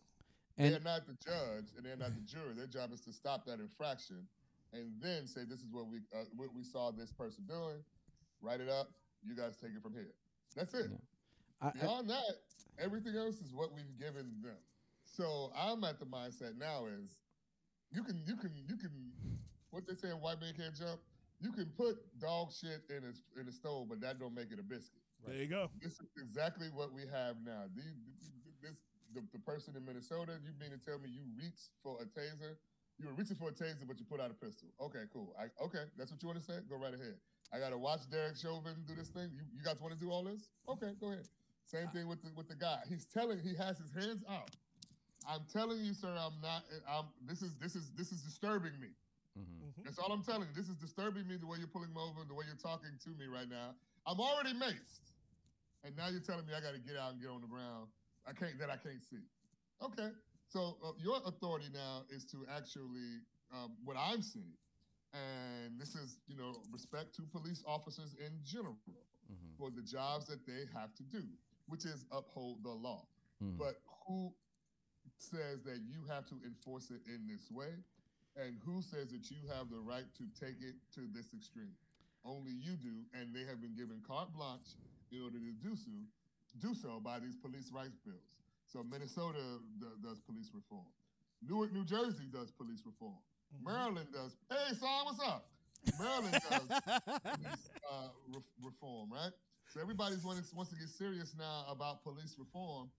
Speaker 2: And-
Speaker 4: they're not the judge and they're not the jury. Their job is to stop that infraction and then say, "This is what we uh, what we saw this person doing. Write it up. You guys take it from here." That's it.
Speaker 2: Yeah. I, I,
Speaker 4: Beyond that, everything else is what we've given them. So I'm at the mindset now is you can you can you can what they say white man can't jump. You can put dog shit in a in a stove, but that don't make it a biscuit.
Speaker 1: There you go.
Speaker 4: This is exactly what we have now. The, this the, the person in Minnesota. You mean to tell me you reached for a taser? You were reaching for a taser, but you put out a pistol. Okay, cool. I, okay, that's what you want to say. Go right ahead. I gotta watch Derek Chauvin do this thing. You, you guys want to do all this? Okay, go ahead. Same uh, thing with the with the guy. He's telling he has his hands out. I'm telling you, sir. I'm not. I'm. This is this is this is disturbing me.
Speaker 2: mhm.
Speaker 1: Mhm.
Speaker 4: That's all I'm telling you. This is disturbing me the way you're pulling me over, the way you're talking to me right now. I'm already maced, and now you're telling me I got to get out and get on the ground. I can't that I can't see. Okay, so uh, your authority now is to actually um, what I'm seeing, and this is you know respect to police officers in general
Speaker 2: Mhm.
Speaker 4: for the jobs that they have to do, which is uphold the law.
Speaker 2: Mhm.
Speaker 4: But who says that you have to enforce it in this way? And who says that you have the right to take it to this extreme? Only you do, and they have been given carte blanche in order to do so, do so by these police rights bills. So Minnesota do- does police reform. Newark, New Jersey does police reform.
Speaker 1: Mm-hmm.
Speaker 4: Maryland does. Hey, son, what's up? Maryland does police uh, re- reform, right? So everybody's wants, wants to get serious now about police reform.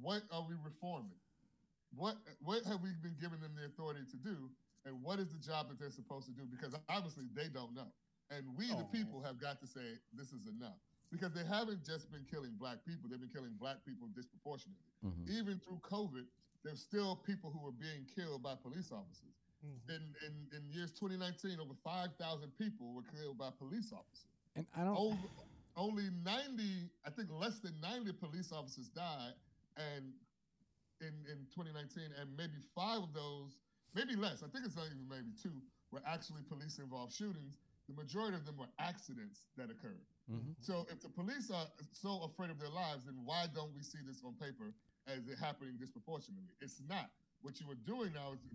Speaker 4: What are we reforming? What what have we been giving them the authority to do, and what is the job that they're supposed to do? Because obviously they don't know, and we the
Speaker 1: Oh.
Speaker 4: people have got to say this is enough. Because they haven't just been killing black people; they've been killing black people disproportionately.
Speaker 2: Mhm.
Speaker 4: Even through COVID, there's still people who are being killed by police officers.
Speaker 1: Mhm.
Speaker 4: In in, in years 2019, over 5,000 people were killed by police officers.
Speaker 2: And I don't.
Speaker 4: Over, only 90, I think less than 90 police officers died, and in in 2019, and maybe five of those, maybe less. I think it's not even maybe two were actually police involved shootings. The majority of them were accidents that occurred.
Speaker 2: Mhm.
Speaker 4: So if the police are so afraid of their lives, then why don't we see this on paper as it happening disproportionately? It's not. What you are doing now is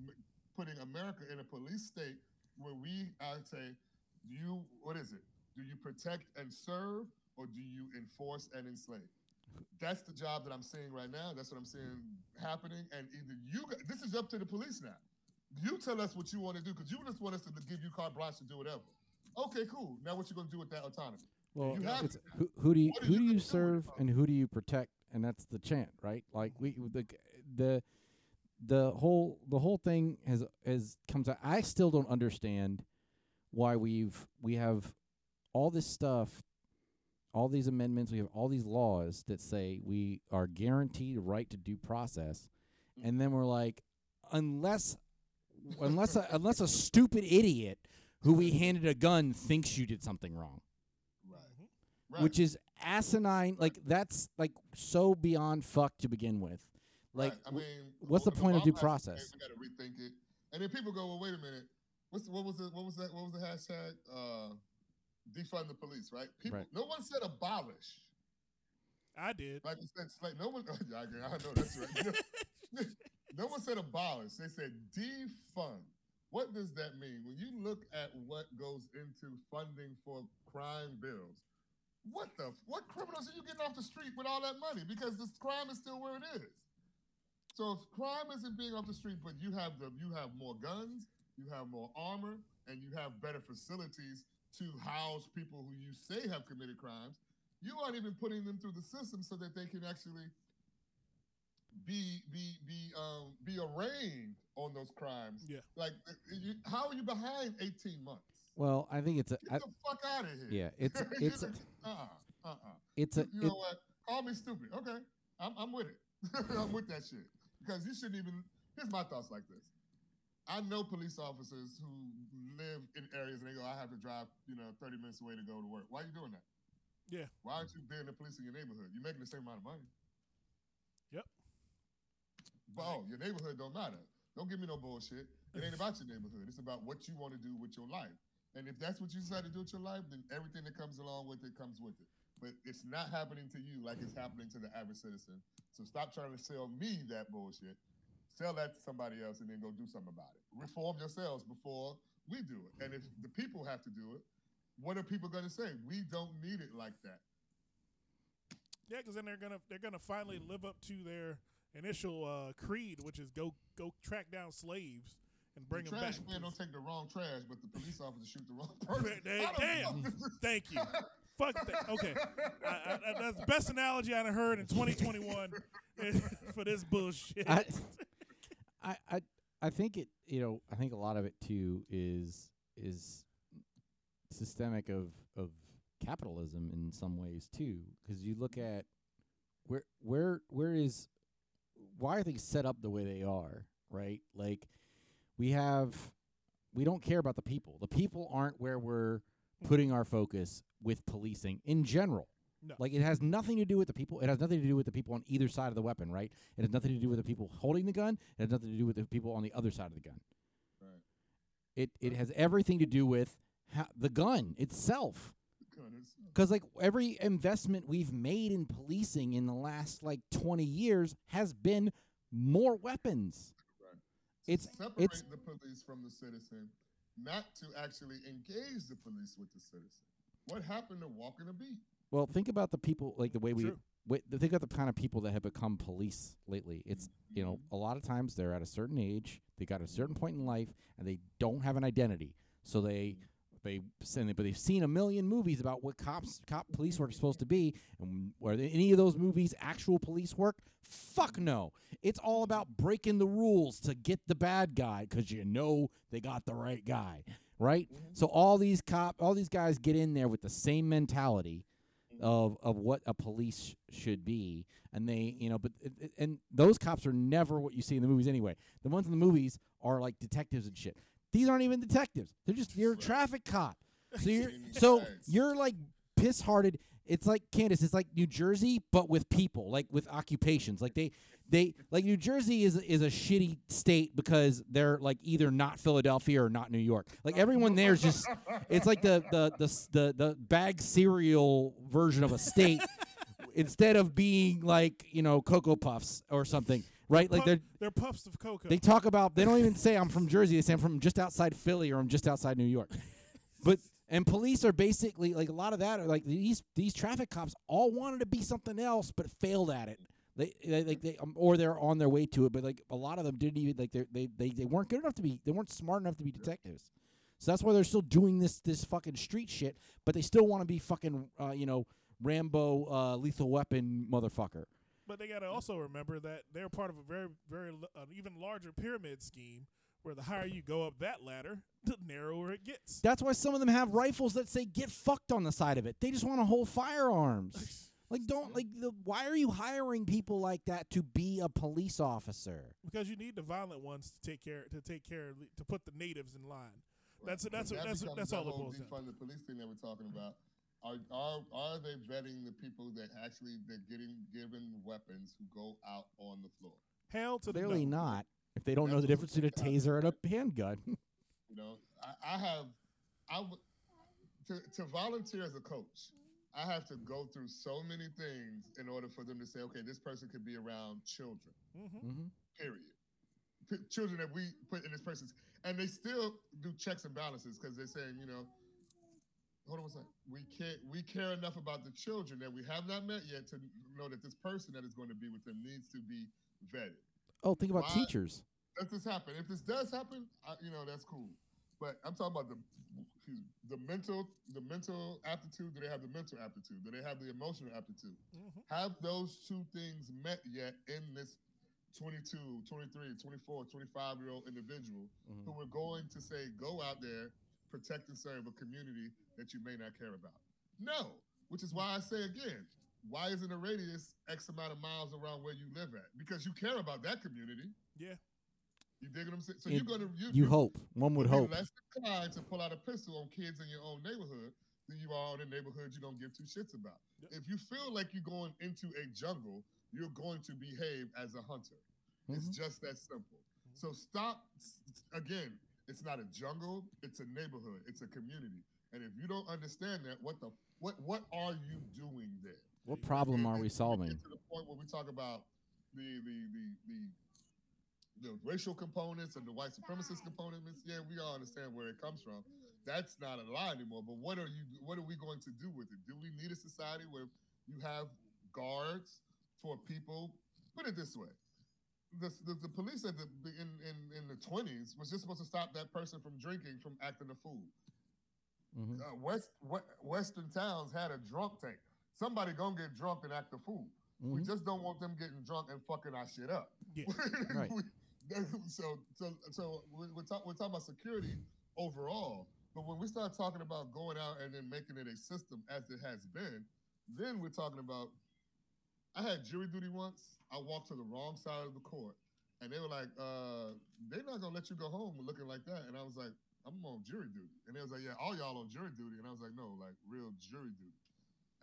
Speaker 4: putting America in a police state where we I say, do you what is it? Do you protect and serve or do you enforce and enslave? That's the job that I'm seeing right now. That's what I'm seeing happening. And either you this is up to the police now. You tell us what you want to do because you just want us to give you carte blanche to do whatever. Okay, cool. Now what you gonna do with that autonomy?
Speaker 2: Well,
Speaker 4: You have
Speaker 2: it's who, who do you who
Speaker 4: you
Speaker 2: do you serve and who do you protect, and that's the chant, right? Like we the the the whole the whole thing has has comes out. I still don't understand why we've we have all this stuff, all these amendments, we have all these laws that say we are guaranteed a right to due process, and then we're like, unless unless a, unless a stupid idiot who we handed a gun thinks you did something wrong
Speaker 4: Right.
Speaker 1: Mhm.
Speaker 4: Right.
Speaker 2: which is asinine. Like that's like so beyond fuck to begin with. Like,
Speaker 4: Right. I
Speaker 2: w-
Speaker 4: mean,
Speaker 2: what's the
Speaker 4: Ob-
Speaker 2: point of due
Speaker 4: Obama has to say,
Speaker 2: process?
Speaker 4: We got to rethink it, and then people go, "Well, wait a minute. What's what was the what was that? What was the hashtag? Uh, defund the police, right? People,
Speaker 2: Right.
Speaker 4: no one said abolish.
Speaker 1: I did.
Speaker 4: Like you said, like no one. yeah, I I know that's right. no one said abolish. They said defund. What does that mean? When you look at what goes into funding for crime bills, what the what criminals are you getting off the street with all that money? Because this crime is still where it is. So if crime isn't being off the street, but you have the you have more guns, you have more armor, and you have better facilities to house people who you say have committed crimes, you aren't even putting them through the system so that they can actually be be be um be arraigned on those crimes.
Speaker 1: Yeah.
Speaker 4: Like, you, how are you behind 18 months?
Speaker 2: well, I think it's a
Speaker 4: Get
Speaker 2: I,
Speaker 4: the fuck out of here.
Speaker 2: yeah, it's it's a,
Speaker 4: uh uh uh uh.
Speaker 2: it's a
Speaker 4: You
Speaker 2: it,
Speaker 4: know what? Call me stupid. Okay, I'm I'm with it. I'm with that shit because you shouldn't even. Here's my thoughts like this. I know police officers who live in areas and they go, I have to drive, you know, 30 minutes away to go to work. Why are you doing that?
Speaker 1: Yeah.
Speaker 4: Why aren't you being the police in your neighborhood? You're making the same amount of money.
Speaker 1: Yep.
Speaker 4: But oh, your neighborhood don't matter. Don't give me no bullshit. It ain't about your neighborhood. It's about what you want to do with your life. And if that's what you decide to do with your life, then everything that comes along with it comes with it. But it's not happening to you like it's happening to the average citizen. So stop trying to sell me that bullshit. Sell that to somebody else and then go do something about it. Reform yourselves before we do it. And if the people have to do it, what are people going to say? We don't need it like that.
Speaker 1: Yeah, because then they're gonna they're gonna finally live up to their initial uh, creed, which is go go track down slaves and bring
Speaker 4: the
Speaker 1: them
Speaker 4: trash
Speaker 1: back.
Speaker 4: man don't take the wrong trash, but the police officer shoot the wrong person.
Speaker 1: Hey,
Speaker 4: How
Speaker 1: damn.
Speaker 4: fuck is this-
Speaker 1: Thank you. Fuck that. Okay, I, I, I- that's the best analogy I've heard in 2021 for this bullshit.
Speaker 2: I, I I I think it you know I think a lot of it too is is systemic of of capitalism in some ways too because you look mm-hmm. at where where where is why are things set up the way they are right? Like we have we don't care about the people. The people aren't where we're putting our focus with policing in general
Speaker 1: No.
Speaker 2: like it has nothing to do with the people it has nothing to do with the people on either side of the weapon right it has nothing to do with the people holding the gun it has nothing to do with the people on the other side of the gun
Speaker 4: Right.
Speaker 2: it it has everything to do with ha- the gun itself because like every investment we've made in policing in the last like 20 years has been more weapons.
Speaker 4: Right.
Speaker 2: It's
Speaker 4: separate
Speaker 2: it's
Speaker 4: the police from the citizen, not to actually engage the police with the citizen. What happened to walking a beat?
Speaker 2: Well, think about the people like the way we
Speaker 1: True.
Speaker 2: wait, think about the kind of people that have become police lately. It's you know mm-hmm. a lot of times they're at a certain age, they got a certain point in life, and they don't have an identity. So they they send it, but they've seen a million movies about what cops cop police work is supposed to be, and were any of those movies actual police work? Fuck no. It's all about breaking the rules to get the bad guy because you know they got the right guy, right? Mm-hmm. So all these cop, all these guys get in there with the same mentality of of what a police should be, and they, you know, but and those cops are never what you see in the movies anyway. The ones in the movies are like detectives and shit. These aren't even detectives. They're just you're a traffic cop. So you're so you're like piss hearted. It's like Candace. It's like New Jersey, but with people, like with occupations. Like they, they like New Jersey is is a shitty state because they're like either not Philadelphia or not New York. Like everyone there is just. It's like the the the the, the bag cereal version of a state, instead of being like you know Cocoa Puffs or something, right? Like they're
Speaker 1: they're puffs of cocoa.
Speaker 2: they talk about they don't even say I'm from Jersey. They say I'm from just outside Philly or I'm just outside New York. But and police are basically like a lot of that are like these these traffic cops all wanted to be something else but failed at it. They, they like they um, or they're on their way to it, but like a lot of them didn't even like they're- they they they weren't good enough to be they weren't smart enough to be detectives. So that's why they're still doing this this fucking street shit, but they still want to be fucking uh, you know Rambo uh, lethal weapon motherfucker.
Speaker 1: But they got to also remember that they're part of a very, very an even larger pyramid scheme where the higher you go up that ladder, the narrower it gets.
Speaker 2: That's why some of them have rifles that say "get fucked" on the side of it. They just want to hold firearms. like, don't like. The, why are you hiring people like that to be a police officer?
Speaker 1: because you need the violent ones to take care to take care to put the natives in line. That's
Speaker 4: But
Speaker 1: that's
Speaker 4: that
Speaker 1: that's
Speaker 4: becomes
Speaker 1: that's
Speaker 4: the
Speaker 1: all it
Speaker 4: whole
Speaker 1: boils down.
Speaker 4: defund the police thing that we're talking about. Are, are are they vetting the people that actually they're getting given weapons who go out on the floor?
Speaker 1: Hell to
Speaker 2: Clearly
Speaker 1: the no.
Speaker 2: not. If they don't know the difference between a taser and a handgun.
Speaker 4: You know, I, I have, I would to to volunteer as a coach. I have to go through so many things in order for them to say, okay, this person could be around children.
Speaker 1: hmm
Speaker 2: hmm
Speaker 4: Period. P- children that we put in this person's, and they still do checks and balances because they're saying, you know, hold on one second. We can't. We care enough about the children that we have not met yet to know that this person that is going to be with them needs to be vetted.
Speaker 2: Oh, think about
Speaker 4: Why-
Speaker 2: teachers.
Speaker 4: Does this happen? If this does happen, I, you know that's cool. But I'm talking about the the mental the mental aptitude. Do they have the mental aptitude? Do they have the emotional aptitude?
Speaker 1: hmm
Speaker 4: Have those two things met yet in this 22, 23, 24, 25 year old individual
Speaker 2: Mhm.
Speaker 4: who are going to say, go out there, protect and serve a community that you may not care about? No, which is why I say again, why isn't a radius X amount of miles around where you live at? Because you care about that community.
Speaker 1: Yeah.
Speaker 4: You dig what I'm saying? So
Speaker 2: It-
Speaker 4: you're gonna you,
Speaker 2: You hope. One would hope.
Speaker 4: less inclined to pull out a pistol on kids in your own neighborhood than you are in a neighborhood you don't give two shits about.
Speaker 1: Yep.
Speaker 4: If you feel like you're going into a jungle, you're going to behave as a hunter. It's
Speaker 2: Mhm.
Speaker 4: just that simple. So stop. Again, it's not a jungle. It's a neighborhood. It's a community. And if you don't understand that, what the what what are you doing there?
Speaker 2: What problem
Speaker 4: And-
Speaker 2: are we solving?
Speaker 4: To the point where we talk about the the the the, the racial components and the white supremacist components. Yeah, we all understand where it comes from. That's not a lie anymore. But what are you? What are we going to do with it? Do we need a society where you have guards for people? Put it this way. The, the, the police at the in, in, in the 20s was just supposed to stop that person from drinking from acting a fool
Speaker 2: Mhm.
Speaker 4: uh, West, we- Western towns had a drunk tank. Somebody gonna get drunk and act a fool. We
Speaker 2: Mhm.
Speaker 4: just don't want them getting drunk and fucking our shit up.
Speaker 1: Yeah.
Speaker 2: Right.
Speaker 4: We- so, so, so we're, talk, we're talking about security overall, but when we start talking about going out and then making it a system as it has been, then we're talking about. I had jury duty once. I walked to the wrong side of the court, and they were like, uh, "They're not gonna let you go home looking like that." And I was like, "I'm on jury duty," and they was like, "Yeah, all y'all on jury duty," and I was like, "No, like real jury duty."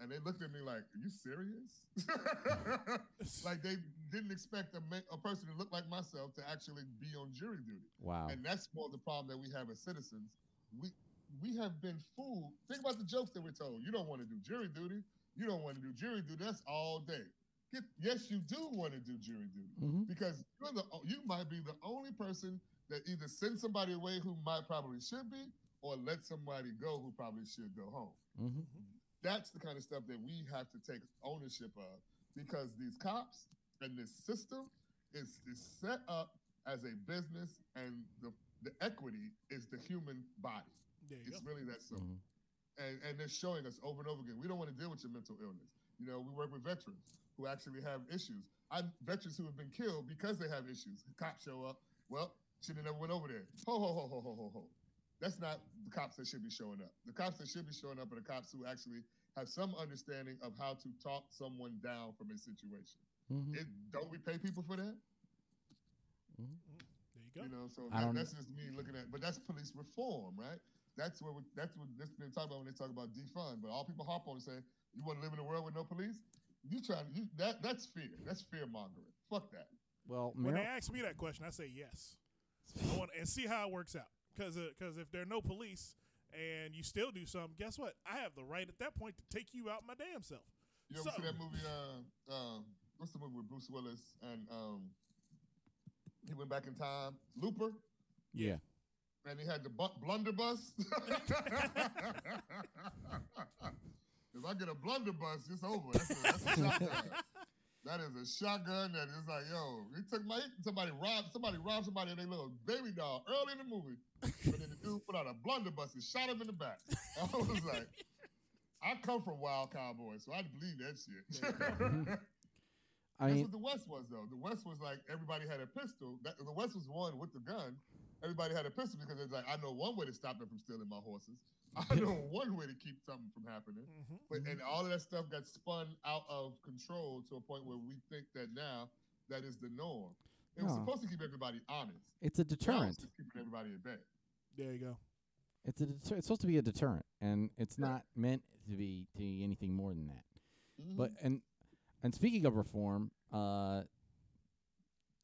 Speaker 4: And they looked at me like, "Are you serious?" like they didn't expect a, ma- a person to look like myself to actually be on jury duty.
Speaker 2: Wow.
Speaker 4: And that's more the problem that we have as citizens. We we have been fooled. Think about the jokes that we're told. You don't want to do jury duty. You don't want to do jury duty. That's all day. get, yes, you do want to do jury duty
Speaker 2: Mhm.
Speaker 4: because you're the you might be the only person that either send somebody away who might probably should be, or let somebody go who probably should go home.
Speaker 2: Mhm.
Speaker 4: That's the kind of stuff that we have to take ownership of because these cops and this system is, is set up as a business, and the the equity is the human body.
Speaker 1: There you go.
Speaker 4: It's really that simple.
Speaker 2: Mhm.
Speaker 4: And, and they're showing us over and over again. We don't want to deal with your mental illness. You know, we work with veterans who actually have issues. I veterans who have been killed because they have issues. Cops show up. Well, should have never went over there. Ho ho ho ho ho ho ho. That's not the cops that should be showing up. The cops that should be showing up are the cops who actually have some understanding of how to talk someone down from a situation.
Speaker 2: Mhm.
Speaker 4: It, don't we pay people for that?
Speaker 1: There you go.
Speaker 4: You know, so that, that's just me looking at. But that's police reform, right? That's what we, that's what this been talking about when they talk about defund. But all people hop on and say, "You want to live in a world with no police?" You trying you that that's fear. That's fear mongering. Fuck that.
Speaker 2: Well,
Speaker 1: when they ask me that question, I say yes. I want and see how it works out. Because because if there are no police and you still do something, guess what? I have the right at that point to take you out my damn self.
Speaker 4: You ever
Speaker 1: So-
Speaker 4: see that movie? Uh, um, what's the movie with Bruce Willis and um, he went back in time? Looper.
Speaker 2: yeah.
Speaker 4: and he had the bu- blunderbuss. if I get a blunderbuss, it's over. That's a, that's a shotgun. That is a shotgun that is like, yo, he took my somebody robbed somebody robbed somebody and they little baby doll early in the movie. But then the dude put out a blunderbuss and shot him in the back. I was like, I come from Wild Cowboys, so I believe that shit. Mm-hmm.
Speaker 2: I
Speaker 4: That's what the West was, though. The West was like everybody had a pistol. That, the West was one with the gun. Everybody had a pistol because it's like I know one way to stop them from stealing my horses. I know one way to keep something from happening.
Speaker 1: Mhm.
Speaker 4: But and all of that stuff got spun out of control to a point where we think that now that is the norm. It was supposed to keep everybody honest.
Speaker 2: it's a
Speaker 4: Now it's
Speaker 2: deterrent.
Speaker 4: just keeping everybody at bay.
Speaker 1: There you go.
Speaker 2: It's a deter- it's supposed to be a deterrent, and it's not meant to be to be anything more than that. But and and speaking of reform, uh,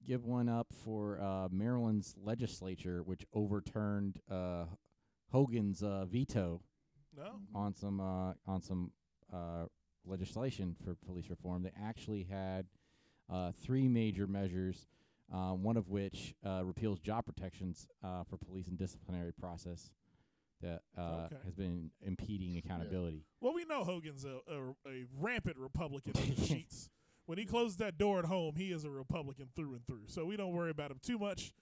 Speaker 2: give one up for uh, Maryland's legislature, which overturned uh, Hogan's uh, veto
Speaker 1: No.
Speaker 2: on some uh, on some uh, legislation for police reform. They actually had uh, three major measures, uh, one of which uh, repeals job protections uh, for police and disciplinary process that uh,
Speaker 1: Okay.
Speaker 2: has been impeding accountability.
Speaker 1: Well, we know Hogan's a, a, a rampant Republican in the sheets. When he closes that door at home, he is a Republican through and through. So we don't worry about him too much.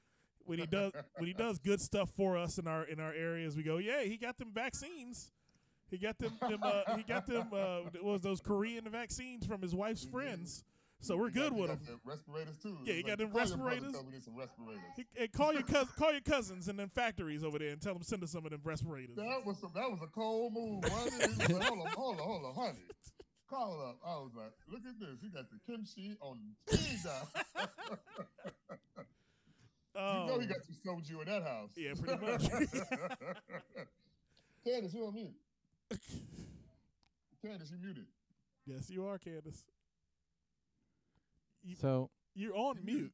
Speaker 1: When he does when he does good stuff for us in our in our areas, we go, yeah, he got them vaccines. He got them, them uh, he got them uh, what was those Korean vaccines from his wife's friends. So we're
Speaker 4: got-
Speaker 1: good
Speaker 4: you
Speaker 1: with
Speaker 4: them. respirators too.
Speaker 1: Yeah, you got them respirators.
Speaker 4: me there's some respirators.
Speaker 1: He, call your cousin, call your cousins in them factories over there and tell them send us some of them respirators.
Speaker 4: That was some, that was a cold move. He was like, hold on, hold on, hold on, honey. Call up. I was like, look at this. He got the kimchi on speed dial. You know
Speaker 1: Um,
Speaker 4: he got some soju in that house.
Speaker 1: yeah, pretty much.
Speaker 4: Candace, you on mute. Candace, you muted.
Speaker 1: yes, you are, Candace. You,
Speaker 2: So
Speaker 1: you're on mute.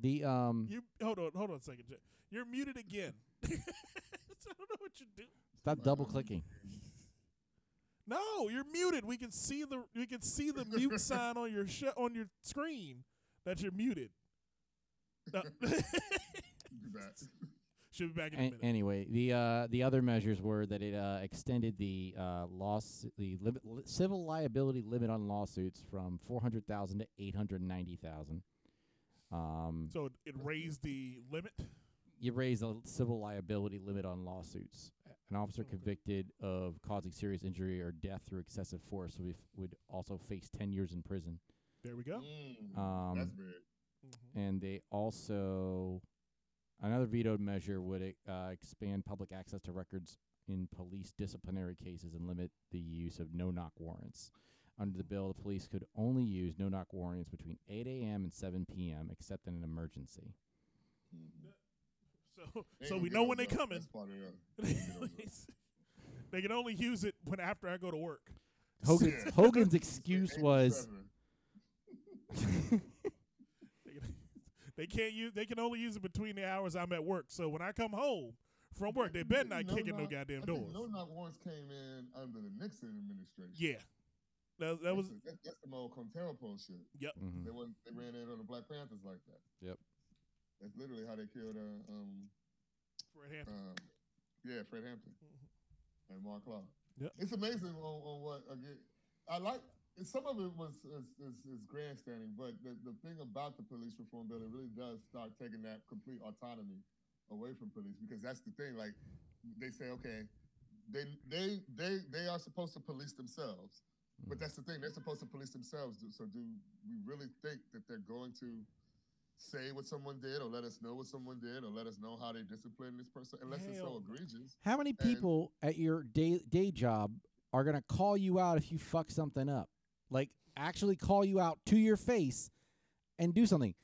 Speaker 2: the um
Speaker 1: You hold on, hold on a second. Jay. You're muted again. I don't know what you do.
Speaker 2: stop double clicking.
Speaker 1: No, you're muted. We can see the we can see the mute sign on your sh- on your screen that you're muted. No.
Speaker 4: Do that.
Speaker 1: Should be back in a
Speaker 2: A-
Speaker 1: minute.
Speaker 2: anyway, the uh, the other measures were that it uh, extended the uh, loss the limit, li- civil liability limit on lawsuits from four hundred thousand to eight hundred ninety thousand. Um,
Speaker 1: so it, it raised the limit.
Speaker 2: you raise the civil liability limit on lawsuits. An officer
Speaker 1: Okay.
Speaker 2: convicted of causing serious injury or death through excessive force would, be f- would also face ten years in prison.
Speaker 1: There we go.
Speaker 4: Mm,
Speaker 2: Um,
Speaker 4: that's big.
Speaker 1: Mhm.
Speaker 2: and they also another vetoed measure would e- uh, expand public access to records in police disciplinary cases and limit the use of no-knock warrants. Under the bill, the police could only use no-knock warrants between 8 a.m. and 7 p.m. except in an emergency.
Speaker 1: So
Speaker 4: They
Speaker 1: so we know when
Speaker 4: they're
Speaker 1: coming.
Speaker 4: That's part of it. They gonna get those up.
Speaker 1: they can only use it when after I go to work.
Speaker 2: Hogan's, Hogan's excuse was
Speaker 4: 87.
Speaker 1: They, can- they can't use. They can only use it between the hours I'm at work. So when I come home from work, they better not
Speaker 4: No
Speaker 1: kick in no goddamn
Speaker 4: I think
Speaker 1: doors.
Speaker 4: No knock warrants came in under the Nixon administration.
Speaker 1: Yeah, That, that was
Speaker 4: that's, the- that's the old COINTELPRO shit.
Speaker 1: yep.
Speaker 2: Mhm.
Speaker 4: They went, they ran in on the Black Panthers like that.
Speaker 2: Yep.
Speaker 4: That's literally how they killed uh, um
Speaker 1: Fred Hampton.
Speaker 4: uh, yeah Fred Hampton and Mark Clark.
Speaker 1: Yep.
Speaker 4: It's amazing on, on what again. I like some of it was is, is, is grandstanding, but the, the thing about the police reform bill, it really does start taking that complete autonomy away from police because that's the thing. Like they say, okay, they they they they are supposed to police themselves, but that's the thing. They're supposed to police themselves. So do we really think that they're going to say what someone did, or let us know what someone did, or let us know how they disciplined this person, unless it's so egregious?
Speaker 2: How many people at your day day job are gonna call you out if you fuck something up? Like actually call you out to your face and do something.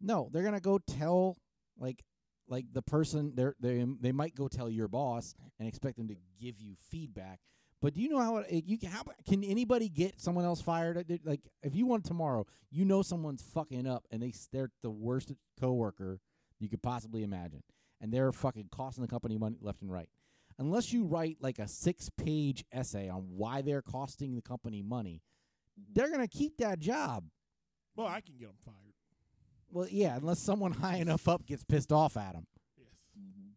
Speaker 2: No, they're gonna go tell like like the person they're they they might go tell your boss and expect them to give you feedback. But do you know how it, you how can anybody get someone else fired? Like if you want tomorrow, you know someone's fucking up and they they're the worst coworker you could possibly imagine, and they're fucking costing the company money left and right. Unless you write like a six page essay on why they're costing the company money, they're gonna keep that job.
Speaker 1: Well, I can get them fired.
Speaker 2: Well, yeah, unless someone high enough up gets pissed off at them.
Speaker 1: Yes.
Speaker 4: Mm-hmm.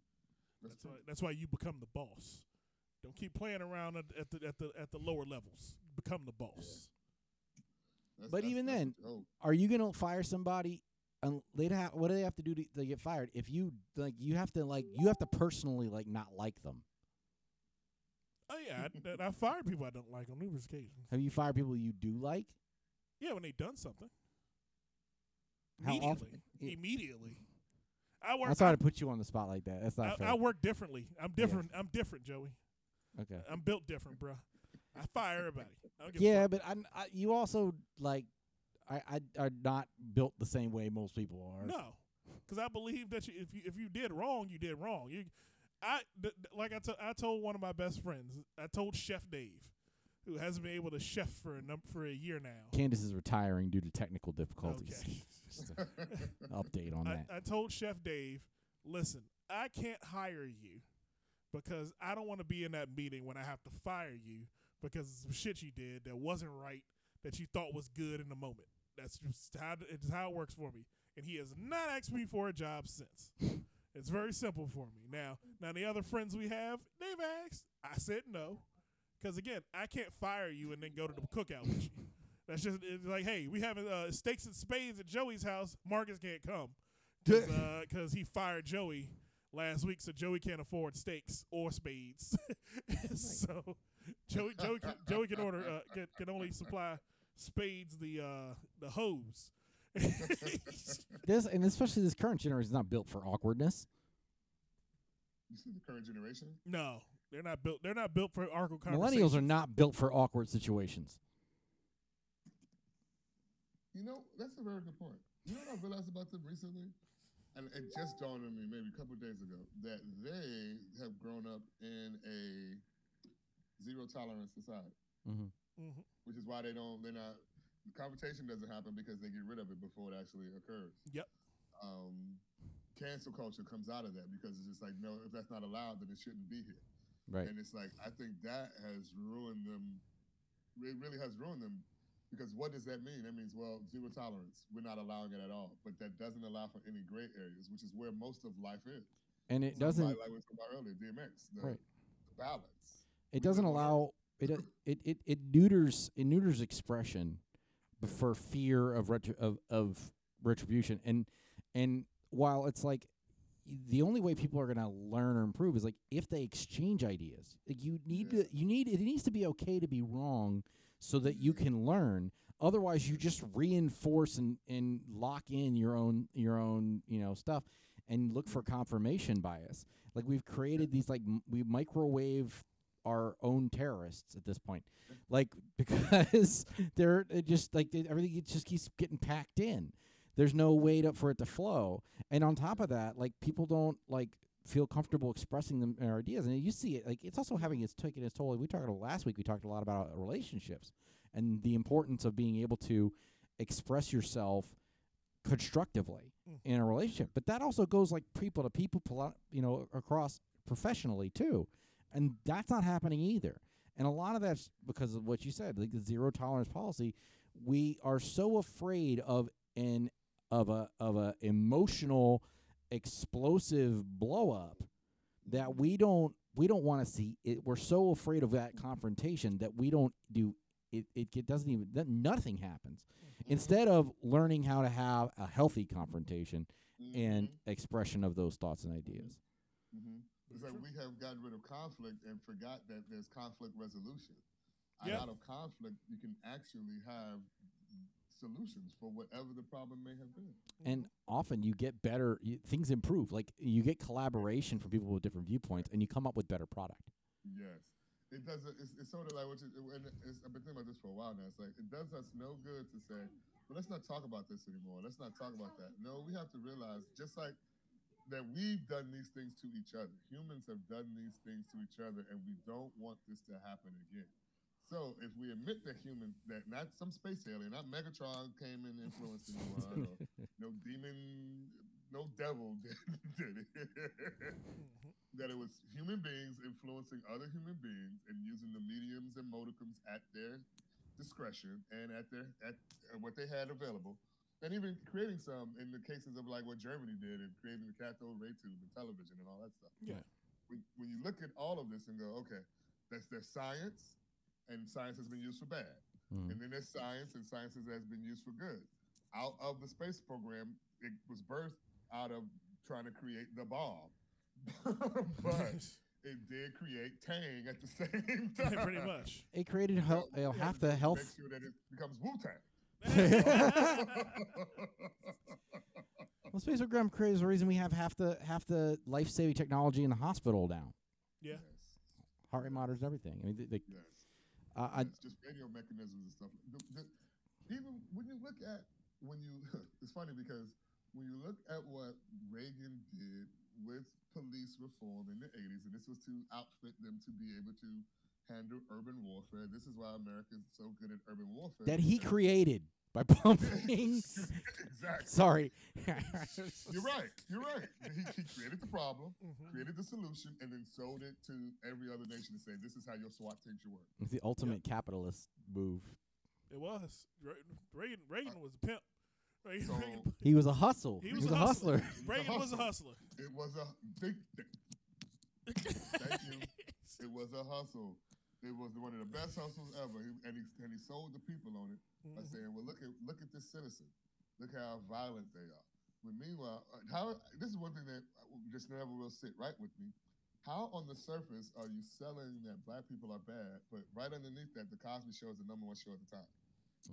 Speaker 4: That's,
Speaker 1: That's why. That's why you become the boss. Don't keep playing around at, at the at the at the lower levels. Become the boss.
Speaker 4: that's,
Speaker 2: But
Speaker 4: that's-
Speaker 2: even
Speaker 4: that's
Speaker 2: then,
Speaker 4: the.
Speaker 2: Are you gonna fire somebody? And they'd have what do they have to do to, to get fired? If you like, you have to like, you have to personally like not like them.
Speaker 1: Oh yeah, I, I fired people I don't like on numerous occasions.
Speaker 2: Have you fired people you do like?
Speaker 1: Yeah, when they done something.
Speaker 2: How
Speaker 1: Immediately.
Speaker 2: often?
Speaker 1: Immediately. I work.
Speaker 2: I'm sorry to put you on the spot like that. That's not
Speaker 1: I,
Speaker 2: fair.
Speaker 1: I work differently. I'm different. I'm different, Joey.
Speaker 2: okay.
Speaker 1: I'm built different, bruh. I fire everybody. I don't give a
Speaker 2: Yeah,
Speaker 1: fuck.
Speaker 2: but I'm, I, you also like, I, I are not built the same way most people are.
Speaker 1: No, because I believe that you, if you if you did wrong, you did wrong. You, I th- th- like I I told one of my best friends. I told Chef Dave, who hasn't been able to chef for a num- for a year now.
Speaker 2: Candace is retiring due to technical difficulties.
Speaker 1: Okay.
Speaker 2: Just a update on that.
Speaker 1: I, I told Chef Dave, listen, I can't hire you because I don't want to be in that meeting when I have to fire you because of some shit you did that wasn't right that you thought was good in the moment. That's just how it's how it works for me. And he has not asked me for a job since. It's very simple for me. Now, now the other friends we have, they've asked. I said no. Because again, I can't fire you and then go to the cookout with you. That's just it's like, hey, we having uh, steaks and spades at Joey's house. Marcus can't come because he fired Joey last week, so Joey can't afford steaks or spades. so Joey, Joey, can, Joey can order uh, can, can only supply spades the uh, the hose.
Speaker 2: This and especially this current generation is not built for awkwardness.
Speaker 4: You see the current generation?
Speaker 1: no, they're not built. They're not built for awkward
Speaker 2: Millennials are not built for awkward situations.
Speaker 4: You know, that's a very good point. You know what I realized about them recently? And it just dawned on me maybe a couple of days ago that they have grown up in a zero tolerance society,
Speaker 2: hmm
Speaker 1: Mhm.
Speaker 4: which is why they don't, they're not, the confrontation doesn't happen because they get rid of it before it actually occurs.
Speaker 1: Yep.
Speaker 4: Um, cancel culture comes out of that because it's just like, no, if that's not allowed, then it shouldn't be here.
Speaker 2: Right.
Speaker 4: And it's like I think that has ruined them. It really has ruined them because what does that mean? That means well, zero tolerance. We're not allowing it at all. But that doesn't allow for any gray areas, which is where most of life is.
Speaker 2: And it
Speaker 4: So
Speaker 2: doesn't.
Speaker 4: like, like we were talking about earlier, DMX, the,
Speaker 2: Right.
Speaker 4: the balance.
Speaker 2: It
Speaker 4: we
Speaker 2: doesn't allow it, uh, it it it neuters it neuters expression b- for fear of retri- of of retribution. And and while it's like the only way people are going to learn or improve is like if they exchange ideas. Like you need
Speaker 4: Yeah.
Speaker 2: to you need it needs to be okay to be wrong so that you can learn. Otherwise you just reinforce and and lock in your own your own you know stuff and look for confirmation bias. Like we've created mm-hmm. these like m- we microwave our own terrorists at this point. Like because they're just like they, everything it just keeps getting packed in. There's no way to, for it to flow. And on top of that like people don't like feel comfortable expressing them their ideas. And you see it like it's also having its taken its toll. We talked about last week we talked a lot about relationships and the importance of being able to express yourself constructively
Speaker 1: Mm.
Speaker 2: in a relationship. But that also goes like people to people you know across professionally too and that's not happening either And a lot of that's because of what you said, like the zero tolerance policy. We are so afraid of an of a of a emotional explosive blow up that we don't we don't want to see it. We're so afraid of that confrontation that we don't do it. It, it doesn't even that nothing happens. Mm-hmm. Instead of learning how to have a healthy confrontation and mm-hmm. expression of those thoughts and ideas.
Speaker 4: hmm It's like mm-hmm. we have gotten rid of conflict and forgot that there's conflict resolution.
Speaker 1: Yeah.
Speaker 4: Out of conflict, you can actually have solutions for whatever the problem may have been.
Speaker 2: and often you get better you, things improve like you get collaboration from people with different viewpoints and you come up with better product
Speaker 4: Yes. It doesn't. It's, it's sort of like what you. And it's, I've been thinking about this for a while now. It's like it does us no good to say, "Well, let's not talk about this anymore. Let's not talk about that." No, we have to realize, just like that, we've done these things to each other. Humans have done these things to each other, and we don't want this to happen again. So, if we admit that humans, that not some space alien, not Megatron came and influenced anyone, or no demon, no devil did, did it. that it was human beings influencing other human beings and using the mediums and modicums at their discretion and at their at uh, what they had available, and even creating some in the cases of like what Germany did and creating the cathode ray tube and television and all that stuff.
Speaker 1: Yeah.
Speaker 4: When, when you look at all of this and go, okay, that's their science, and science has been used for bad.
Speaker 2: Mhm.
Speaker 4: And then there's science, and science has has been used for good. Out of the space program, it was birthed out of trying to create the bomb. but it did create Tang at the same time.
Speaker 1: pretty much.
Speaker 2: it created hel- you know, half the health
Speaker 4: Make sure that it becomes Wu Tang.
Speaker 2: Well space program creates the reason we have half the half the life-saving technology in the hospital now
Speaker 1: Yeah.
Speaker 2: heart rate monitors and everything i mean they, they,
Speaker 4: Yes.
Speaker 2: uh, I,
Speaker 4: It's just radio mechanisms and stuff. The, the, even when you look at when you, it's funny because when you look at what Reagan did with police reform in the '80s, and this was to outfit them to be able to handle urban warfare. This is why America is so good at urban warfare.
Speaker 2: that he created by pumping
Speaker 4: exactly.
Speaker 2: sorry
Speaker 4: You're right. You're right. He, he created the problem,
Speaker 1: Mhm.
Speaker 4: created the solution, and then sold it to every other nation to say, "This is how your SWAT team should work."
Speaker 2: it's the ultimate capitalist move
Speaker 1: It was. Re- Reagan, Reagan was a pimp. Reagan,
Speaker 4: So-
Speaker 1: Reagan,
Speaker 2: he was a hustle
Speaker 1: he
Speaker 2: he
Speaker 1: was,
Speaker 2: was,
Speaker 1: a hustler.
Speaker 2: hustler
Speaker 1: Reagan was a
Speaker 4: hustler.
Speaker 1: hustler.
Speaker 4: It was a big. Thank you. It was a hustle. It was one of the best hustles ever, he, and he and he sold the people on it by
Speaker 1: Mhm.
Speaker 4: saying, "Well, look at look at this citizen. Look how violent they are." But meanwhile, uh, how this is one thing that uh, just never will sit right with me. How on the surface are you selling that black people are bad, but right underneath that, the Cosby Show is the number one show at the time?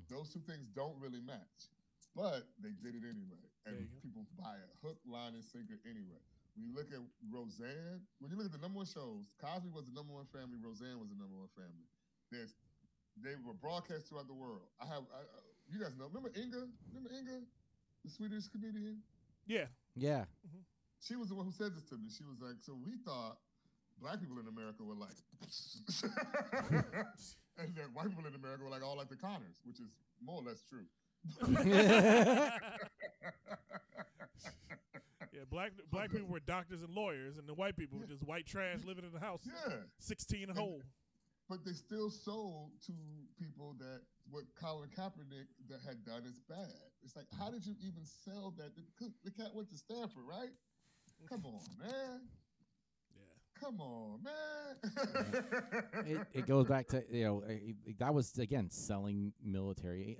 Speaker 4: Those two things don't really match, but they did it anyway, and
Speaker 1: There go.
Speaker 4: people buy it hook, line, and sinker anyway. When you look at Roseanne, when you look at the number one shows, Cosby was the number one family, Roseanne was the number one family. There's, they were broadcast throughout the world. I have, I, uh, you guys know, remember Inga? Remember Inga, the Swedish comedian?
Speaker 1: Yeah.
Speaker 2: yeah
Speaker 4: She was the one who said this to me. She was like, so we thought black people in America were like, and that white people in America were like all like the Connors, which is more or less true.
Speaker 1: Yeah, black black people were doctors and lawyers, and the white people were just white trash living in the house,
Speaker 4: Yeah.
Speaker 1: sixteen and whole.
Speaker 4: but they still sold to people that what Colin Kaepernick that had done is bad. It's like, how did you even sell that? The, the cat went to Stanford, right? Come on, man.
Speaker 1: Yeah.
Speaker 4: Come on, man.
Speaker 2: it, it goes back to you know it- that was again selling military.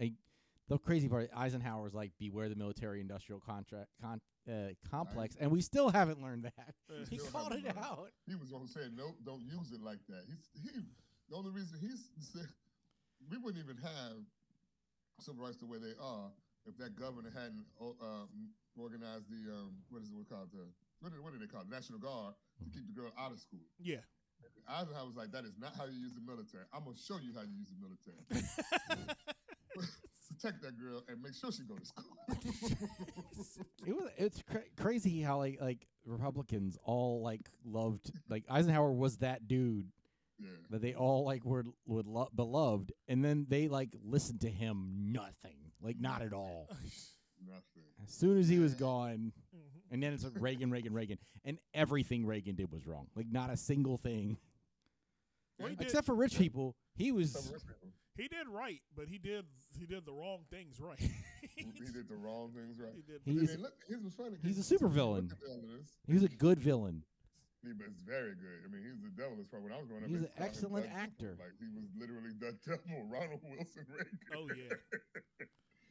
Speaker 2: I, the crazy part, Eisenhower was like, "Beware the military-industrial contract con, uh, complex," and we still haven't learned that. He called it
Speaker 4: learned.
Speaker 2: out.
Speaker 4: he was the one who said, nope, don't use it like that. He's he. The only reason he's said we wouldn't even have civil rights the way they are if that governor hadn't uh, organized the um, what is it what called the what do, what do they call it National Guard to keep the girl out of school.
Speaker 1: Yeah.
Speaker 4: Eisenhower was like, that is not how you use the military. I'm gonna show you how you use the military. Protect that girl and make sure she go to school.
Speaker 2: It was it's cra- crazy how like like Republicans all like loved like Eisenhower was that dude
Speaker 4: yeah.
Speaker 2: that they all like were would lo- beloved, and then they like listened to him nothing, like not at all.
Speaker 4: Nothing.
Speaker 2: As soon as he was gone,
Speaker 1: Mhm.
Speaker 2: and then it's like Reagan, Reagan, Reagan, and everything Reagan did was wrong. Like not a single thing.
Speaker 1: Well, he did,
Speaker 2: Except for rich people, he
Speaker 4: Some
Speaker 2: was.
Speaker 4: Rich people.
Speaker 1: he did right, but he did he did the wrong things right.
Speaker 4: He did the wrong things right.
Speaker 1: He did.
Speaker 4: But
Speaker 2: He's-
Speaker 4: then look, here's what's funny.
Speaker 2: he's a
Speaker 4: 'cause
Speaker 2: super villain.
Speaker 4: look at all of this,
Speaker 2: He was a good villain.
Speaker 4: He was very good. I mean, he's the devil as far when I was growing up.
Speaker 2: He's an excellent actor.
Speaker 4: Devil. Like he was literally the devil, Ronald Wilson Reagan.
Speaker 1: Oh yeah.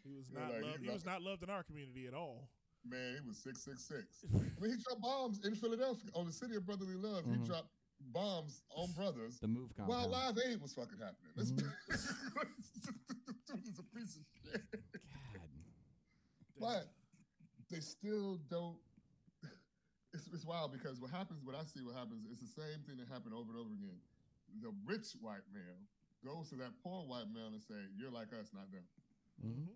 Speaker 1: He was not
Speaker 4: like,
Speaker 1: loved. He was
Speaker 4: like-
Speaker 1: not loved in our community at all.
Speaker 4: Man, he was six six six. I mean, he dropped bombs in Philadelphia on the city of brotherly love.
Speaker 2: Mhm.
Speaker 4: He dropped bombs on brothers
Speaker 2: The move
Speaker 4: while
Speaker 2: compound.
Speaker 4: Live Aid was fucking happening. Let's
Speaker 2: Mhm.
Speaker 4: Is a piece of shit.
Speaker 2: God.
Speaker 4: But they still don't. It's, it's wild because what happens, what I see, what happens, it's the same thing that happened over and over again. The rich white male goes to that poor white male and say, "You're like us, not them."
Speaker 2: Mhm.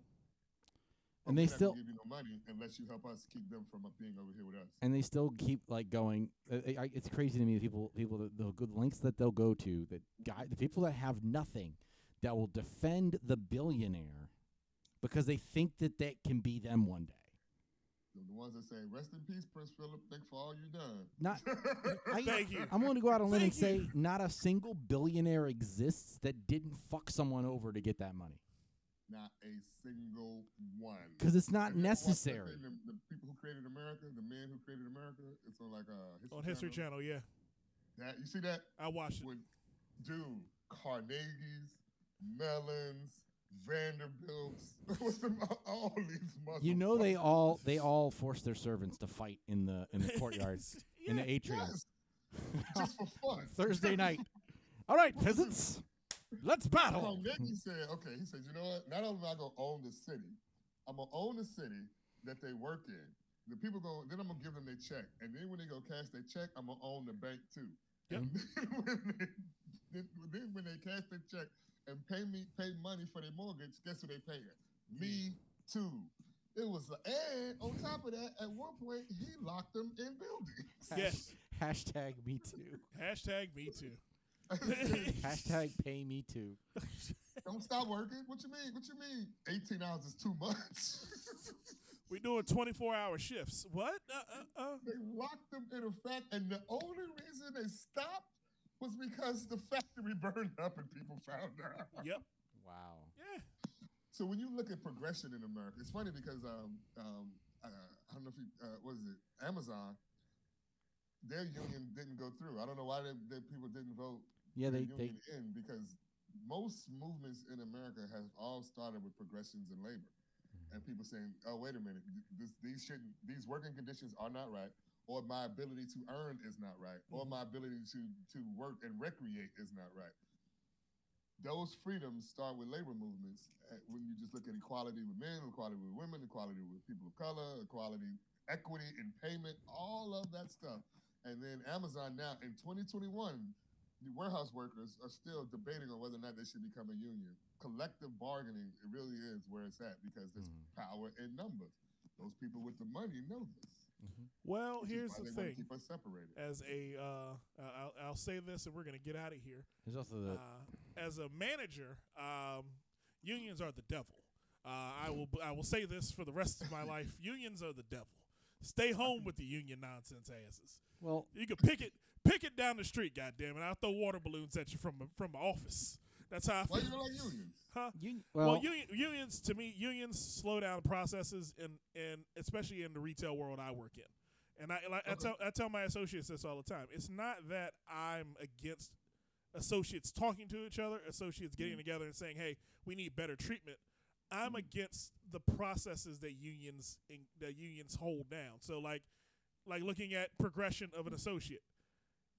Speaker 4: But
Speaker 2: And they still-
Speaker 4: give you no money unless you help us keep them from being over here with us.
Speaker 2: and they still keep like going. Uh, I, I- it's crazy to me the people people that the good links that they'll go to that guy the people that have nothing that will defend the billionaire because they think that that can be them one day.
Speaker 4: The, the ones that say, "Rest in peace, Prince Philip. Thanks for all you've done."
Speaker 2: Not I,
Speaker 1: Thank you.
Speaker 2: I'm going to go out on a limb and
Speaker 1: Thank
Speaker 2: say not a single billionaire exists that didn't fuck someone over to get that money
Speaker 4: Not a single one.
Speaker 2: because it's not
Speaker 4: And you ever watch that
Speaker 2: necessary.
Speaker 4: The, the people who created America, the men who created America. It's on like uh, History
Speaker 1: On History Channel, yeah,
Speaker 4: That you see that?
Speaker 1: I watched it.
Speaker 4: with dude Carnegie's, Mellons, Vanderbilts, all these motherfuckers.
Speaker 2: You know they all they all force their servants to fight in the in the courtyard in the atrium
Speaker 4: yes, just for fun.
Speaker 2: Thursday night. All right, peasants, let's battle.
Speaker 4: Oh, then he said, okay, he said, you know what? Not only am I gonna own the city, I'm gonna own the city that they work in. The people go, then I'm gonna give them their check, and then when they go cash their check, I'm gonna own the bank too.
Speaker 1: Yep.
Speaker 4: And then when they, then, then when they cash their check and pay me pay money for their mortgage, guess who they paying? Me too. It was, and on top of that, at one point he locked them in buildings.
Speaker 1: Yes.
Speaker 2: Hashtag me too.
Speaker 1: Hashtag me too.
Speaker 2: Hashtag pay me too.
Speaker 4: Don't stop working. What you mean? What you mean? 18 hours is too much.
Speaker 1: We doing 24 hour shifts. What? Uh, uh, uh.
Speaker 4: they locked them in effect, and the only reason they stopped was because the factory burned up and people found out.
Speaker 1: Yep.
Speaker 2: Wow.
Speaker 1: Yeah.
Speaker 4: So when you look at progression in America, it's funny because um um uh, I don't know if you uh, what is it Amazon, their union didn't go through. I don't know why they, they people didn't vote
Speaker 2: Yeah, they they
Speaker 4: in because most movements in America have all started with progressions in labor, and people saying, "Oh, wait a minute, this, these shouldn't, these working conditions are not right, or my ability to earn is not right, or my ability to to work and recreate is not right." Those freedoms start with labor movements. uh, When you just look at equality with men, equality with women, equality with people of color, equality, equity in payment, all of that stuff. And then Amazon now in 2021, the warehouse workers are still debating on whether or not they should become a union. Collective bargaining, it really is where it's at because there's
Speaker 2: Mhm.
Speaker 4: power in numbers. Those people with the money know this.
Speaker 1: Well,
Speaker 4: which
Speaker 1: here's
Speaker 4: why
Speaker 1: the
Speaker 4: they wanna
Speaker 1: thing.
Speaker 4: Keep us separated.
Speaker 1: As a, uh, I'll, I'll say this, and we're gonna get out of here.
Speaker 2: There's also the
Speaker 1: Uh, as a manager, um, unions are the devil. Uh, I will I will say this for the rest of my life: unions are the devil. Stay home with the union nonsense asses.
Speaker 2: well.
Speaker 1: You can pick it pick it down the street, goddamn it! I'll throw water balloons at you from from my office. That's how I
Speaker 4: Why
Speaker 1: feel.
Speaker 4: you don't like unions?
Speaker 1: Huh?
Speaker 2: You,
Speaker 1: Well,
Speaker 2: well,
Speaker 1: union, unions to me, unions slow down processes, and and especially in the retail world I work in. And I like I tell I tell my associates this all the time. It's not that I'm against associates talking to each other, associates getting
Speaker 4: Mm.
Speaker 1: together and saying, "Hey, we need better treatment." I'm
Speaker 4: Mm.
Speaker 1: against the processes that unions in, that unions hold down. So like like looking at progression of an associate.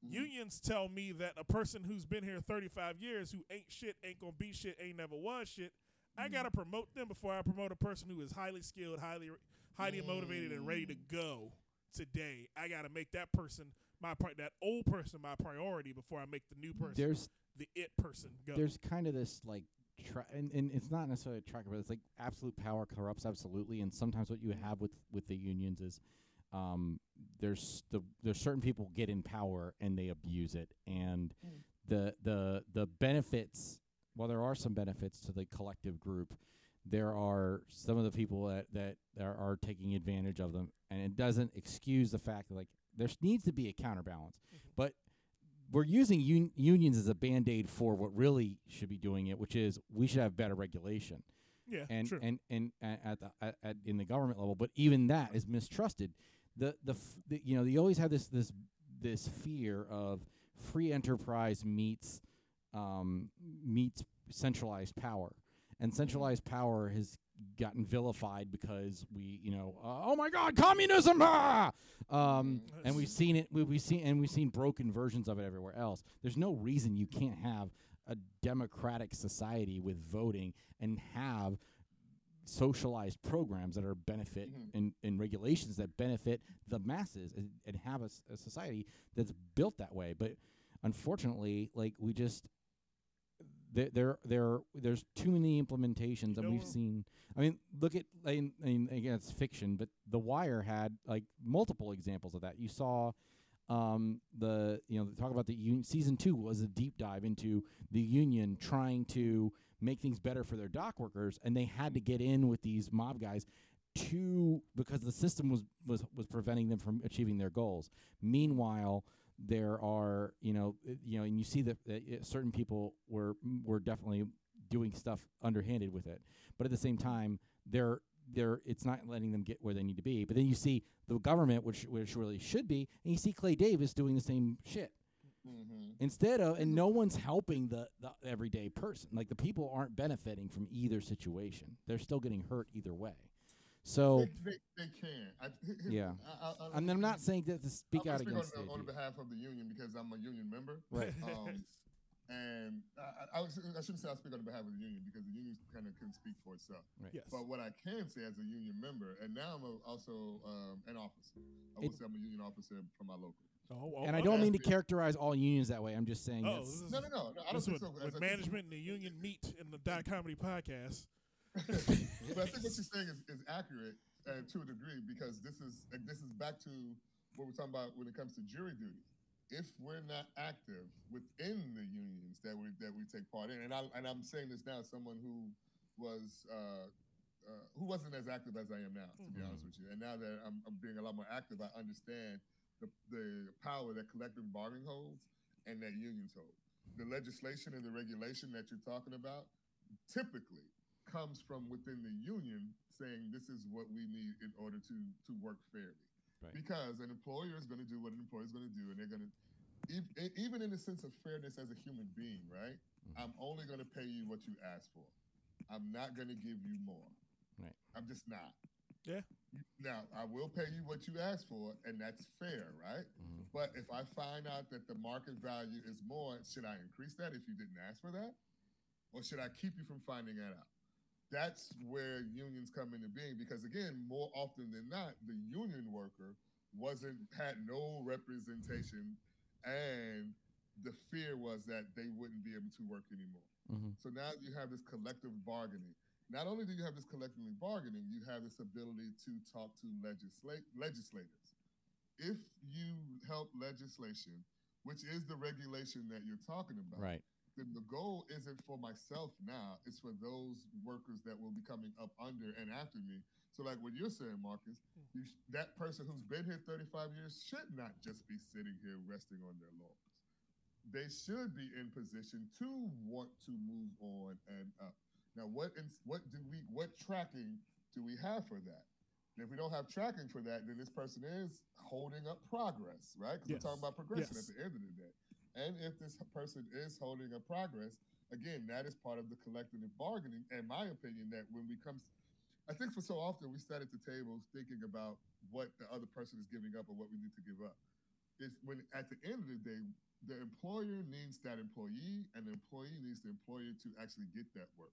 Speaker 4: Mhm.
Speaker 1: Unions tell me that a person who's been here 35 years, who ain't shit, ain't gonna be shit, ain't never was shit, I
Speaker 4: Mhm.
Speaker 1: gotta promote them before I promote a person who is highly skilled, highly, highly motivated, and ready to
Speaker 4: Mm.
Speaker 1: go today. I gotta make that person my pri- that old person my priority before I make the new person
Speaker 2: there's
Speaker 1: the it person go.
Speaker 2: there's kind of this like tra- and, and it's not necessarily a track but it's like absolute power corrupts absolutely and sometimes what you have with with the unions is um there's the there's certain people get in power and they abuse it and
Speaker 4: Mm.
Speaker 2: the the the benefits while there are some benefits to the collective group there are some of the people that that are, are taking advantage of them and it doesn't excuse the fact that like there needs to be a counterbalance
Speaker 1: Mhm.
Speaker 2: but we're using un- unions as a band-aid for what really should be doing it, which is we should have better regulation
Speaker 1: Yeah,
Speaker 2: and
Speaker 1: true.
Speaker 2: and and a- at the at, at in the government level, but even that is mistrusted. The, the f- the you know you always have this this this fear of free enterprise meets um, meets centralized power, and centralized power has gotten vilified because we you know uh, oh my god communism ah! um, and we've seen it we, we've seen and we've seen broken versions of it everywhere else. There's no reason you can't have a democratic society with voting and have socialized programs that are benefit
Speaker 4: Mhm.
Speaker 2: and, and regulations that benefit the masses and, and have a, a society that's built that way. But unfortunately like we just there there there there's too many implementations and
Speaker 1: know
Speaker 2: we've seen. I mean look at I mean, I mean again it's fiction but the wire had like multiple examples of that. You saw um, the you know talk about the union season two was a deep dive into the union trying to make things better for their dock workers, and they had to get in with these mob guys to because the system was was was preventing them from achieving their goals. Meanwhile, there are you know uh, you know, and you see that uh, certain people were were definitely doing stuff underhanded with it, but at the same time, they're they're it's not letting them get where they need to be. But then you see the government, which which really should be, and you see Clay Davis doing the same shit
Speaker 4: Mm-hmm.
Speaker 2: instead of and no one's helping the, the everyday person like the people aren't benefiting from either situation they're still getting hurt either way so
Speaker 4: They, they, they can. I,
Speaker 2: Yeah.
Speaker 4: I, I, I,
Speaker 2: and i'm not saying that to speak
Speaker 4: I'm
Speaker 2: out
Speaker 4: gonna
Speaker 2: against
Speaker 4: speak
Speaker 2: it
Speaker 4: on, on behalf of the union because I'm a union member.
Speaker 2: right
Speaker 4: Um, and I, I, I, shouldn't say I speak on behalf of the union because the union kind of can speak for itself. Right.
Speaker 1: yes.
Speaker 4: But what I can say as a union member, and now I'm a, also um, an officer. I will
Speaker 2: It-
Speaker 4: say I'm a union officer from my local.
Speaker 1: Oh, oh,
Speaker 2: and i
Speaker 1: oh,
Speaker 2: don't mean to characterize all unions that way i'm just saying
Speaker 1: Oh,
Speaker 2: that's-
Speaker 1: this is,
Speaker 4: No, no, no. no I don't
Speaker 1: this
Speaker 4: think
Speaker 1: with,
Speaker 4: so.
Speaker 1: with
Speaker 4: As a-
Speaker 1: management and the union meet in the dot comedy podcast.
Speaker 4: but I think what you're saying is, is accurate uh, to a degree because this is uh, this is back to what we're talking about when it comes to jury duty. If we're not active within the unions that we that we take part in, and I and I'm saying this now as someone who was uh, uh, who wasn't as active as I am now, to be
Speaker 2: Mhm.
Speaker 4: honest with you. And now that I'm, I'm being a lot more active, I understand the, the power that collective bargaining holds and that unions hold. The legislation and the regulation that you're talking about typically comes from within the union saying this is what we need in order to to work fairly.
Speaker 2: Right.
Speaker 4: Because an employer is going to do what an employer is going to do, and they're going to even in the sense of fairness as a human being, right?
Speaker 2: Mhm.
Speaker 4: I'm only going to pay you what you ask for. I'm not going to give you more.
Speaker 2: Right.
Speaker 4: I'm just not.
Speaker 1: Yeah.
Speaker 4: Now I will pay you what you ask for, and that's fair, right?
Speaker 2: Mhm.
Speaker 4: But if I find out that the market value is more, should I increase that if you didn't ask for that? Or should I keep you from finding that out? That's where unions come into being because again, more often than not, the union worker wasn't had no representation and the fear was that they wouldn't be able to work anymore.
Speaker 2: Mhm.
Speaker 4: So now you have this collective bargaining. Not only do you have this collective bargaining, you have this ability to talk to legislate legislators. If you help legislation, which is the regulation that you're talking about,
Speaker 2: right
Speaker 4: then the goal isn't for myself now, it's for those workers that will be coming up under and after me. So, like what you're saying, Marcus, hmm. you sh- that person who's been here 35 years should not just be sitting here resting on their laurels. They should be in position to want to move on and up. Now, what ins- what do we what tracking do we have for that? And if we don't have tracking for that, then this person is holding up progress, right? Because
Speaker 1: Yes.
Speaker 4: we're talking about progression
Speaker 1: Yes.
Speaker 4: at the end of the day. And if this person is holding up progress, again, that is part of the collective bargaining. In my opinion, that when we come, I think for so often we sat at the table thinking about what the other person is giving up or what we need to give up. It's when at the end of the day, the employer needs that employee, and the employee needs the employer to actually get that work.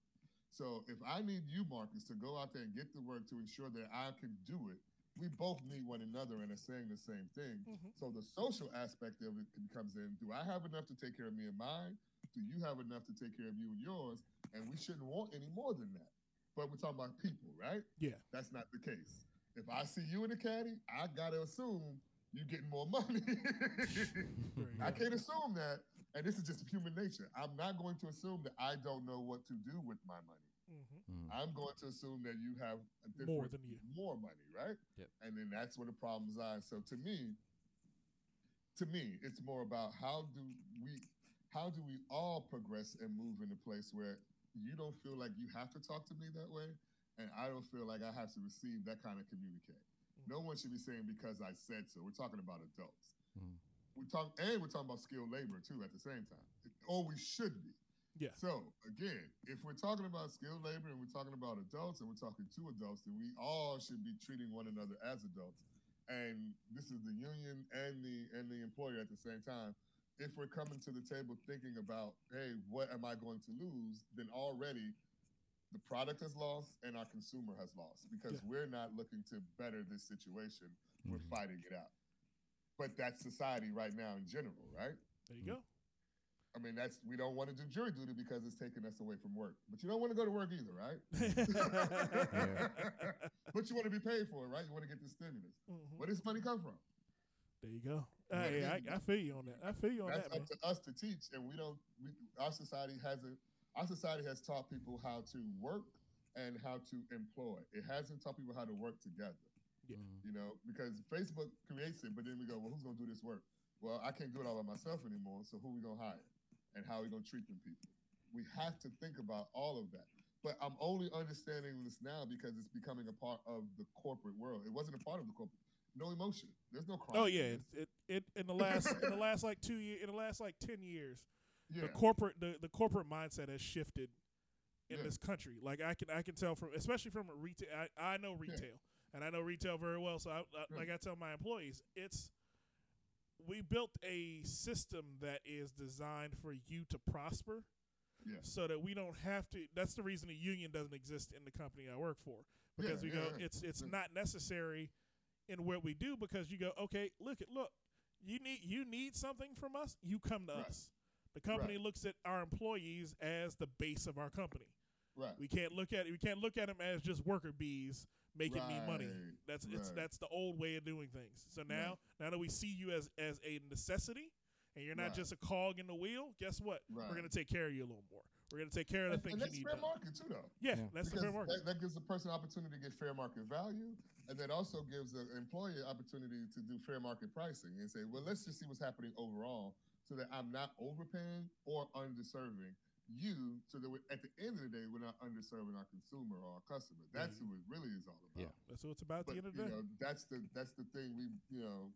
Speaker 4: So if I need you, Marcus, to go out there and get the work to ensure that I can do it, we both need one another and are saying the same thing.
Speaker 1: Mhm.
Speaker 4: So the social aspect of it comes in. Do I have enough to take care of me and mine? Do you have enough to take care of you and yours? And we shouldn't want any more than that. But we're talking about people, right?
Speaker 1: Yeah.
Speaker 4: That's not the case. If I see you in the caddy, I gotta assume you're getting more money.
Speaker 1: Very
Speaker 4: I can't assume that. And this is just human nature. I'm not going to assume that I don't know what to do with my money.
Speaker 1: Mhm.
Speaker 2: Mhm.
Speaker 4: I'm going to assume that you have a
Speaker 1: More than you.
Speaker 4: more money, right?
Speaker 2: Yep.
Speaker 4: And then that's where the problems are. So to me, to me, it's more about how do we how do we all progress and move in a place where you don't feel like you have to talk to me that way, and I don't feel like I have to receive that kind of communicate. No one should be saying because I said so. We're talking about adults.
Speaker 2: Mhm.
Speaker 4: We talk and we're talking about skilled labor too at the same time, or we should be.
Speaker 1: Yeah.
Speaker 4: So again, if we're talking about skilled labor and we're talking about adults and we're talking to adults, then we all should be treating one another as adults. And this is the union and the and the employer at the same time. If we're coming to the table thinking about, hey, what am I going to lose? Then already the product has lost and our consumer has lost because
Speaker 1: Yeah.
Speaker 4: we're not looking to better this situation. We're
Speaker 2: Mhm.
Speaker 4: fighting it out. But that's society right now in general, right?
Speaker 1: There you go.
Speaker 4: I mean, that's we don't want to do jury duty because it's taking us away from work. But you don't want to go to work either, right? but you want to be paid for it, right? You want to get the stimulus.
Speaker 1: Mhm.
Speaker 4: Where does money come from?
Speaker 1: There you go. Hey,
Speaker 4: yeah.
Speaker 1: I, I feel you on that. I feel you on
Speaker 4: That's
Speaker 1: that, man.
Speaker 4: up to us to teach, and we don't. We, our society hasn't. Our society has taught people how to work and how to employ. It hasn't taught people how to work together.
Speaker 1: Yeah.
Speaker 2: Mhm.
Speaker 4: You know, because Facebook creates it, but then we go, well, who's going to do this work? Well, I can't do it all by myself anymore. So who we going to hire, and how we going to treat them people? We have to think about all of that. But I'm only understanding this now because it's becoming a part of the corporate world. It wasn't a part of the corporate. No emotion. There's no crime.
Speaker 1: Oh yeah, it, it, it in the last in the last like two years in the last like ten years,
Speaker 4: yeah.
Speaker 1: the corporate the, the corporate mindset has shifted in
Speaker 4: Yeah.
Speaker 1: this country. Like I can I can tell from especially from a retail. I, I know retail and I know retail very well. So I, I, like I tell my employees, it's we built a system that is designed for you to prosper.
Speaker 4: Yeah.
Speaker 1: So that we don't have to. That's the reason the union doesn't exist in the company I work for because
Speaker 4: Yeah,
Speaker 1: we go.
Speaker 4: yeah, yeah.
Speaker 1: It's it's not necessary in what we do because you go. Okay, look at look. You need you need something from us. You come to
Speaker 4: Right.
Speaker 1: us. The company
Speaker 4: Right.
Speaker 1: looks at our employees as the base of our company.
Speaker 4: Right.
Speaker 1: We can't look at we can't look at them as just worker bees making me money.
Speaker 4: Right,
Speaker 1: That's it's that's the old way of doing things. So now
Speaker 4: Right.
Speaker 1: now that we see you as as a necessity and you're not
Speaker 4: Right.
Speaker 1: just a cog in the wheel, guess what?
Speaker 4: Right.
Speaker 1: We're gonna take care of you a little more. We're gonna take care of the
Speaker 4: and,
Speaker 1: things
Speaker 4: and
Speaker 1: you
Speaker 4: that's
Speaker 1: need.
Speaker 4: fair
Speaker 1: done.
Speaker 4: market too, though.
Speaker 1: Yeah,
Speaker 2: Yeah.
Speaker 1: that's the fair market.
Speaker 4: that, that gives the person opportunity to get fair market value, and that also gives the employer opportunity to do fair market pricing and say, well, let's just see what's happening overall, so that I'm not overpaying or underserving you, so that we, at the end of the day, we're not underserving our consumer or our customer. That's
Speaker 1: Mhm.
Speaker 4: who it really is all about.
Speaker 2: Yeah.
Speaker 1: That's what it's about at the end of the day.
Speaker 4: know, that's the that's the thing we you know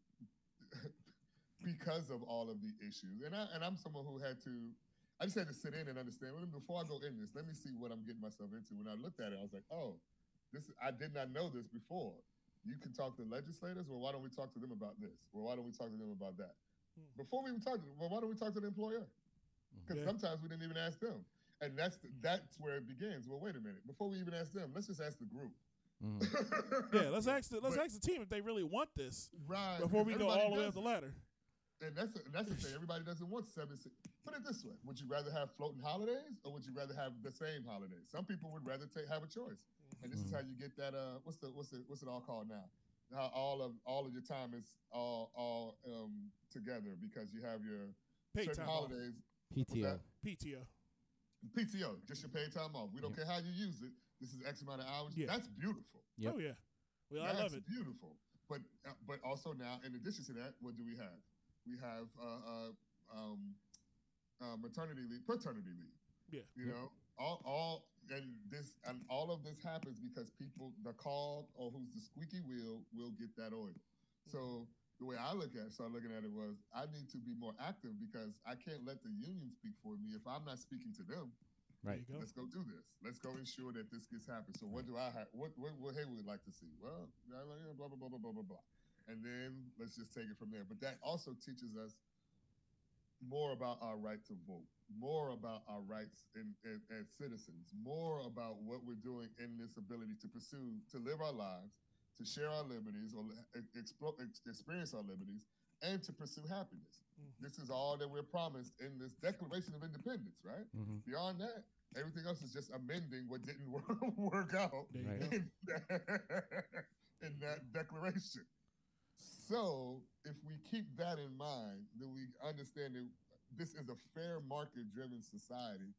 Speaker 4: because of all of the issues, and I and I'm someone who had to. I just had to sit in and understand. Well, before I go in this, let me see what I'm getting myself into. When I looked at it, I was like, "Oh, this I did not know this before." You can talk to legislators. Well, why don't we talk to them about this? Well, why don't we talk to them about that?
Speaker 1: Hmm.
Speaker 4: Before we even talk to them, well, why don't we talk to the employer? Because
Speaker 1: Yeah.
Speaker 4: sometimes we didn't even ask them, and that's the, that's where it begins. Well, wait a minute. Before we even ask them, let's just ask the group.
Speaker 2: Mhm.
Speaker 1: Yeah, let's ask the, let's
Speaker 4: But-
Speaker 1: ask the team if they really want this
Speaker 4: right
Speaker 1: before we go all the way up the ladder.
Speaker 4: And that's the, that's the thing. Everybody doesn't want seven. Six. Put it this way: Would you rather have floating holidays, or would you rather have the same holidays? Some people would rather take have a choice, and this is
Speaker 2: Mhm.
Speaker 4: how you get that. Uh, what's the what's the what's it all called now? How all of all of your time is all all um together because you have your
Speaker 1: Paid
Speaker 4: certain
Speaker 1: time off.
Speaker 4: Holidays.
Speaker 2: PTO.
Speaker 1: PTO.
Speaker 4: PTO, just your paid time off. We don't
Speaker 2: Yep.
Speaker 4: care how you use it. This is X amount of hours.
Speaker 1: Yeah.
Speaker 4: That's beautiful.
Speaker 2: Yep.
Speaker 1: Oh yeah. Well, I
Speaker 4: That's
Speaker 1: love it.
Speaker 4: beautiful. But uh, but also now, in addition to that, what do we have? We have uh, uh, um, uh, maternity leave, paternity leave.
Speaker 1: Yeah.
Speaker 4: You know, all all and this and all of this happens because people, the cog or who's the squeaky wheel, will get that oil. So the way I look at started looking at it was I need to be more active because I can't let the union speak for me if I'm not speaking to them.
Speaker 2: Right.
Speaker 1: Go.
Speaker 4: Let's go do this. Let's go ensure that this gets happened. So what do I have? What what what Haywood would like to see? Well, blah blah blah blah blah blah blah, and then let's just take it from there. But that also teaches us more about our right to vote, more about our rights in, as citizens, more about what we're doing in this ability to pursue to live our lives to share our liberties or explore, experience our liberties, and to pursue happiness.
Speaker 1: Mhm.
Speaker 4: This is all that we're promised in this Declaration of Independence, right?
Speaker 2: Mhm.
Speaker 4: Beyond that, everything else is just amending what didn't work, work out
Speaker 2: Right.
Speaker 4: in that, in that declaration. So, if we keep that in mind, then we understand that this is a fair market driven society.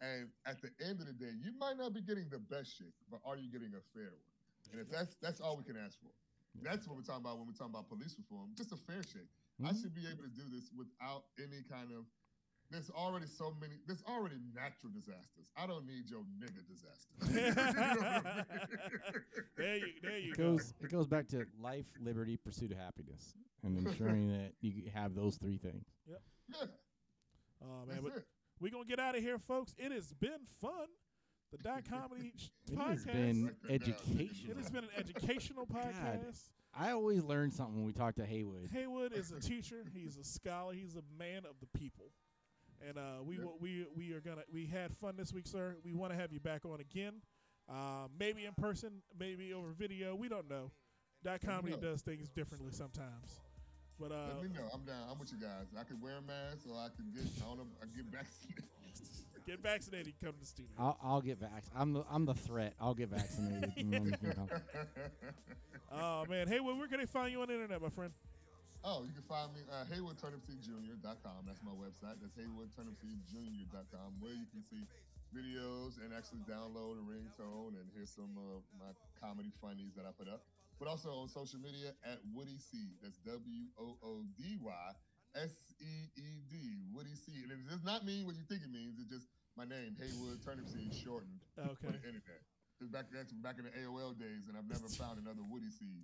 Speaker 4: And at the end of the day, you might not be getting the best shake, but are you getting a fair one? And if that's that's all we can ask for. That's what we're talking about when we're talking about police reform, just a fair shake. I
Speaker 2: Mhm.
Speaker 4: should be able to do this without any kind of. There's already so many. There's already natural disasters. I don't need your nigga disaster. You know what I mean?
Speaker 1: there you, there you
Speaker 2: It
Speaker 1: go.
Speaker 2: goes it goes back to life, liberty, pursuit of happiness, and ensuring that you have those three things.
Speaker 4: yeah,
Speaker 1: Oh man,
Speaker 4: that's
Speaker 1: but
Speaker 4: it.
Speaker 1: we're gonna get out of here, folks. It has been fun. The Dot Comedy sh-
Speaker 2: It has been
Speaker 4: Write that down.
Speaker 2: educational.
Speaker 1: it has been an educational podcast.
Speaker 2: I always learn something when we talk to Haywood.
Speaker 1: Haywood is a teacher. He's a scholar. He's a man of the people. And uh, we
Speaker 4: Yep.
Speaker 1: will we we are gonna we had fun this week, sir. We want to have you back on again. Uh, maybe in person, maybe over video. We don't know. Dot comedy
Speaker 4: know.
Speaker 1: does things differently sometimes. But uh,
Speaker 4: Let me know. I'm down. I'm with you guys. I can wear a mask, or I can get. I don't know. I can get vaccinated.
Speaker 1: Get vaccinated. Come to the studio.
Speaker 2: I'll, I'll get vac. I'm the I'm the threat. I'll get vaccinated. and then you can come.
Speaker 1: Oh man, Haywood, where can they find you on the internet, my friend?
Speaker 4: Oh, you can find me uh, HaywoodTurnipseedJr.com. That's my website. That's HaywoodTurnipseedJr.com, where you can see videos and actually download a ringtone and hear some of my comedy funnies that I put up. But also on social media at Woody Seed. That's W O O D Y S E E D. Woody Seed. And it does not mean what you think it means. It's just my name, Haywood Turnipseed, shortened
Speaker 1: Okay.
Speaker 4: for the internet. It's back that's back in the AOL days, and I've never found another Woody Seed.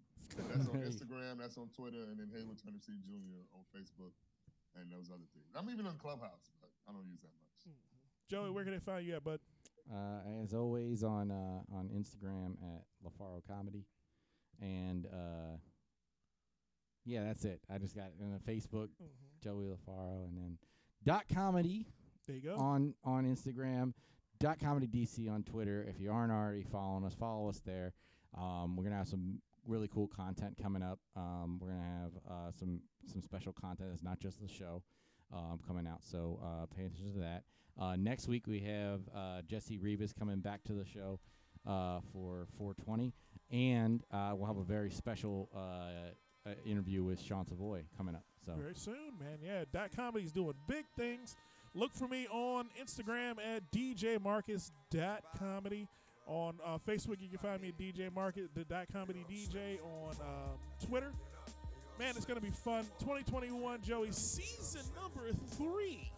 Speaker 4: That's on Instagram, that's on Twitter, and then Haywood Turnipseed Jr. on Facebook, and those other things. I'm even on Clubhouse, but I don't use that much.
Speaker 1: Joey, where can they find you at, bud?
Speaker 2: Uh, as always on uh, on Instagram at LaFaro Comedy, and uh, yeah, that's it. I just got it on Facebook, Joey LaFaro, and then dot comedy
Speaker 1: There you go.
Speaker 2: on on Instagram, dot comedy DC on Twitter. If you aren't already following us, follow us there. Um, we're gonna have some really cool content coming up. Um, we're gonna have uh, some some special content. It's not just the show um, coming out, so uh, pay attention to that. Uh, next week we have uh, Jesse Rivas coming back to the show uh, for 420, and uh, we'll have a very special uh, uh, interview with Sean Savoy coming up. So
Speaker 1: Very soon, man. Yeah, Dot Comedy's doing big things. Look for me on Instagram at DJ Marcus Dot Comedy. On uh, Facebook, you can find me at DJ Marcus, the Dot Comedy DJ. On um, Twitter, man, it's gonna be fun. 2021, Joey, season number three.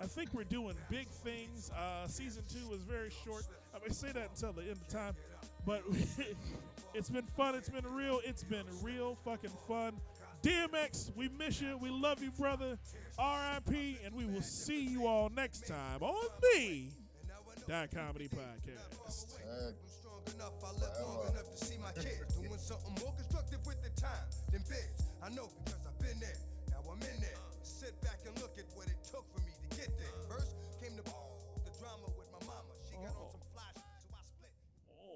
Speaker 1: I think we're doing big things. Uh, season two was very short. I may say that until the end of time, but it's been fun. It's been real. It's been real fucking fun. DMX, we miss you. We love you, brother. RIP, and we will see you all next time on the Dot Comedy Podcast.
Speaker 6: Enough, I live long enough to see my kids doing something more constructive with the time than bids. I know because I've been there. Now I'm in there. Sit back and look at what it took for me to get there.